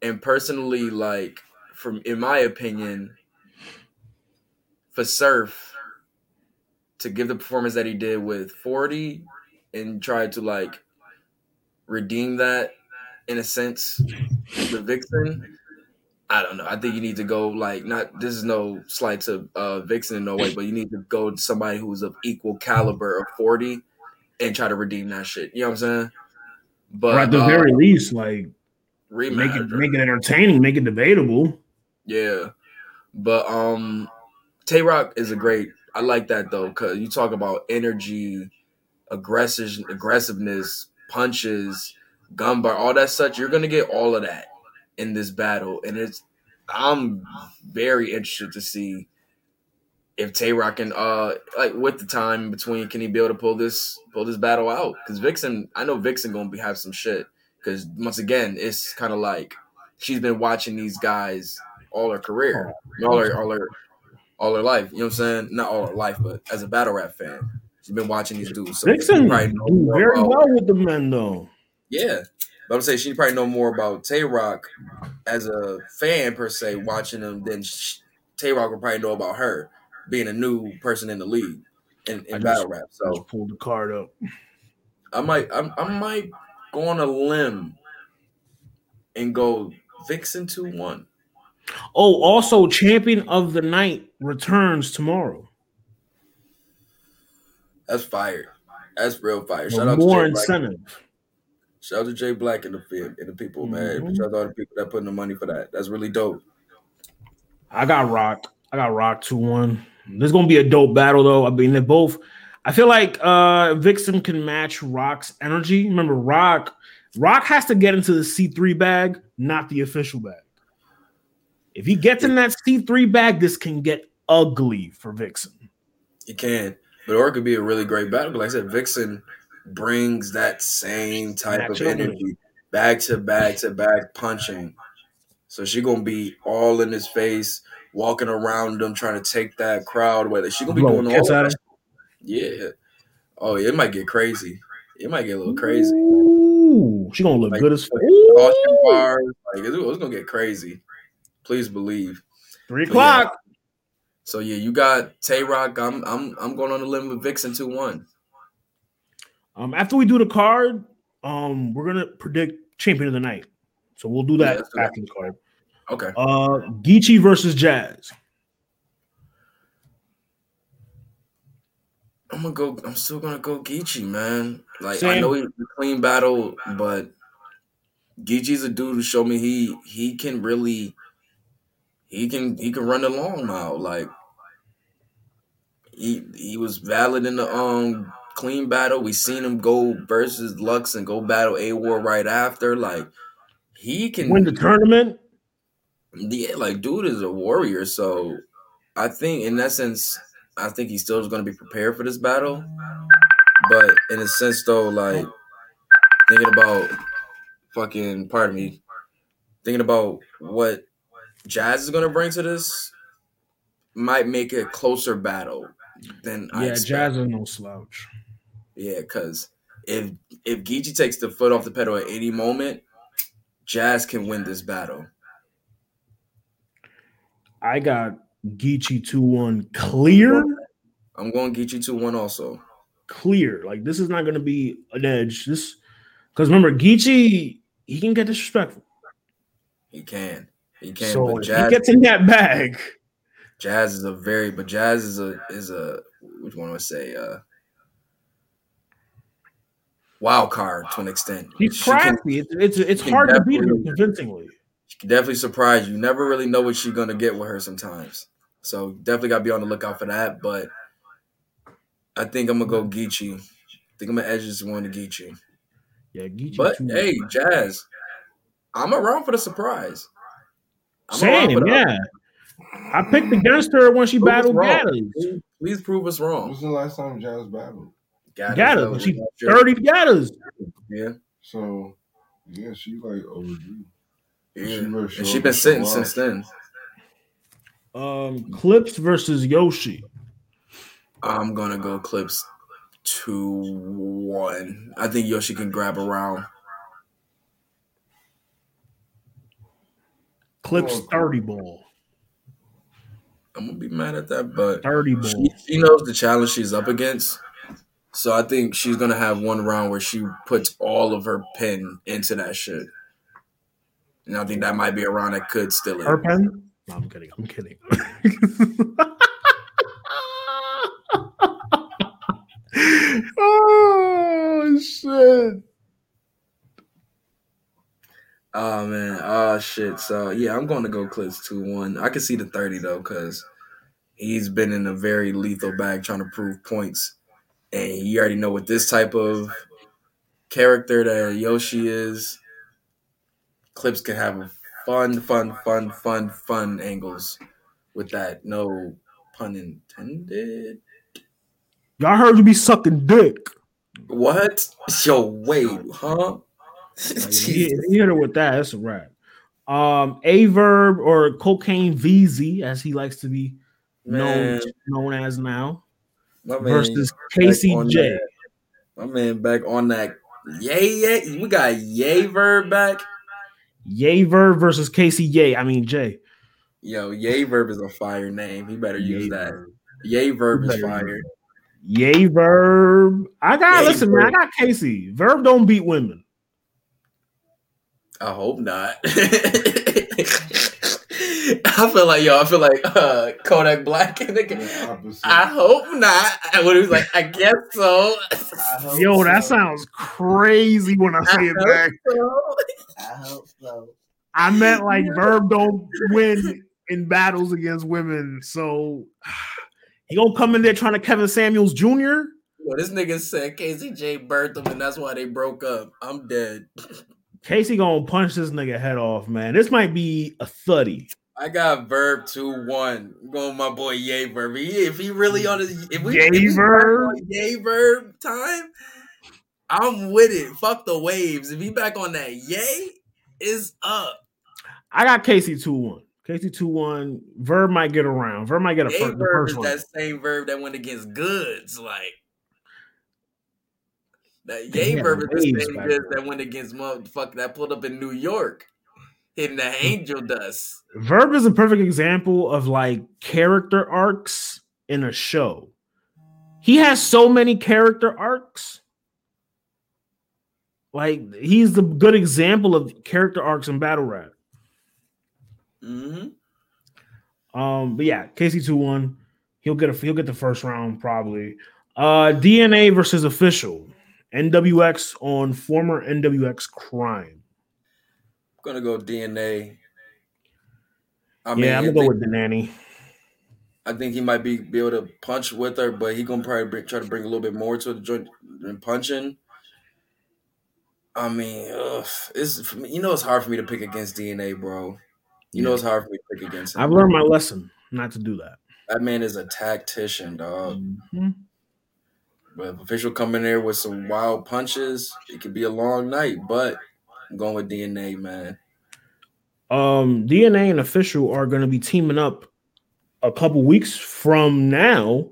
And personally, like from in my opinion, for Surf to give the performance that he did with 40 and try to like redeem that in a sense with Vixen, I don't know. I think you need to go like not. This is no slight to uh, Vixen in no way, but you need to go to somebody who's of equal caliber of forty and try to redeem that shit. You know what I'm saying? But
or at the
uh,
very least, like
rematch,
make it make it entertaining, make it debatable.
Yeah, but um, Tay Roc is a great. I like that though because you talk about energy, aggressive aggressiveness, punches, gun bar, all that such. You're gonna get all of that in this battle, and it's. I'm very interested to see if Tay Roc can uh like with the time in between, can he be able to pull this pull this battle out? Because Vixen, I know Vixen gonna be have some shit. Because once again, it's kind of like she's been watching these guys all her career, all her all her all her life. You know what I'm saying? Not all her life, but as a battle rap fan, she's been watching these dudes. So
Vixen do very well with the men though.
yeah. But I'm saying she probably know more about Tay Roc as a fan per se, watching him than Tay Roc would probably know about her being a new person in the league in, in
just-
battle rap. So I
Just pulled the card up.
I might I'm, I might go on a limb and go Vixen two one.
Oh, also, champion of the night returns tomorrow.
That's fire. That's real fire. Shout out
more
to Jay
incentive.
Shout out to Jay Black and the field and the people, man.
Mhm.
Shout out to all the people that put in the money for that. That's really dope.
I got Roc. I got Roc 2 1. There's gonna be a dope battle though. I mean, they're both. I feel like uh Vixen can match Roc's energy. Remember, Roc Roc has to get into the C3 bag, not the official bag. If he gets in that C3 bag, this can get ugly for Vixen.
You can, but or it could be a really great battle. Like I said, Vixen brings that same type of energy, back to back to back punching. So she gonna be all in his face, walking around him, trying to take that crowd away. She gonna be doing all that. Yeah. Oh, it might get crazy. It might get a little crazy.
Ooh, she gonna look
Like,
good as fuck.
Bars, like it's, it's gonna get crazy. Please believe.
Three
But yeah.
o'clock.
So yeah, you got Tay Roc. I'm I'm I'm going on the limb with Vixen two one.
Um, after we do the card, um, we're gonna predict champion of the night. So we'll do that
that.
after the card.
Okay.
Uh, Geechi versus Jazz.
I'm gonna go. I'm still gonna go Geechi, man. Like I know he's a clean battle, but Geechi's a dude who showed me he he can really he can he can run the long mile. Like he he was valid in the um clean battle. We seen him go versus Lux and go battle A War right after. Like he can
Win the tournament.
yeah, like dude is a warrior. So I think in that sense, I think he still is going to be prepared for this battle. But in a sense, though, like thinking about fucking, pardon me, thinking about what Jazz is going to bring to this might make it a closer battle than I
Yeah. Jazz is no slouch.
Yeah, because if if Geechi takes the foot off the pedal at any moment, Jazz can win this battle.
I got Geechi 2 1 clear.
I'm going Geechi 2 1 also.
Clear. Like this is not gonna be an edge. This because remember, Geechi, he can get disrespectful.
He can. He can.
So
Jazz,
he gets in that bag,
Jazz is a very but Jazz is a is a which one would I say uh wild card to an extent.
he's
She
crafty. It's it's, it's hard to beat her convincingly.
she can definitely surprise you. You never really know what she's gonna get with her sometimes. So definitely gotta be on the lookout for that. But I think I'm gonna go Geechi. I think I'm gonna edge this one to Geechi.
Yeah, Geechi
But
2
hey, Jazz, I'm around for the surprise. I'm
Same,
the-
yeah. I picked against her when she
Prove
battled
wrong.
Gaddis.
Please, please prove us wrong.
When's the last time Jazz battled?
Gaddis, that
Gaddis.
was
She
last
30 Gaddis.
Yeah.
So, yeah, she like overdue.
Yeah.
She better
And she
up
been sitting
show
since then.
Um, Clips versus Yoshi.
I'm gonna go clips two one. I think Yoshi can grab around.
Clips
Oh,
30 ball.
I'm gonna be mad at that, but
30
she,
ball.
she knows the challenge she's up against. So I think she's gonna have one round where she puts all of her pin into that shit. And I think that might be a round that could still
Her
in.
pen? No, I'm kidding. I'm kidding. oh shit.
Oh man, oh shit. So yeah, I'm going to go Clips two one. I can see the thirty though, because he's been in a very lethal bag trying to prove points, and you already know what this type of character that Yoshi is. Clips can have fun, fun, fun, fun, fun angles with that. No pun intended.
Y'all heard you be sucking dick.
What? Yo, wait, huh?
You, hit her with that. That's a wrap. Um, a verb or cocaine VZ, as he likes to be known
Man.
known as now,
My
versus KCJ.
My man back on that. Yay, yay. We got yay verb back.
Yay verb versus Casey Yay. I mean Jay.
Yo, yay verb is a fire name. He better use
Yay
that.
verb.
Yay verb is fire.
Yay verb. I got
Yay
listen, man. I got Casey. Verb don't beat women.
I hope not. I feel like yo, I feel like uh Kodak Black and.
The opposite.
I hope not. And when he was like, I guess so.
I hope
Yo, that
so.
sounds crazy when I say it
I
back.
so.
I hope so.
I meant like Verb don't win in battles against women. So he gonna come in there trying to Kevin Samuels Jr.
Yo, this nigga said KCJ birthed him and that's why they broke up. I'm dead.
Casey gonna punch this nigga head off, man. This might be a thuddy.
I got verb two one. I'm going my boy Yay Verb. If he really on his if we
Yay
if
Verb?
Yay Verb time, I'm with it. Fuck the waves. If he back on that Yay, is up.
I got Casey 2-1. Casey 2-1. Verb might get around. Verb might get a first, the
Verb is
one.
that same verb that went against goods. Like that Yay Verb is the same goods that went against motherfucker that pulled up in New York, hitting the angel dust.
Verb is a perfect example of like character arcs in a show. He has so many character arcs. Like he's the good example of character arcs in battle rap.
hmm
Um, but yeah, Casey 2-1. He'll get a he'll get the first round probably. Uh DNA versus official. NWX on former NWX crime.
Gonna go DNA. I
yeah, I'm gonna go with the nanny.
I think he might be, be able to punch with her, but he gonna probably bring, try to bring a little bit more to the joint than punching. I mean, ugh, it's for me, you know it's hard for me to pick against DNA, bro. You know it's hard for me to pick against him.
I've learned my lesson not to do that.
that man is a tactician, dog.
Mhm.
But if official come in there with some wild punches, it could be a long night. But I'm going with DNA, man.
um DNA and official are going to be teaming up a couple weeks from now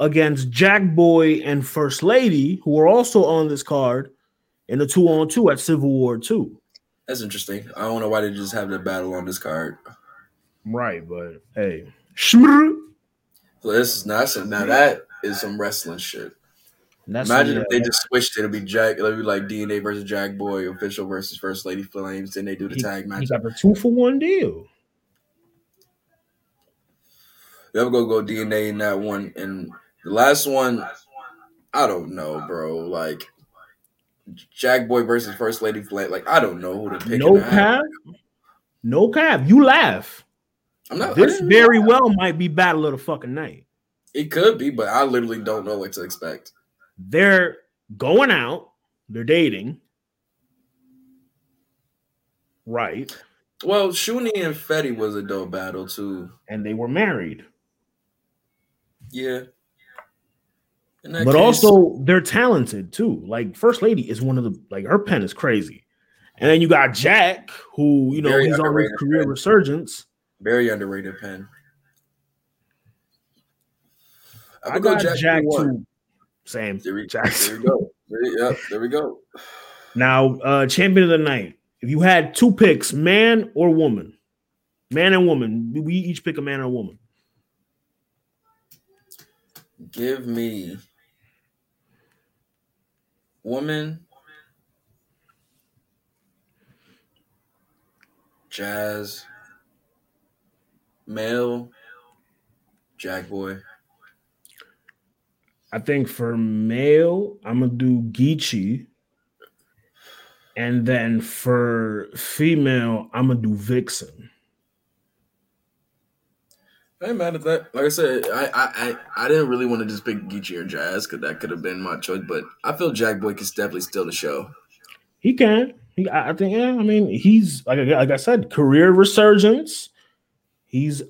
against Jack Boy and First Lady, who are also on this card in the two on two at Civil War 2.
That's interesting. I don't know why they just have the battle on this card.
Right, but hey. Shmr.
So this is not some, now that is some wrestling shit. Imagine
yeah,
if they just switched it. It'd be Jack. It'd be like DNA versus Jack Boy, official versus First Lady Flames. Then they do the
he,
tag
he
match.
got a two for one deal.
You ever go go DNA in that one? And the last one, I don't know, bro. Like Jack Boy versus First Lady Flame. Like I don't know who to pick.
No cap. No cap. You laugh.
I'm not.
This very
know.
well might be battle of the fucking night.
It could be, but I literally don't know what to expect.
They're going out, they're dating. Right.
Well, Shuni and Fetty was a dope battle too.
And they were married.
Yeah.
But
case-
also they're talented too. Like First Lady is one of the like her pen is crazy. And then you got Jack, who you know
Very
he's on his career
pen.
resurgence.
very underrated pen. I
I
go
got
Jack,
Jack. Same.
There we, there we go. There, yep, there we go.
Now, uh champion of the night. If you had two picks, man or woman, man and woman, we each pick a man or a woman.
Give me woman. Jazz, Male, Jack Boy.
I think for male, I'm gonna do Geechi. And then for female, I'm gonna do Vixen.
I ain't mad at that. Like I said, I I I, I didn't really want to just pick Geechi or Jazz because that could have been my choice, but I feel Jack Boy can definitely steal the show.
He can. He, I I think. Yeah. I mean, he's like, I- like I said, career resurgence. He's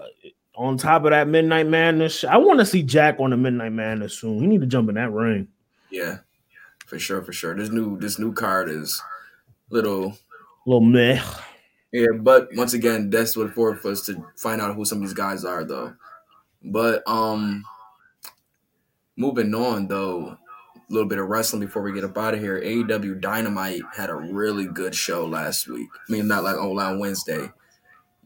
on top of that Midnight Madness. I want to see Jack on the Midnight Madness soon. He need to jump in that ring.
Yeah, for sure, for sure. This new this new card is little
little meh.
Yeah, but once again, that's what for for us to find out who some of these guys are, though. But um, moving on though, a little bit of wrestling before we get up out of here. AEW Dynamite had a really good show last week. I mean, not like oh, on Wednesday.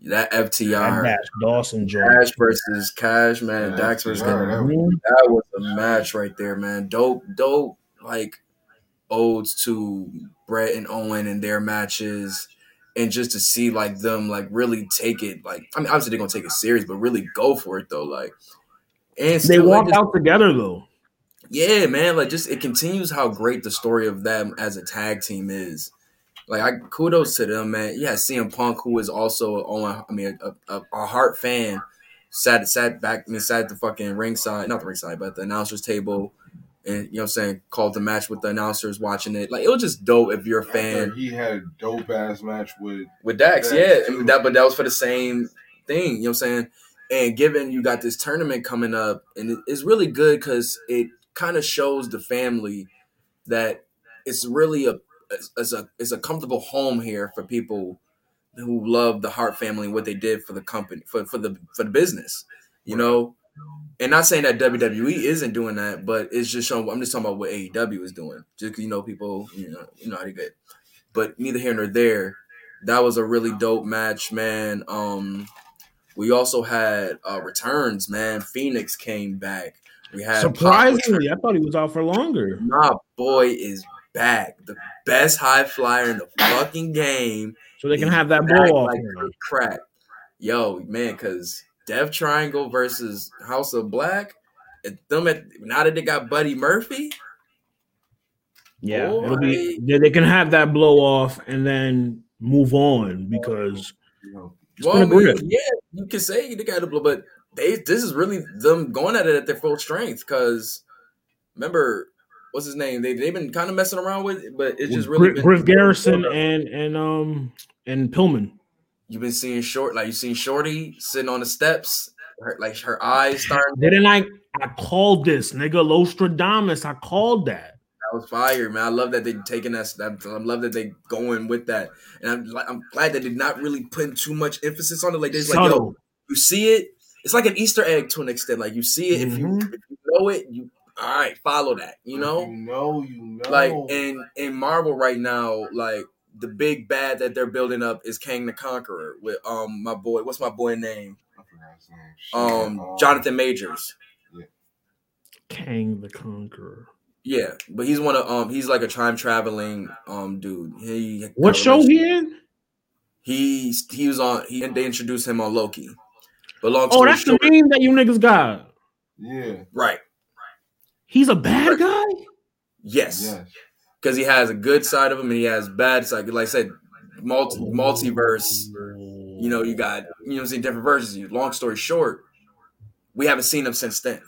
That
That
FTR
Dash Dawson joint.
Cash versus Cash, man,
Yeah,
Dax versus
FTR, that was-
that was a match right there, man. Dope, dope, like odes to Brett and Owen and their matches, and just to see like them like really take it. Like, I mean, obviously they're gonna take it serious, but really go for it though. Like, and
They
still, like,
walk
just-
out together though.
yeah, man. Like, just it continues how great the story of them as a tag team is. Like, I kudos to them, man. Yeah, CM Punk, who is also on, I mean, a, a, a heart fan, sat sat back, I mean, sat at the fucking ringside, not the ringside, but the announcers table, and you know, what I'm saying, called the match with the announcers watching it. Like, it was just dope if you're a fan
He had a dope ass match with
with Dax,
Dax,
yeah.
too.
That, but that was for the same thing, you know what I'm saying? And given you got this tournament coming up, and it- it's really good because it kind of shows the family that it's really a it's a it's a comfortable home here for people who love the Hart family and what they did for the company for, for the for the business, you know. And not saying that WWE isn't doing that, but it's just showing. I'm just talking about what AEW is doing. Just you know, people, you know, you know how they get. But neither here nor there that was a really dope match, man. Um, we also had uh, returns, man. Fénix came back. We had
Surprisingly, I thought he was out for longer.
my boy is back, the best high flyer in the fucking game.
So they can have that off.
like crack, yo, man. Because Death Triangle versus House of Black, them at, now that they got Buddy Murphy,
Yeah,
Boy.
it'll be they, they can have that blow off and then move on because
well,
been a
I mean, yeah, you can say they got a blow, but they this is really them going at it at their full strength. Because remember, what's his name? They they've been kind of messing around with it, but it's just really
Griff, Griff Garrison and and um and Pillman.
You've been seeing short, like you seen Shorty sitting on the steps, her, like her eyes starting.
Didn't I? I called this nigga Lostradamus. I called that.
That was fire, man. I love that they taking that I love that they going with that, and I'm like, I'm glad that they're not really putting too much emphasis on it. Like, there's like, yo, you see it. It's like an Easter egg to an extent. Like you see it, if you
Mhm.
if you know it, you all right, follow that. You know,
you know, you know,
like in in Marvel right now, like the big bad that they're building up is Kang the Conqueror with um my boy. What's my boy name?
I forgot his name. Shit,
Um, Jonathan Majors.
Kang the Conqueror.
Yeah, but he's one of um he's like a time traveling um dude. He
What show he in?
He's he was on he they introduced him on Loki. But long
Oh, that's
short,
the name that you niggas got.
Yeah.
right?
He's a bad guy.
Yes,
Yes.
because he has a good side of him and he has bad side. Like I said, multi oh. multiverse. You know, you got you know, see different versions. of you. Long story short, we haven't seen him since then.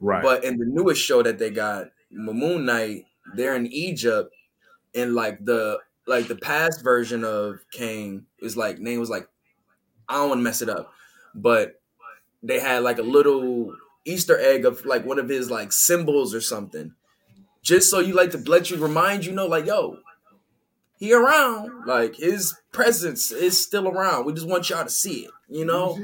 right?
But in the newest show that they got, Moon Knight, they're in Egypt, and like the like the past version of Kang is like name was like I don't want to mess it up, but they had like a little Easter egg of like one of his like symbols or something, just so you like to let you remind you know like yo, he around like his presence is still around. We just want y'all to see it, you know.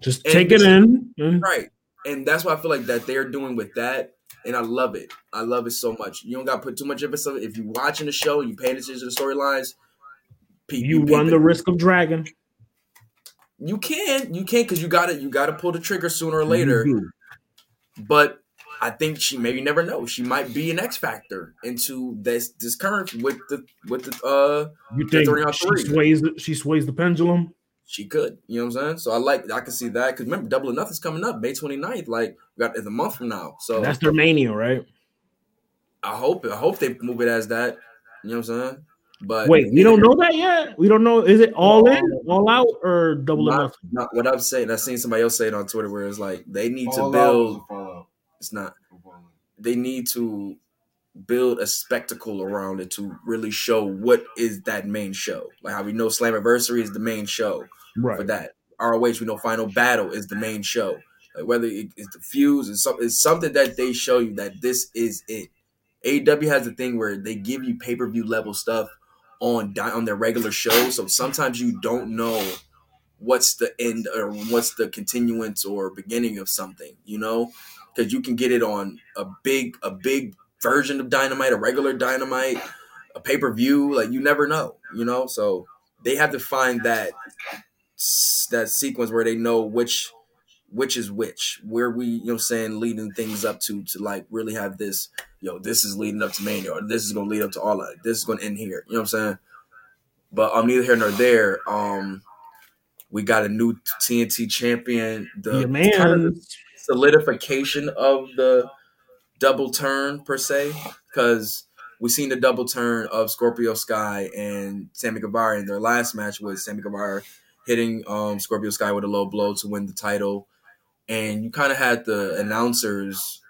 Just
and
take it in.
Right. And that's what I feel like that they're doing with that. And I love it. I love it so much. You don't got to put too much emphasis. If you're watching the show, and you paying attention to the storylines, pe-
You run the risk of dragging.
You can, you can, because you got to, you got to pull the trigger sooner or
You
later.
do.
But I think she maybe never know. She might be an X factor into this this current with the with the uh
You think
three
she
three.
sways? She sways the pendulum.
she could. You know what I'm saying? So I like I can see that because remember, Double or Nothing's coming up May 29th. Like we got it's a month from now. So
That's their mania, right?
I hope I hope they move it as that. You know what I'm saying? But
Wait, we don't know that yet. We don't know. Is it all in, all out, or double or
Not,
nothing?
not what I'm saying. I've seen somebody else say it on Twitter where it's like they need to build.
Out
It's not. They need to build a spectacle around it to really show what is that main show. Like how we know Slammiversary is the main show for that. ROH, we know Final Battle is the main show. Like whether it- it's the fuse is something, it's something that they show you that this is it. AEW has a thing where they give you pay per view level stuff on di- on their regular shows, so sometimes you don't know what's the end or what's the continuance or beginning of something. You know, because you can get it on a big a big version of Dynamite, a regular Dynamite, a pay per view. Like you never know. You know, so they have to find that that sequence where they know which which is which where we you know what I'm saying leading things up to to like really have this yo this is leading up to mania or this is gonna lead up to all of it this is gonna end here you know what i'm saying but um neither here nor there um we got a new tnt champion the
Yeah, man.
Solidification of the double turn per se because we've seen the double turn of Scorpio Sky and Sammy Guevara in their last match was Sammy Guevara hitting um, Scorpio Sky with a low blow to win the title, and you kind of had the announcers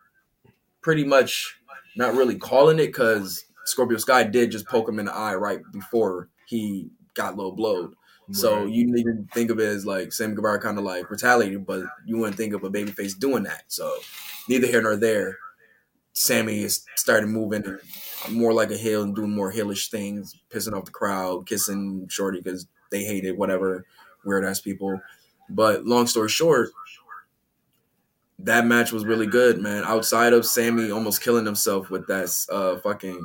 pretty much not really calling it because Scorpio Sky did just poke him in the eye right before he got low blowed. So
Right.
you need to think of it as like Sammy Guevara kind of like retaliated, but you wouldn't think of a babyface doing that. So neither here nor there. Sammy is started moving more like a heel and doing more heelish things, pissing off the crowd, kissing Shorty because they hated whatever weird ass people. But long story short, that match was really good, man. Outside of Sammy almost killing himself with that uh fucking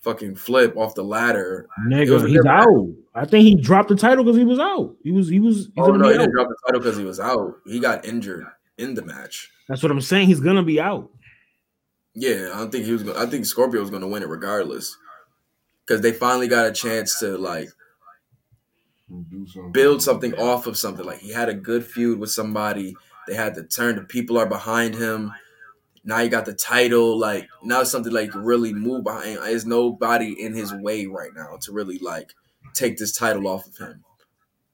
fucking flip off the ladder.
Nigga, he's
match.
out. I think he dropped the title because he was out. He was, he was. He's
Oh no, he didn't
out.
drop the title because he was out. He got injured in the match.
That's what I'm saying. He's gonna be out.
Yeah, I don't think he was. Gonna, I think Scorpio was going to win it regardless, because they finally got a chance to like
something.
build something off of something. Like he had a good feud with somebody. They had to turn. The people are behind him. Now you got the title. Like now something like really move behind. There's nobody in his way right now to really like take this title off of him.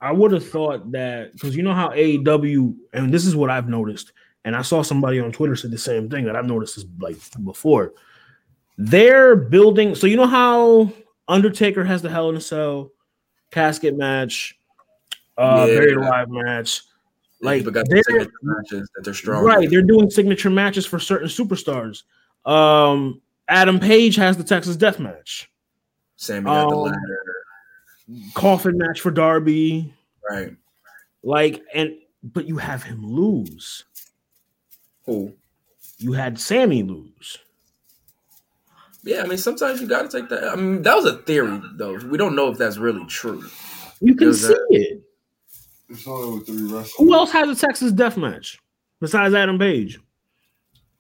I would have thought that because you know how AEW, and this is what I've noticed, and I saw somebody on Twitter said the same thing that I've noticed this like before. They're building, so you know how Undertaker has the Hell in a Cell casket match, uh,
Yeah.
buried alive match. Like
People got
they're
signature matches that they're strong.
right, they're doing signature matches for certain superstars. Um, Adam Page has the Texas Death Match,
Sammy got the
Um,
ladder.
coffin match for Darby.
Right.
Like, and but you have him lose.
Who?
You had Sammy lose.
Yeah, I mean, sometimes you got to take that. I mean, that was a theory, though. We don't know if that's really true.
You can see
that.
it.
It's only with three wrestlers.
Who else has a Texas Death Match besides Adam Page?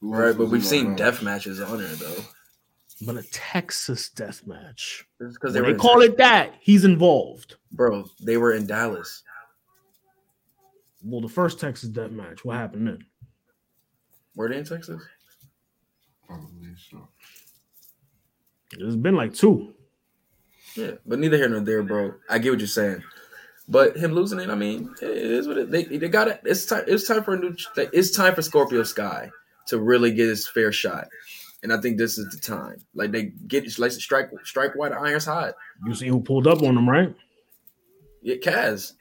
Right, but we've seen
that
death matches on there, though.
But a Texas Death Match.
Because they,
they
were
call it that, he's involved.
bro. They were in Dallas.
Well, the first Texas Death Match, what happened then?
Were they in Texas?
I believe so.
There's been like two.
Yeah, but neither here nor there, bro. I get what you're saying, but him losing it, I mean, it is what it. They, they got it. It's time. It's time for a new. It's time for Scorpio Sky to really get his fair shot, and I think this is the time. Like they get like strike strike while the iron's hot.
You see who pulled up on him, right?
Yeah, Kaz.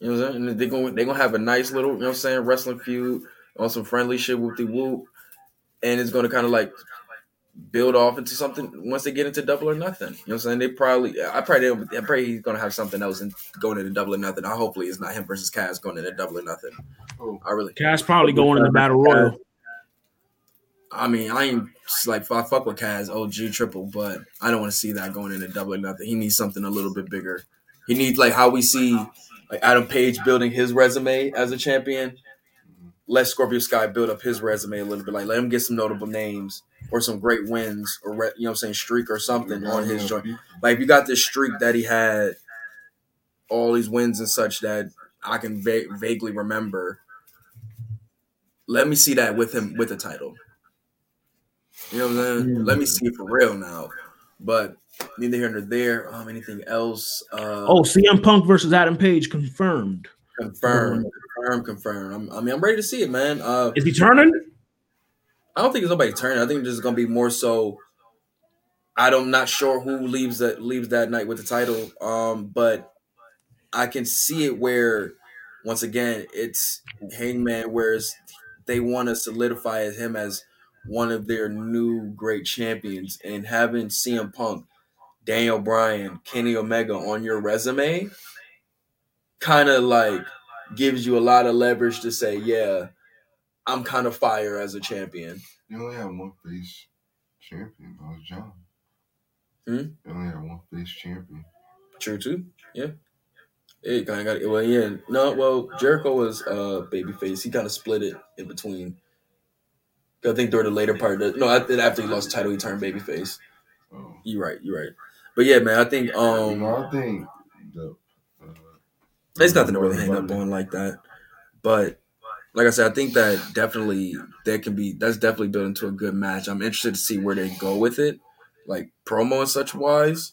You know what I'm saying? And they're gonna they're gonna have a nice little, you know what I'm saying, wrestling feud on some friendly shit with the whoop. And it's gonna kind of like build off into something once they get into double or nothing. You know what I'm saying? They probably I probably I pray he's gonna have something else in going into double or nothing. I hopefully it's not him versus Kaz going into double or nothing.
Oh.
I really
Cash probably going in the Battle Royal.
I mean, I ain't like I fuck with Kaz OG triple, but I don't want to see that going into double or nothing. He needs something a little bit bigger. He needs like how we see like Adam Page building his resume as a champion. Let Scorpio Sky build up his resume a little bit. Like let him get some notable names or some great wins or re- you know what I'm saying streak or something on his joint. Like you got this streak that he had all these wins and such that I can va- vaguely remember. Let me see that with him with the title. You know what I'm saying? Let me see it for real now. But neither here nor there. Um, anything else? Uh,
Oh, CM Punk versus Adam Page confirmed.
Confirm, confirm, confirm. I'm, I mean, I'm ready to see it, man. Uh,
Is he turning?
I don't think it's nobody turning. I think this is gonna be more so. I don't not sure who leaves that leaves that night with the title. Um, but I can see it where once again it's Hangman, whereas they want to solidify him as one of their new great champions, and having CM Punk, Daniel Bryan, Kenny Omega on your resume, kind of like gives you a lot of leverage to say, yeah, I'm kind of fire as a champion.
You only have one face champion. That was John.
Hmm?
You only have one face champion.
True too. Yeah. It kind of got it. Well, yeah. No, well, Jericho was uh babyface. He kind of split it in between. I think during the later part, of the, no, after after he lost the title, he turned babyface.
Oh.
You're right. You're right. But yeah, man, I think
You
um,
know, I think the.
There's nothing to really hang up on like that. But like I said, I think that definitely that can be that's definitely built into a good match. I'm interested to see where they go with it, like promo and such wise,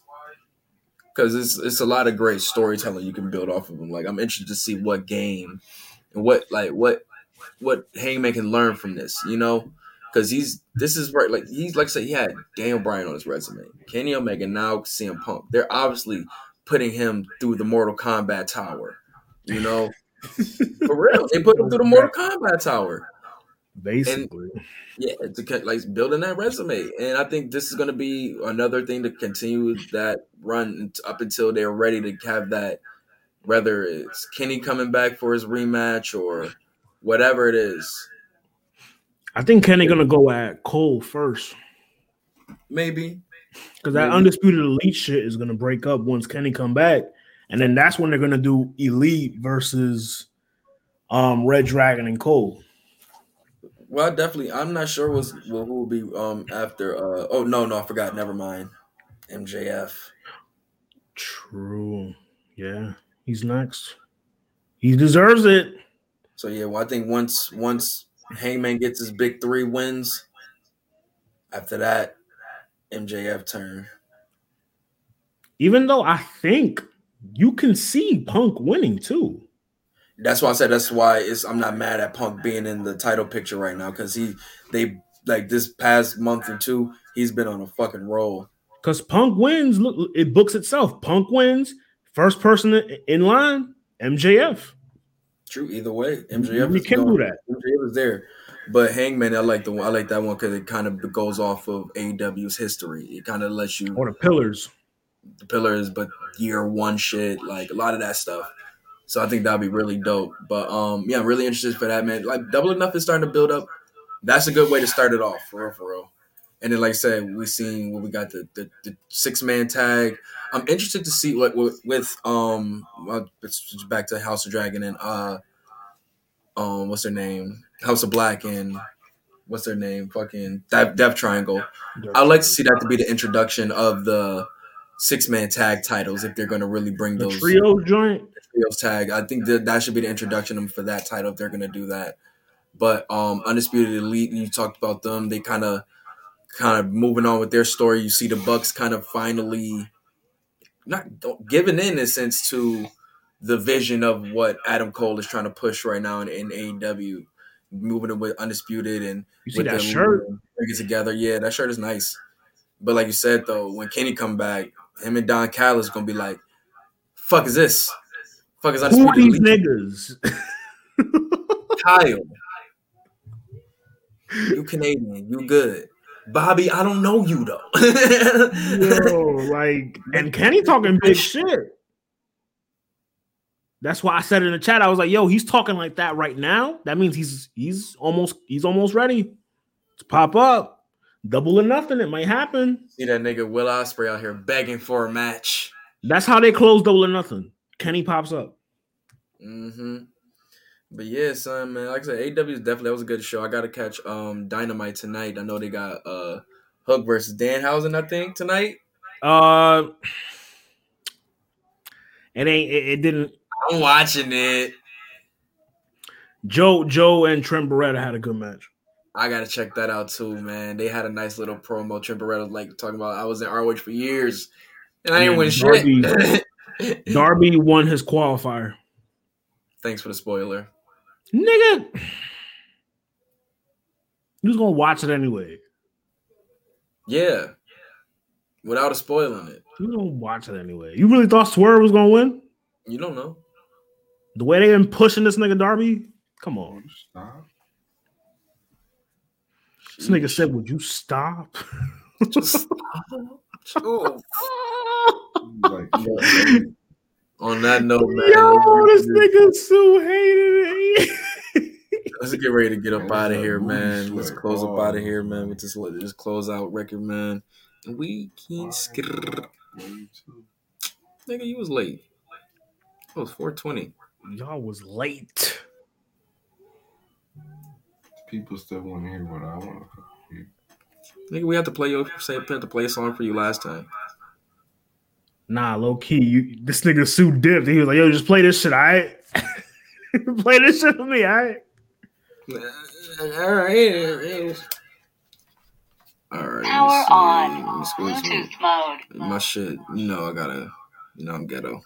because it's it's a lot of great storytelling you can build off of them. Like I'm interested to see what game and what like what what Hangman can learn from this, you know. Because he's this is right, like he's like I said, he had Daniel Bryan on his resume, Kenny Omega, now CM Punk. They're obviously putting him through the Mortal Kombat Tower. You know, for real, they put him through the Mortal Kombat Tower.
Basically.
Yeah, to like building that resume, and I think this is going to be another thing to continue that run up until they're ready to have that. Whether it's Kenny coming back for his rematch or whatever it is,
I think Kenny gonna go at Cole first.
maybe
Because that undisputed elite shit is gonna break up once Kenny come back, and then that's when they're gonna do elite versus um Red Dragon and Cole.
Well, definitely. I'm not sure what's who will be um after. uh Oh no, no, I forgot. Never mind. MJF.
True. Yeah, he's next. He deserves it.
So yeah, well, I think once once Hangman gets his big three wins, after that, MJF turn.
Even though I think you can see Punk winning too.
That's why I said that's why it's I'm not mad at Punk being in the title picture right now because he they like this past month or two he's been on a fucking roll.
Because Punk wins, look, it books itself. Punk wins. First person in line, MJF.
True, either way, MJF is
can do that.
MJF is there, but Hangman, I like the one. I like that one because it kind of goes off of AEW's history. It kind of lets you
Or the pillars.
The pillars, but year one shit, like a lot of that stuff. So I think that'd be really dope. But um, yeah, I'm really interested for that, man. Like Double Enough is starting to build up. That's a good way to start it off, for real, for real. And then, like I said, we've seen what we got the the, the six man tag. I'm interested to see what with, with um it's back to House of Dragon and uh um what's their name House of Black and what's their name fucking Death, Death Triangle. I'd like to see that to be the introduction of the six man tag titles if they're going to really bring
The
those
trio joint.
trios tag. I think that that should be the introduction for that title if they're going to do that. But um undisputed elite, you talked about them. They kind of kind of moving on with their story. You see the Bucks kind of finally not giving in in a sense to the vision of what Adam Cole is trying to push right now in, in AEW, moving it with undisputed and
You see
with
that shirt?
bring it together. Yeah, that shirt is nice. But like you said though, when Kenny come back, him and Don Callis gonna be like, "Fuck is this? Fuck is
Who these niggas?
Kyle, you Canadian, you good. Bobby, I don't know you though.
Yo, like, and Kenny talking big shit. That's why I said in the chat, I was like, "Yo, he's talking like that right now. That means he's he's almost he's almost ready to pop up. Double or nothing, it might happen.
See that nigga Will Ospreay out here begging for a match.
That's how they close double or nothing. Kenny pops up.
Mm-hmm. But yeah, son, man. Like I said, AW is definitely that was a good show. I gotta catch um Dynamite tonight. I know they got uh Hook versus Danhausen, I think, tonight.
Uh, It ain't. It, it didn't.
I'm watching it.
Joe, Joe, and Trent Beretta had a good match.
I gotta check that out too, man. They had a nice little promo. Trent like talking about I was in ROH for years and I didn't win
Darby-
shit.
Darby won his qualifier.
Thanks for the spoiler.
Nigga, Who's gonna watch it anyway.
Yeah, without a spoiling it.
You was gonna watch it anyway. You really thought Swerve was gonna win?
You don't know.
The way they been pushing this nigga Darby? Come on.
Stop.
This nigga said, "Would you stop?"
Just oh,
Like,
on that note, man.
Yo, this nigga Sue hated it. Eh?
Let's get ready to get up out of here, man. Let's close up out of here, man.
man.
With this this close out record, man. We can skr. Nigga, you was late. It was 420.
Y'all was late.
People still want to hear what I want to hear.
Nigga, we have to play your say we have to play a song for you last time.
Nah, low key, you this nigga Sue dipped. He was like, "Yo, just play this shit, all right? play this shit for me, all right?"
All right. All right.
Power on.
Let me
Bluetooth mode.
My shit, you know, I gotta, you know, I'm ghetto.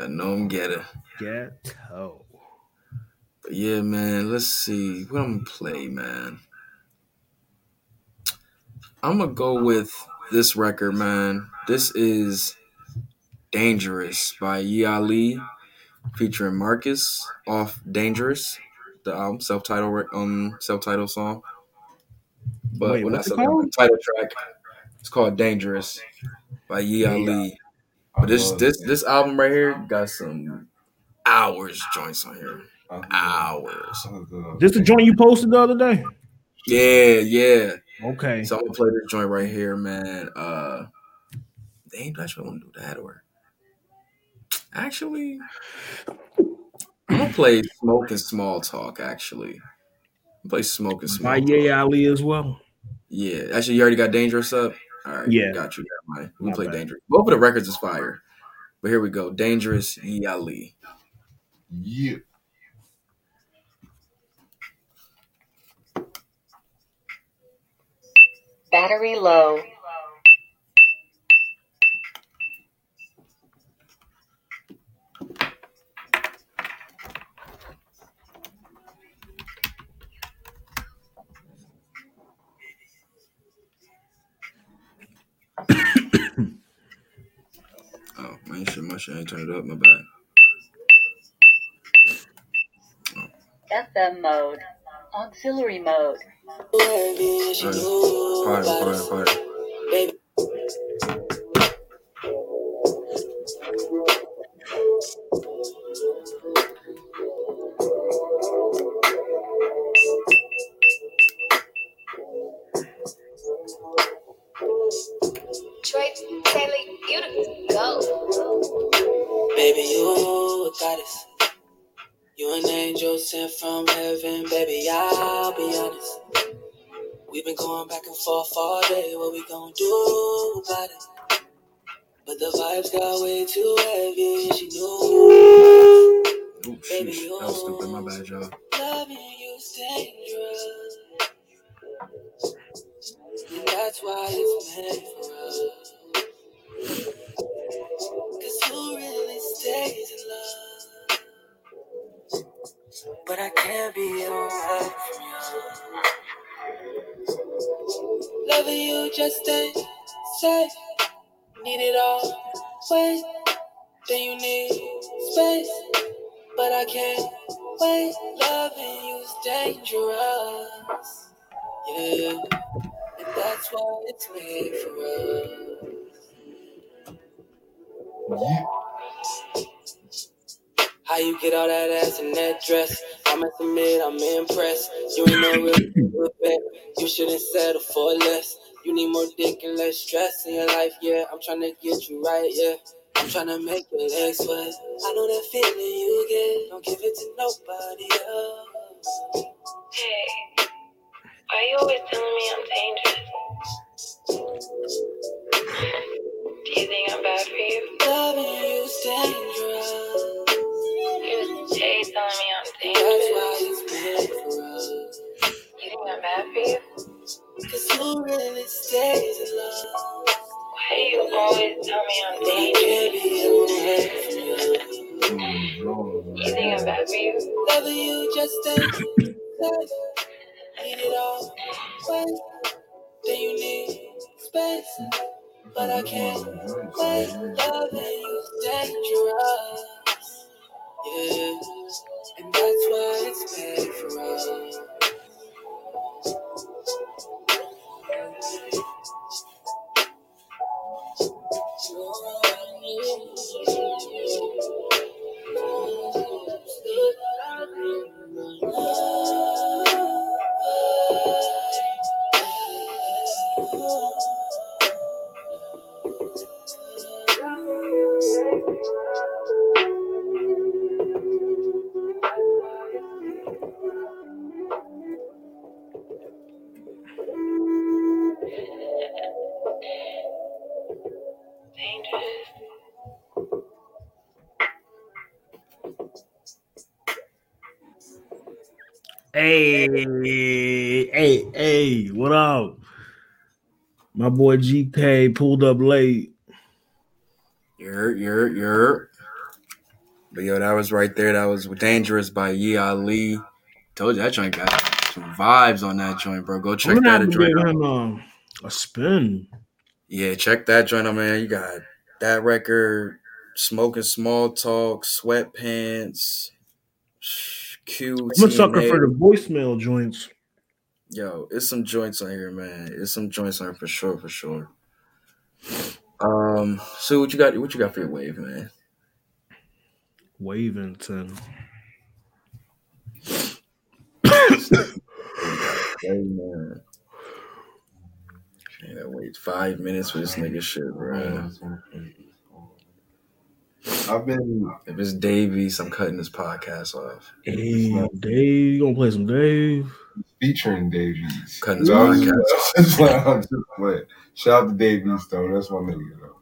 I know I'm ghetto.
Ghetto.
Yeah, man, let's see. What I'm gonna play, man. I'm gonna go with this record, man. This is Dangerous by Ali featuring Marcus off Dangerous, the album self-title um self-title song. But
Wait,
that's
it called?
title track. It's called Dangerous by Ye Ali.
I
But this this this album right here got some hours joints on here.
I love-
Hours.
I love-
This the joint you posted the other day?
Yeah, yeah.
Okay.
So I'm gonna play this joint right here, man. Uh they ain't actually wanna do that or actually I'm gonna play Smoke and Small Talk actually. I'm gonna play Smoke and Small
By
Talk.
Ye Ali as well.
Yeah. Actually you already got Dangerous up? Alright,
Yeah.
got you, got mine. We
Not
play
bad.
Dangerous. Both of the records is fire. But here we go. Dangerous Ye Ali.
Yeah.
Battery low.
Oh, my shit, my shit ain't turned it up, my bad.
FM mode. Auxiliary mode.
Alright. Pardon, pardon,
Loving you just ain't safe. Need it all. Wait, then you need space. But I can't wait. Loving you's dangerous. Yeah, and that's why it's made for us. How you get all that ass in that dress? I must admit, I'm impressed. You ain't no real good bet. You shouldn't settle for less. You need more dick and less stress in your life, yeah. I'm trying to get you right, yeah. I'm trying to make your legs sweat. I know that feeling you get. Don't give it to nobody else.
Hey, why you always telling me I'm dangerous? Do you think I'm bad for you?
Loving
dangerous.
You stay telling me I'm
That's why bad for us.
You think I'm bad for you?
Cause in love?
Why you always tell me I'm dangerous?
You.
You think I'm bad for you?
Loving you just safe. Need it all. You need space. But I can't. Loving you's dangerous. Yeah. And that's why it's bad for us.
Hey, hey, hey, what up? My boy GK pulled up late.
You're, you're, you're. But yo, that was right there. That was Dangerous by Ye Ali. Told you that joint got some vibes on that joint, bro. Go check that joint
him um, a spin.
Yeah, check that joint out, man. You got that record, Smoke and Small Talk, Sweatpants, Q.
I'm a sucker for the voicemail joints.
Yo, it's some joints on here, man. It's some joints on here for sure, for sure. Um, so what you got? What you got for your wave, man?
Wavington.
Hey, man. Can't wait five minutes for this nigga shit, bro.
I've been
If it's Davies, I'm cutting this podcast off.
Hey, Dave, you gonna play some Dave?
featuring Davies.
Cutting this
That
podcast.
that's just playing. Shout out to Davies though. That's my nigga though.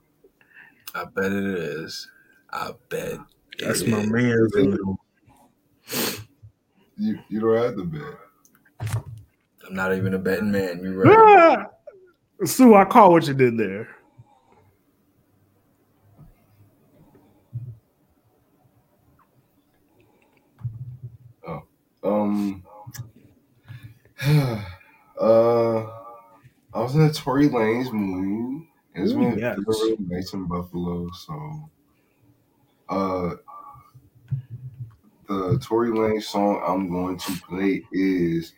I bet it is. I bet.
That's
it
my
is.
man.
You you don't have to bet.
I'm not even a betting man. You're right.
Ah! Sue, I caught what you did there.
Um. uh, I was in a Tory Lanez mood. It's
Ooh,
been
yes.
really nice in Buffalo, so. Uh, the Tory Lanez song I'm going to play is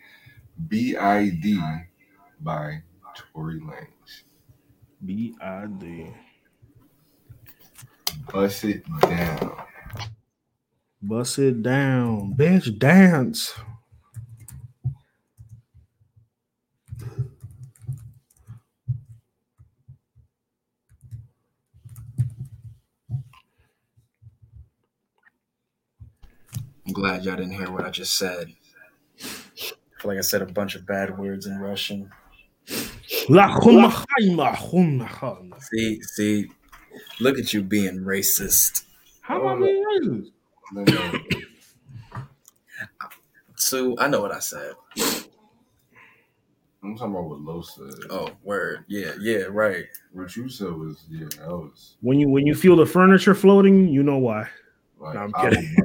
"B.I.D." by Tory Lanez.
B I D.
Bust it down.
Bust it down, bitch. Dance.
I'm glad y'all didn't hear what I just said. I feel like I said a bunch of bad words in Russian.
La khumma khayma.
See, see, look at you being racist.
How am I being racist?
No, no.
Sue, I know what I said.
I'm talking about what Lo said.
Oh, word. Yeah, yeah, right.
What you said was yeah, that was
When you when you feel the furniture floating, you know why.
like
No, I'm kidding.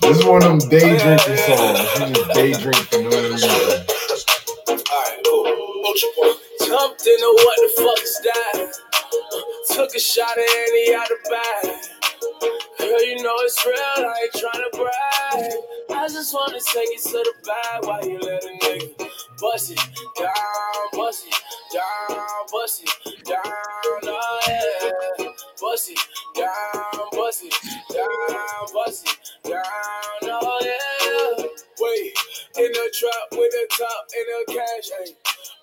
This is one of them day drinking songs. You just day drink for no reason.
Alright, cool. What you Jumped into what the fuck is that? Took a shot at any out the bag. Girl, you know it's real, I ain't tryna brag. I just wanna take it to the bag while you let a nigga bust it down, bust it down, bust it down, oh yeah. Bust it down, bust it down, bust it down, oh yeah. Wait, in the trap with the top in the cash, ayy.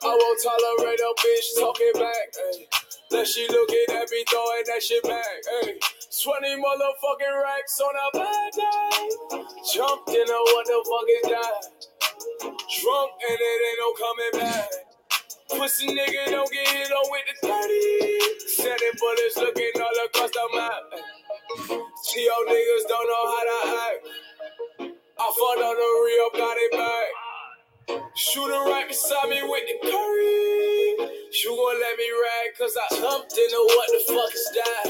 I won't tolerate a bitch talking back, ayy. That she looking at me throwing that shit back, ayy. 20 motherfucking racks on a bad day. Jumped in a what the fuck is that? Drunk and it ain't no coming back. Pussy nigga don't get hit on with the 30. Sending bullets looking all across the map. T.O. niggas don't know how to act. I fought on the real, got it back. Shooting right beside me with the curry. You gon' let me rag, cause I jumped into what the fuck is that?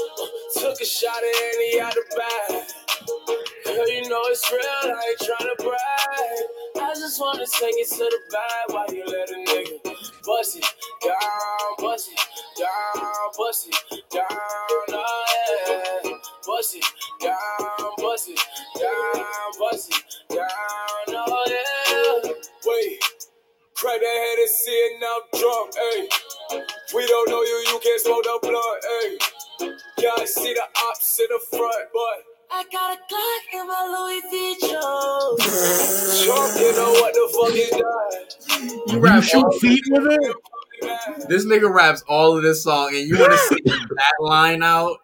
Uh, took a shot at Annie out the bag. Girl, you know it's real, I ain't tryna brag. I just wanna take it to the bag while you let a nigga bust it down, bust it down, bust it down, oh yeah. Bust it down, bust it down, bust it down, oh yeah. Wait, crack that head and see it now drunk, ayy. We don't know you, you can't smoke the blunt, ayy. Yeah, I see the ops in the front, but. I got a Glock in my Louis V. Jones. Drunk, you know what the fuck is that?
You rap
shoot feet with it?
This nigga raps all of this song, and you want to see that line out?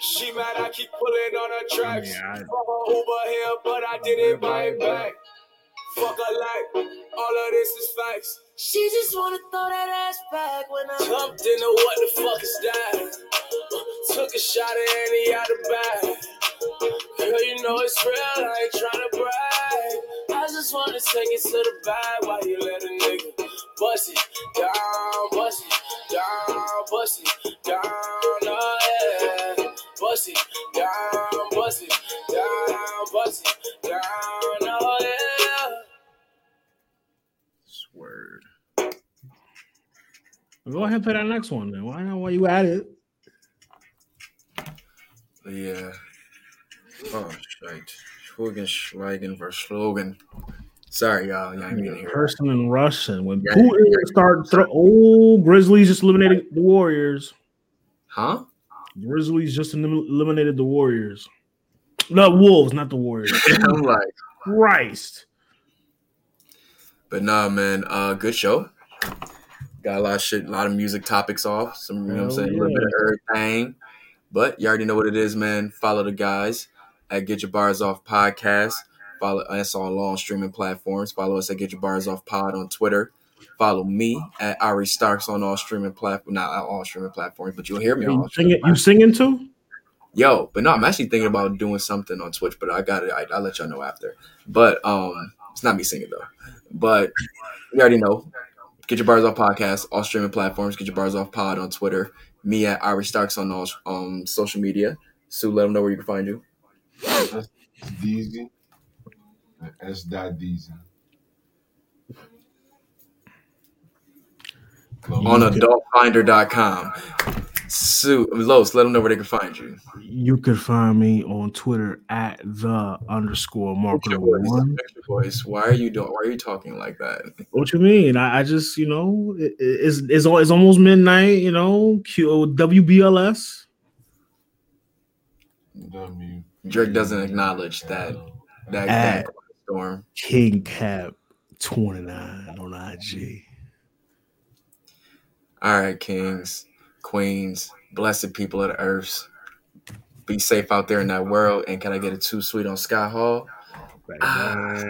She mad, I keep pulling on her tracks.
Yeah, I-
Fuck her Uber here, but I didn't buy it back. Fuck her like, all of this is facts. She just wanna throw that ass back when I jumped into what the fuck is that? Uh, took a shot at Annie out the bag. Girl, you know it's real, I ain't tryna brag. I just wanna take it to the bag while you let a nigga bust it down, bust it down, bust it down, yeah. Bust it down, bust it down, bust it down, oh yeah.
Word.
Go ahead and play that next one then. Why not? Why you at it?
Yeah. Oh, shite. Schwugen, Schweigen versus Slogan. Sorry, y'all. Y'all ain't gonna hear that.
Person in Russian. When
Yeah.
Putin start throw, oh Grizzlies just eliminated the Warriors.
Huh?
Grizzlies just eliminated the Warriors. The Wolves, not the Warriors.
I'm like,
Christ.
but nah, man. Uh, good show. Got a lot of shit, a lot of music topics off. Some, you know what I'm saying? A little bit of
yeah.
everything. But you already know what it is, man. Follow the guys at Get Your Bars Off Podcast. Follow us on all streaming platforms. Follow us at Get Your Bars Off Pod on Twitter. Follow me at Ari Starks on all streaming platforms. Not all streaming platforms, but you'll hear me on all
You
streaming
singing, you singing too?
Yo, but no, I'm actually thinking about doing something on Twitch, but I got it. I, I'll let y'all know after. But um, it's not me singing though. But you already know. Get your bars off podcast, all streaming platforms. Get your bars off pod on Twitter. Me at Irish Starks on all um social media. Sue, let them know where you can find you.
That's Deezy. S. Dot Deezy.
On adultfinder.com. Sue, Los, let them know where they can find you.
You can find me on Twitter at the underscore
Fix your voice.
one.
Your voice. Why are you doing? Why are you talking like that?
What you mean? I, I just, you know, it, it's, it's it's almost midnight. You know, Q, WBLS.
W.
Drake doesn't acknowledge that that, that storm.
King Cap twenty nine on IG.
All right, kings, queens, blessed people of the earth. Be safe out there in that world. And can I get a two sweet on Sky Hall? Ah,